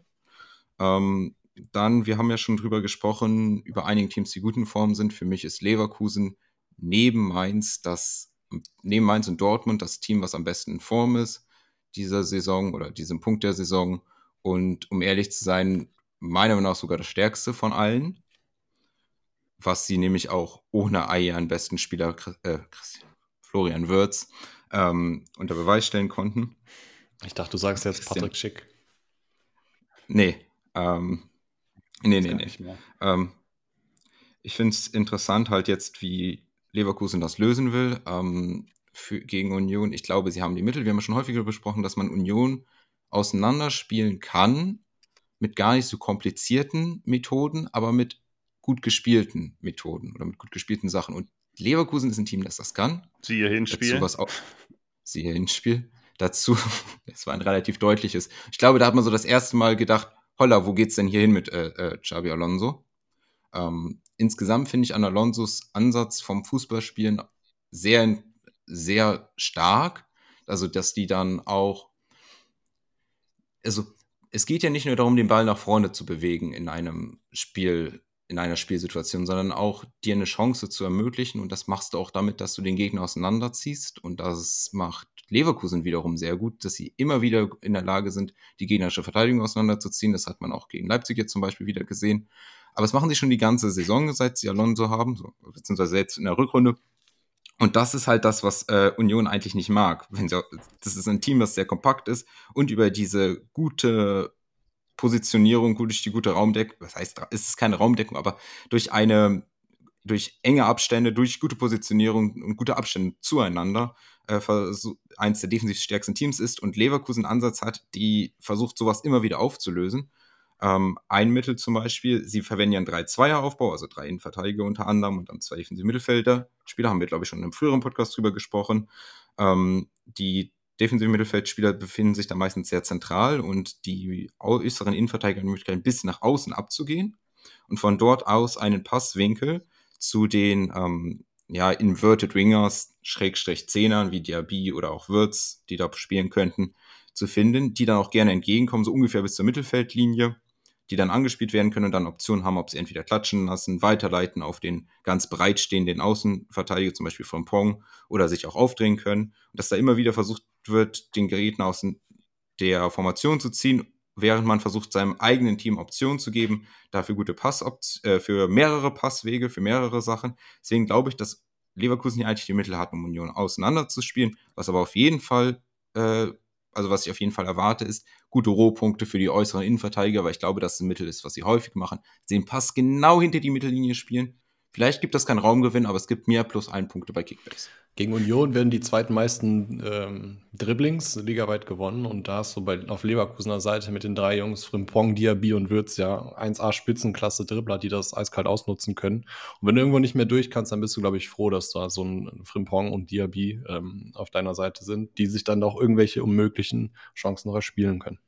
Speaker 3: Ähm, dann, wir haben ja schon drüber gesprochen, über einige Teams, die gut in Form sind. Für mich ist Leverkusen neben Mainz das, neben Mainz und Dortmund das Team, was am besten in Form ist dieser Saison oder diesem Punkt der Saison. Und um ehrlich zu sein, meiner Meinung nach sogar das stärkste von allen. Was sie nämlich auch ohne ihren besten Spieler äh, Florian Würz ähm, unter Beweis stellen konnten.
Speaker 2: Ich dachte, du sagst jetzt. Patrick Schick.
Speaker 3: Nee, ähm, nee, nee, nee. Ähm, ich finde es interessant halt jetzt, wie Leverkusen das lösen will ähm, für, gegen Union. Ich glaube, sie haben die Mittel. Wir haben schon häufiger besprochen, dass man Union auseinanderspielen kann, mit gar nicht so komplizierten Methoden, aber mit gut gespielten Methoden oder mit gut gespielten Sachen. Und Leverkusen ist ein Team, das das kann.
Speaker 1: Siehe Hinspiel.
Speaker 3: Dazu was auch, siehe Hinspiel. Dazu, es war ein relativ deutliches. Ich glaube, da hat man so das erste Mal gedacht, holla, wo geht's denn hier hin mit äh, äh, Xabi Alonso? Ähm, insgesamt finde ich an Alonsos Ansatz vom Fußballspielen sehr, sehr stark. Also, dass die dann auch, also es geht ja nicht nur darum, den Ball nach vorne zu bewegen in einem Spiel, in einer Spielsituation, sondern auch dir eine Chance zu ermöglichen. Und das machst du auch damit, dass du den Gegner auseinanderziehst. Und das macht Leverkusen wiederum sehr gut, dass sie immer wieder in der Lage sind, die gegnerische Verteidigung auseinanderzuziehen. Das hat man auch gegen Leipzig jetzt zum Beispiel wieder gesehen. Aber das machen sie schon die ganze Saison, seit sie Alonso haben, so, beziehungsweise jetzt in der Rückrunde. Und das ist halt das, was äh, Union eigentlich nicht mag. Wenn sie, das ist ein Team, das sehr kompakt ist und über diese gute Positionierung, durch die gute Raumdeckung, was heißt, ist es keine Raumdeckung, aber durch eine, durch enge Abstände, durch gute Positionierung und gute Abstände zueinander äh, eins der defensiv stärksten Teams ist und Leverkusen Ansatz hat, die versucht, sowas immer wieder aufzulösen. Ähm, ein Mittel zum Beispiel, sie verwenden ja einen 3-2er-Aufbau, also drei Innenverteidiger unter anderem und dann zwei defensive Mittelfelder. Spieler haben wir, glaube ich, schon in einem früheren Podcast drüber gesprochen. Ähm, die defensiven Mittelfeldspieler befinden sich da meistens sehr zentral und die äußeren Innenverteidiger haben die Möglichkeit, ein bisschen nach außen abzugehen und von dort aus einen Passwinkel zu den ähm, ja, Inverted Wingers, Schrägstrich Zehnern wie Diaby oder auch Würz, die da spielen könnten, zu finden, die dann auch gerne entgegenkommen, so ungefähr bis zur Mittelfeldlinie, die dann angespielt werden können und dann Optionen haben, ob sie entweder klatschen lassen, weiterleiten auf den ganz breitstehenden Außenverteidiger, zum Beispiel von Pong, oder sich auch aufdrehen können. Und dass da immer wieder versucht wird, den Gegner aus der Formation zu ziehen, während man versucht, seinem eigenen Team Optionen zu geben, dafür gute Pass äh, für mehrere Passwege, für mehrere Sachen. Deswegen glaube ich, dass Leverkusen hier eigentlich die Mittel hat, um Union auseinanderzuspielen, was aber auf jeden Fall, äh, also was ich auf jeden Fall erwarte, ist gute Rohpunkte für die äußeren Innenverteidiger, weil ich glaube, dass das ein Mittel ist, was sie häufig machen. Den Pass genau hinter die Mittellinie spielen. Vielleicht gibt das keinen Raumgewinn, aber es gibt mehr plus ein Punkte bei Kickbase.
Speaker 2: Gegen Union werden die zweitmeisten ähm, Dribblings ligaweit gewonnen und da ist so bei, auf Leverkusener Seite mit den drei Jungs Frimpong, Diaby und Würz ja 1A Spitzenklasse Dribbler, die das eiskalt ausnutzen können. Und wenn du irgendwo nicht mehr durch kannst, dann bist du, glaube ich, froh, dass da so ein Frimpong und Diaby ähm, auf deiner Seite sind, die sich dann auch irgendwelche unmöglichen Chancen noch erspielen können.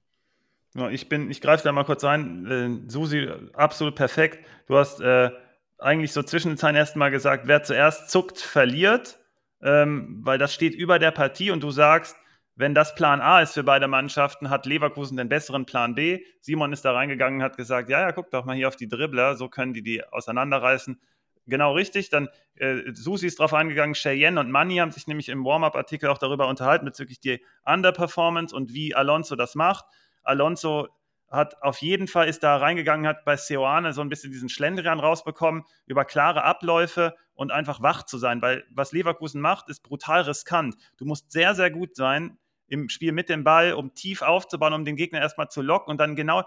Speaker 1: Ja, ich bin, ich greife da mal kurz ein. Äh, Susi, absolut perfekt. Du hast äh, eigentlich so zwischen den Zeilen erstmal gesagt, wer zuerst zuckt, verliert ähm, weil das steht über der Partie und du sagst, wenn das Plan A ist für beide Mannschaften, hat Leverkusen den besseren Plan B. Simon ist da reingegangen und hat gesagt, ja, ja, guck doch mal hier auf die Dribbler, so können die die auseinanderreißen. Genau richtig, dann äh, Susi ist drauf eingegangen, Cheyenne und Manny haben sich nämlich im Warm-Up-Artikel auch darüber unterhalten bezüglich die Underperformance und wie Alonso das macht. Alonso hat auf jeden Fall ist da reingegangen, hat bei Seoane so ein bisschen diesen Schlendrian rausbekommen, über klare Abläufe und einfach wach zu sein, weil was Leverkusen macht, ist brutal riskant. Du musst sehr, sehr gut sein im Spiel mit dem Ball, um tief aufzubauen, um den Gegner erstmal zu locken und dann genau,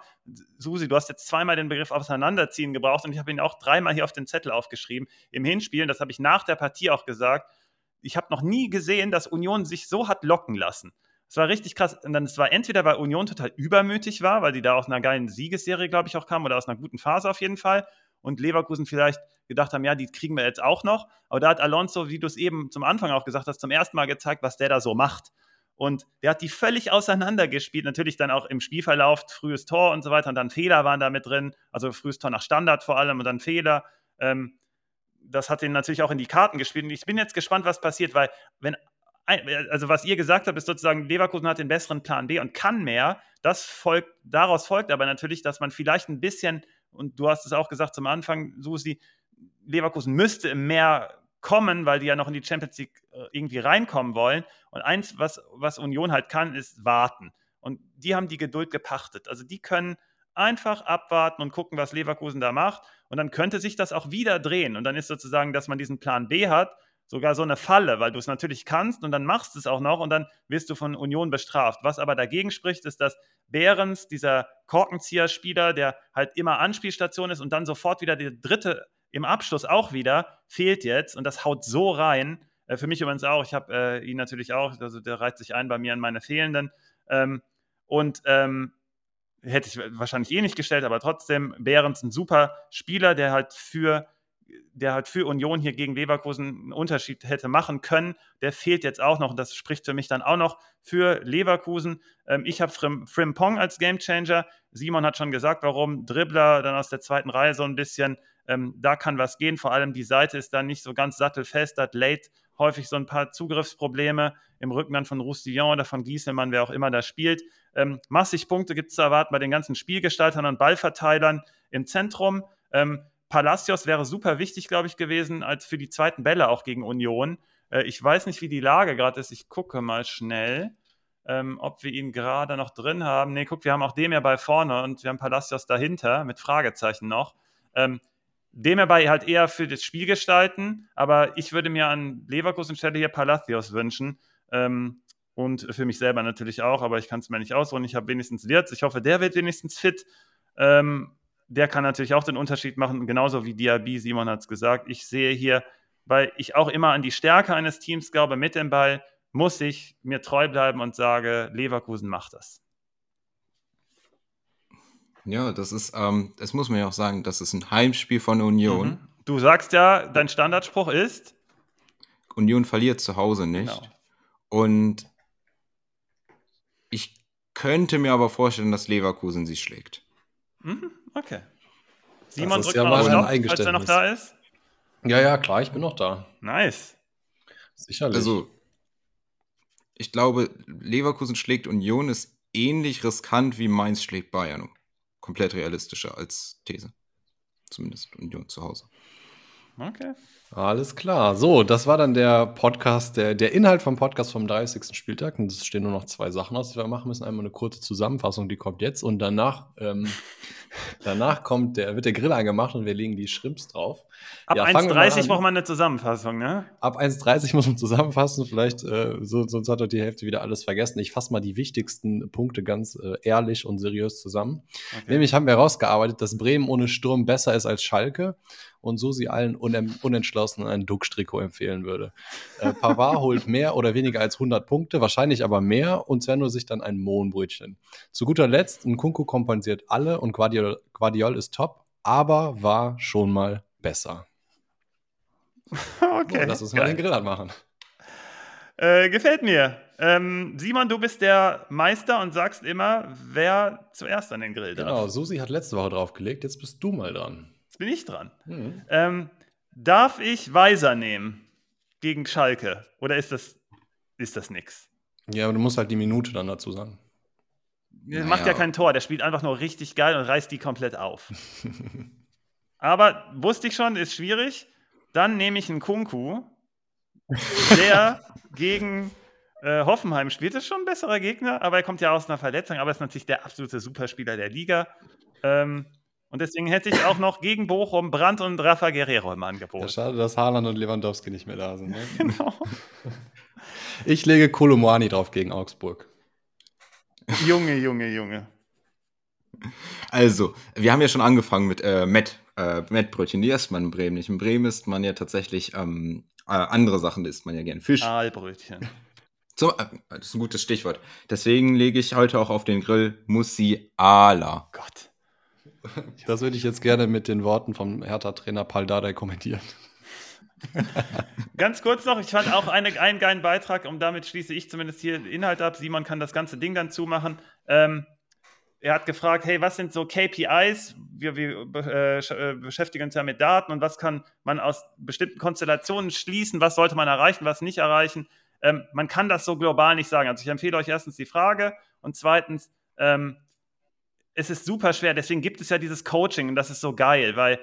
Speaker 1: Susi, du hast jetzt zweimal den Begriff auseinanderziehen gebraucht und ich habe ihn auch dreimal hier auf den Zettel aufgeschrieben. Im Hinspielen, das habe ich nach der Partie auch gesagt, ich habe noch nie gesehen, dass Union sich so hat locken lassen. Es war richtig krass. Und dann, es war entweder, weil Union total übermütig war, weil die da aus einer geilen Siegesserie, glaube ich, auch kamen, oder aus einer guten Phase auf jeden Fall. Und Leverkusen vielleicht gedacht haben, ja, die kriegen wir jetzt auch noch. Aber da hat Alonso, wie du es eben zum Anfang auch gesagt hast, zum ersten Mal gezeigt, was der da so macht. Und der hat die völlig auseinandergespielt. Natürlich dann auch im Spielverlauf, frühes Tor und so weiter. Und dann Fehler waren da mit drin. Also frühes Tor nach Standard vor allem und dann Fehler. Ähm, das hat ihn natürlich auch in die Karten gespielt. Und ich bin jetzt gespannt, was passiert, weil wenn also was ihr gesagt habt, ist sozusagen, Leverkusen hat den besseren Plan B und kann mehr. Das folgt, daraus folgt aber natürlich, dass man vielleicht ein bisschen, und du hast es auch gesagt zum Anfang, Susi, Leverkusen müsste Mehr kommen, weil die ja noch in die Champions League äh, irgendwie reinkommen wollen. Und eins, was, was Union halt kann, ist warten. Und die haben die Geduld gepachtet. Also die können einfach abwarten und gucken, was Leverkusen da macht. Und dann könnte sich das auch wieder drehen. Und dann ist sozusagen, dass man diesen Plan B hat sogar so eine Falle, weil du es natürlich kannst und dann machst es auch noch und dann wirst du von Union bestraft. Was aber dagegen spricht, ist, dass Behrens, dieser Korkenzieher-Spieler, der halt immer Anspielstation ist und dann sofort wieder der dritte im Abschluss auch wieder, fehlt jetzt und das haut so rein. Äh, für mich übrigens auch, ich habe äh, ihn natürlich auch, also der reiht sich ein bei mir an meine Fehlenden. Ähm, und ähm, hätte ich wahrscheinlich eh nicht gestellt, aber trotzdem, Behrens ein super Spieler, der halt für der halt für Union hier gegen Leverkusen einen Unterschied hätte machen können, der fehlt jetzt auch noch. Und das spricht für mich dann auch noch für Leverkusen. Ähm, ich habe Frim, Frimpong als Gamechanger. Simon hat schon gesagt, warum. Dribbler dann aus der zweiten Reihe so ein bisschen. Ähm, da kann was gehen. Vor allem die Seite ist dann nicht so ganz sattelfest, hat Late häufig so ein paar Zugriffsprobleme im Rücken dann von Roussillon oder von Gieselmann, wer auch immer da spielt. Ähm, massig Punkte gibt es zu erwarten bei den ganzen Spielgestaltern und Ballverteilern im Zentrum. Ähm, Palacios wäre super wichtig, glaube ich, gewesen, als für die zweiten Bälle auch gegen Union. Äh, ich weiß nicht, wie die Lage gerade ist. Ich gucke mal schnell, ähm, ob wir ihn gerade noch drin haben. Ne, guck, wir haben auch dem ja bei vorne und wir haben Palacios dahinter mit Fragezeichen noch. Ähm, dem bei halt eher für das Spiel gestalten, aber ich würde mir an Leverkusen Stelle hier Palacios wünschen. Ähm, und für mich selber natürlich auch, aber ich kann es mir nicht ausruhen. Ich habe wenigstens Wirtz. Ich hoffe, der wird wenigstens fit. Ähm, der kann natürlich auch den Unterschied machen, genauso wie Diaby, Simon hat es gesagt. Ich sehe hier, weil ich auch immer an die Stärke eines Teams glaube, mit dem Ball muss ich mir treu bleiben und sage, Leverkusen macht das.
Speaker 3: Ja, das ist, ähm, das muss man ja auch sagen, das ist ein Heimspiel von Union. Mhm.
Speaker 1: Du sagst ja, dein Standardspruch ist?
Speaker 3: Union verliert zu Hause nicht. Genau. Und ich könnte mir aber vorstellen, dass Leverkusen sie schlägt.
Speaker 1: Mhm, okay. Simon drückt ja mal auf falls er noch da ist.
Speaker 2: Ja, ja, klar, ich bin noch da.
Speaker 1: Nice.
Speaker 3: Sicherlich. Also, ich glaube, Leverkusen schlägt Union ist ähnlich riskant wie Mainz schlägt Bayern komplett realistischer als These. Zumindest Union zu Hause.
Speaker 1: Okay.
Speaker 2: Alles klar. So, das war dann der Podcast, der, der Inhalt vom Podcast vom 30. Spieltag. Und es stehen nur noch zwei Sachen aus, die wir machen müssen. Einmal eine kurze Zusammenfassung, die kommt jetzt. Und danach, ähm, danach kommt der, wird der Grill angemacht und wir legen die Shrimps drauf.
Speaker 1: Ab ja, 1,30 braucht man eine Zusammenfassung, ne?
Speaker 2: Ab 1,30 muss man zusammenfassen. Vielleicht, äh, so, sonst hat er die Hälfte wieder alles vergessen. Ich fasse mal die wichtigsten Punkte ganz äh, ehrlich und seriös zusammen. Okay. Nämlich haben wir herausgearbeitet, dass Bremen ohne Sturm besser ist als Schalke und so sie allen Unentschlossenen ein Duckstrikot empfehlen würde. Äh, Pavard holt mehr oder weniger als 100 Punkte, wahrscheinlich aber mehr und Zerno sich dann ein Mohnbrötchen. Zu guter Letzt, Nkunku kompensiert alle und Guardiol, Guardiol ist top, aber war schon mal besser.
Speaker 1: Okay. So,
Speaker 2: lass uns mal den Grill anmachen.
Speaker 1: Äh, gefällt mir. Ähm, Simon, du bist der Meister und sagst immer, wer zuerst an den Grill darf.
Speaker 2: Genau, Susi hat letzte Woche draufgelegt, jetzt bist du mal dran
Speaker 1: bin ich dran. Mhm. Ähm, darf ich Weiser nehmen gegen Schalke? Oder ist das, ist das nix?
Speaker 2: Ja, aber du musst halt die Minute dann dazu sagen.
Speaker 1: Der naja. macht ja kein Tor, der spielt einfach nur richtig geil und reißt die komplett auf. aber wusste ich schon, ist schwierig. Dann nehme ich einen Kunku, der gegen äh, Hoffenheim spielt. Das ist schon ein besserer Gegner, aber er kommt ja aus einer Verletzung, aber ist natürlich der absolute Superspieler der Liga. Ähm, und deswegen hätte ich auch noch gegen Bochum Brandt und Rafa Guerrero im Angebot. Ja,
Speaker 2: schade, dass Haaland und Lewandowski nicht mehr da sind. Ne? genau. Ich lege Kolomani drauf gegen Augsburg.
Speaker 1: Junge, Junge, Junge.
Speaker 3: Also, wir haben ja schon angefangen mit äh, Met, äh, Mettbrötchen. Die isst man in Bremen nicht. In Bremen isst man ja tatsächlich ähm, äh, andere Sachen, isst man ja gern. Fisch.
Speaker 1: Aalbrötchen.
Speaker 3: So, äh, das ist ein gutes Stichwort. Deswegen lege ich heute auch auf den Grill Musiala.
Speaker 1: Gott.
Speaker 2: Das würde ich jetzt gerne mit den Worten vom Hertha-Trainer Paul Dardai kommentieren.
Speaker 1: Ganz kurz noch, ich fand auch eine, einen geilen Beitrag, und damit schließe ich zumindest hier Inhalt ab. Simon kann das ganze Ding dann zumachen. Ähm, er hat gefragt, hey, was sind so KPIs? Wir, wir äh, äh, beschäftigen uns ja mit Daten und was kann man aus bestimmten Konstellationen schließen? Was sollte man erreichen, was nicht erreichen? Ähm, man kann das so global nicht sagen. Also ich empfehle euch erstens die Frage und zweitens, ähm, es ist super schwer. Deswegen gibt es ja dieses Coaching und das ist so geil, weil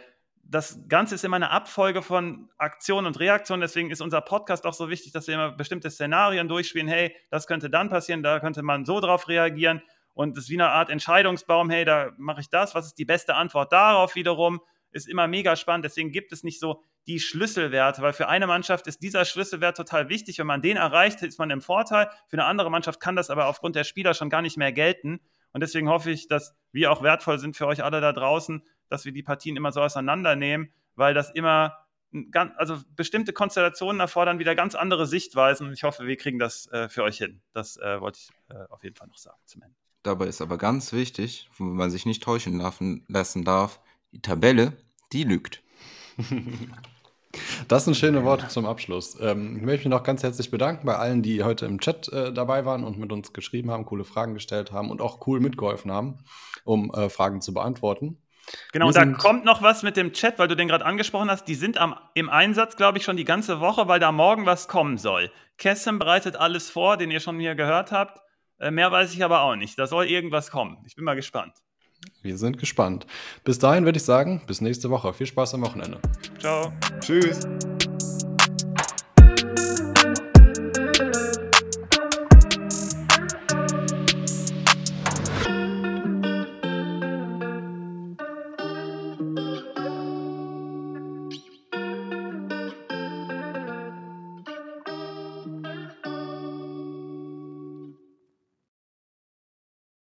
Speaker 1: das Ganze ist immer eine Abfolge von Aktion und Reaktion. Deswegen ist unser Podcast auch so wichtig, dass wir immer bestimmte Szenarien durchspielen. Hey, das könnte dann passieren, da könnte man so drauf reagieren. Und es ist wie eine Art Entscheidungsbaum. Hey, da mache ich das. Was ist die beste Antwort darauf wiederum? Ist immer mega spannend. Deswegen gibt es nicht so die Schlüsselwerte, weil für eine Mannschaft ist dieser Schlüsselwert total wichtig. Wenn man den erreicht, ist man im Vorteil. Für eine andere Mannschaft kann das aber aufgrund der Spieler schon gar nicht mehr gelten. Und deswegen hoffe ich, dass wir auch wertvoll sind für euch alle da draußen, dass wir die Partien immer so auseinandernehmen, weil das immer, ganz, also bestimmte Konstellationen erfordern wieder ganz andere Sichtweisen. Und ich hoffe, wir kriegen das äh, für euch hin. Das äh, wollte ich äh, auf jeden Fall noch sagen zum Ende.
Speaker 3: Dabei ist aber ganz wichtig, wo man sich nicht täuschen lassen darf, die Tabelle, die lügt.
Speaker 2: Das sind schöne Worte zum Abschluss. Ähm, ich möchte mich noch ganz herzlich bedanken bei allen, die heute im Chat äh, dabei waren und mit uns geschrieben haben, coole Fragen gestellt haben und auch cool mitgeholfen haben, um äh, Fragen zu beantworten.
Speaker 1: Genau, da kommt noch was mit dem Chat, weil du den gerade angesprochen hast. Die sind am, im Einsatz, glaube ich, schon die ganze Woche, weil da morgen was kommen soll. Kessem bereitet alles vor, den ihr schon hier gehört habt. Äh, mehr weiß ich aber auch nicht. Da soll irgendwas kommen. Ich bin mal gespannt.
Speaker 2: Wir sind gespannt. Bis dahin würde ich sagen, bis nächste Woche. Viel Spaß am Wochenende.
Speaker 1: Ciao.
Speaker 3: Tschüss.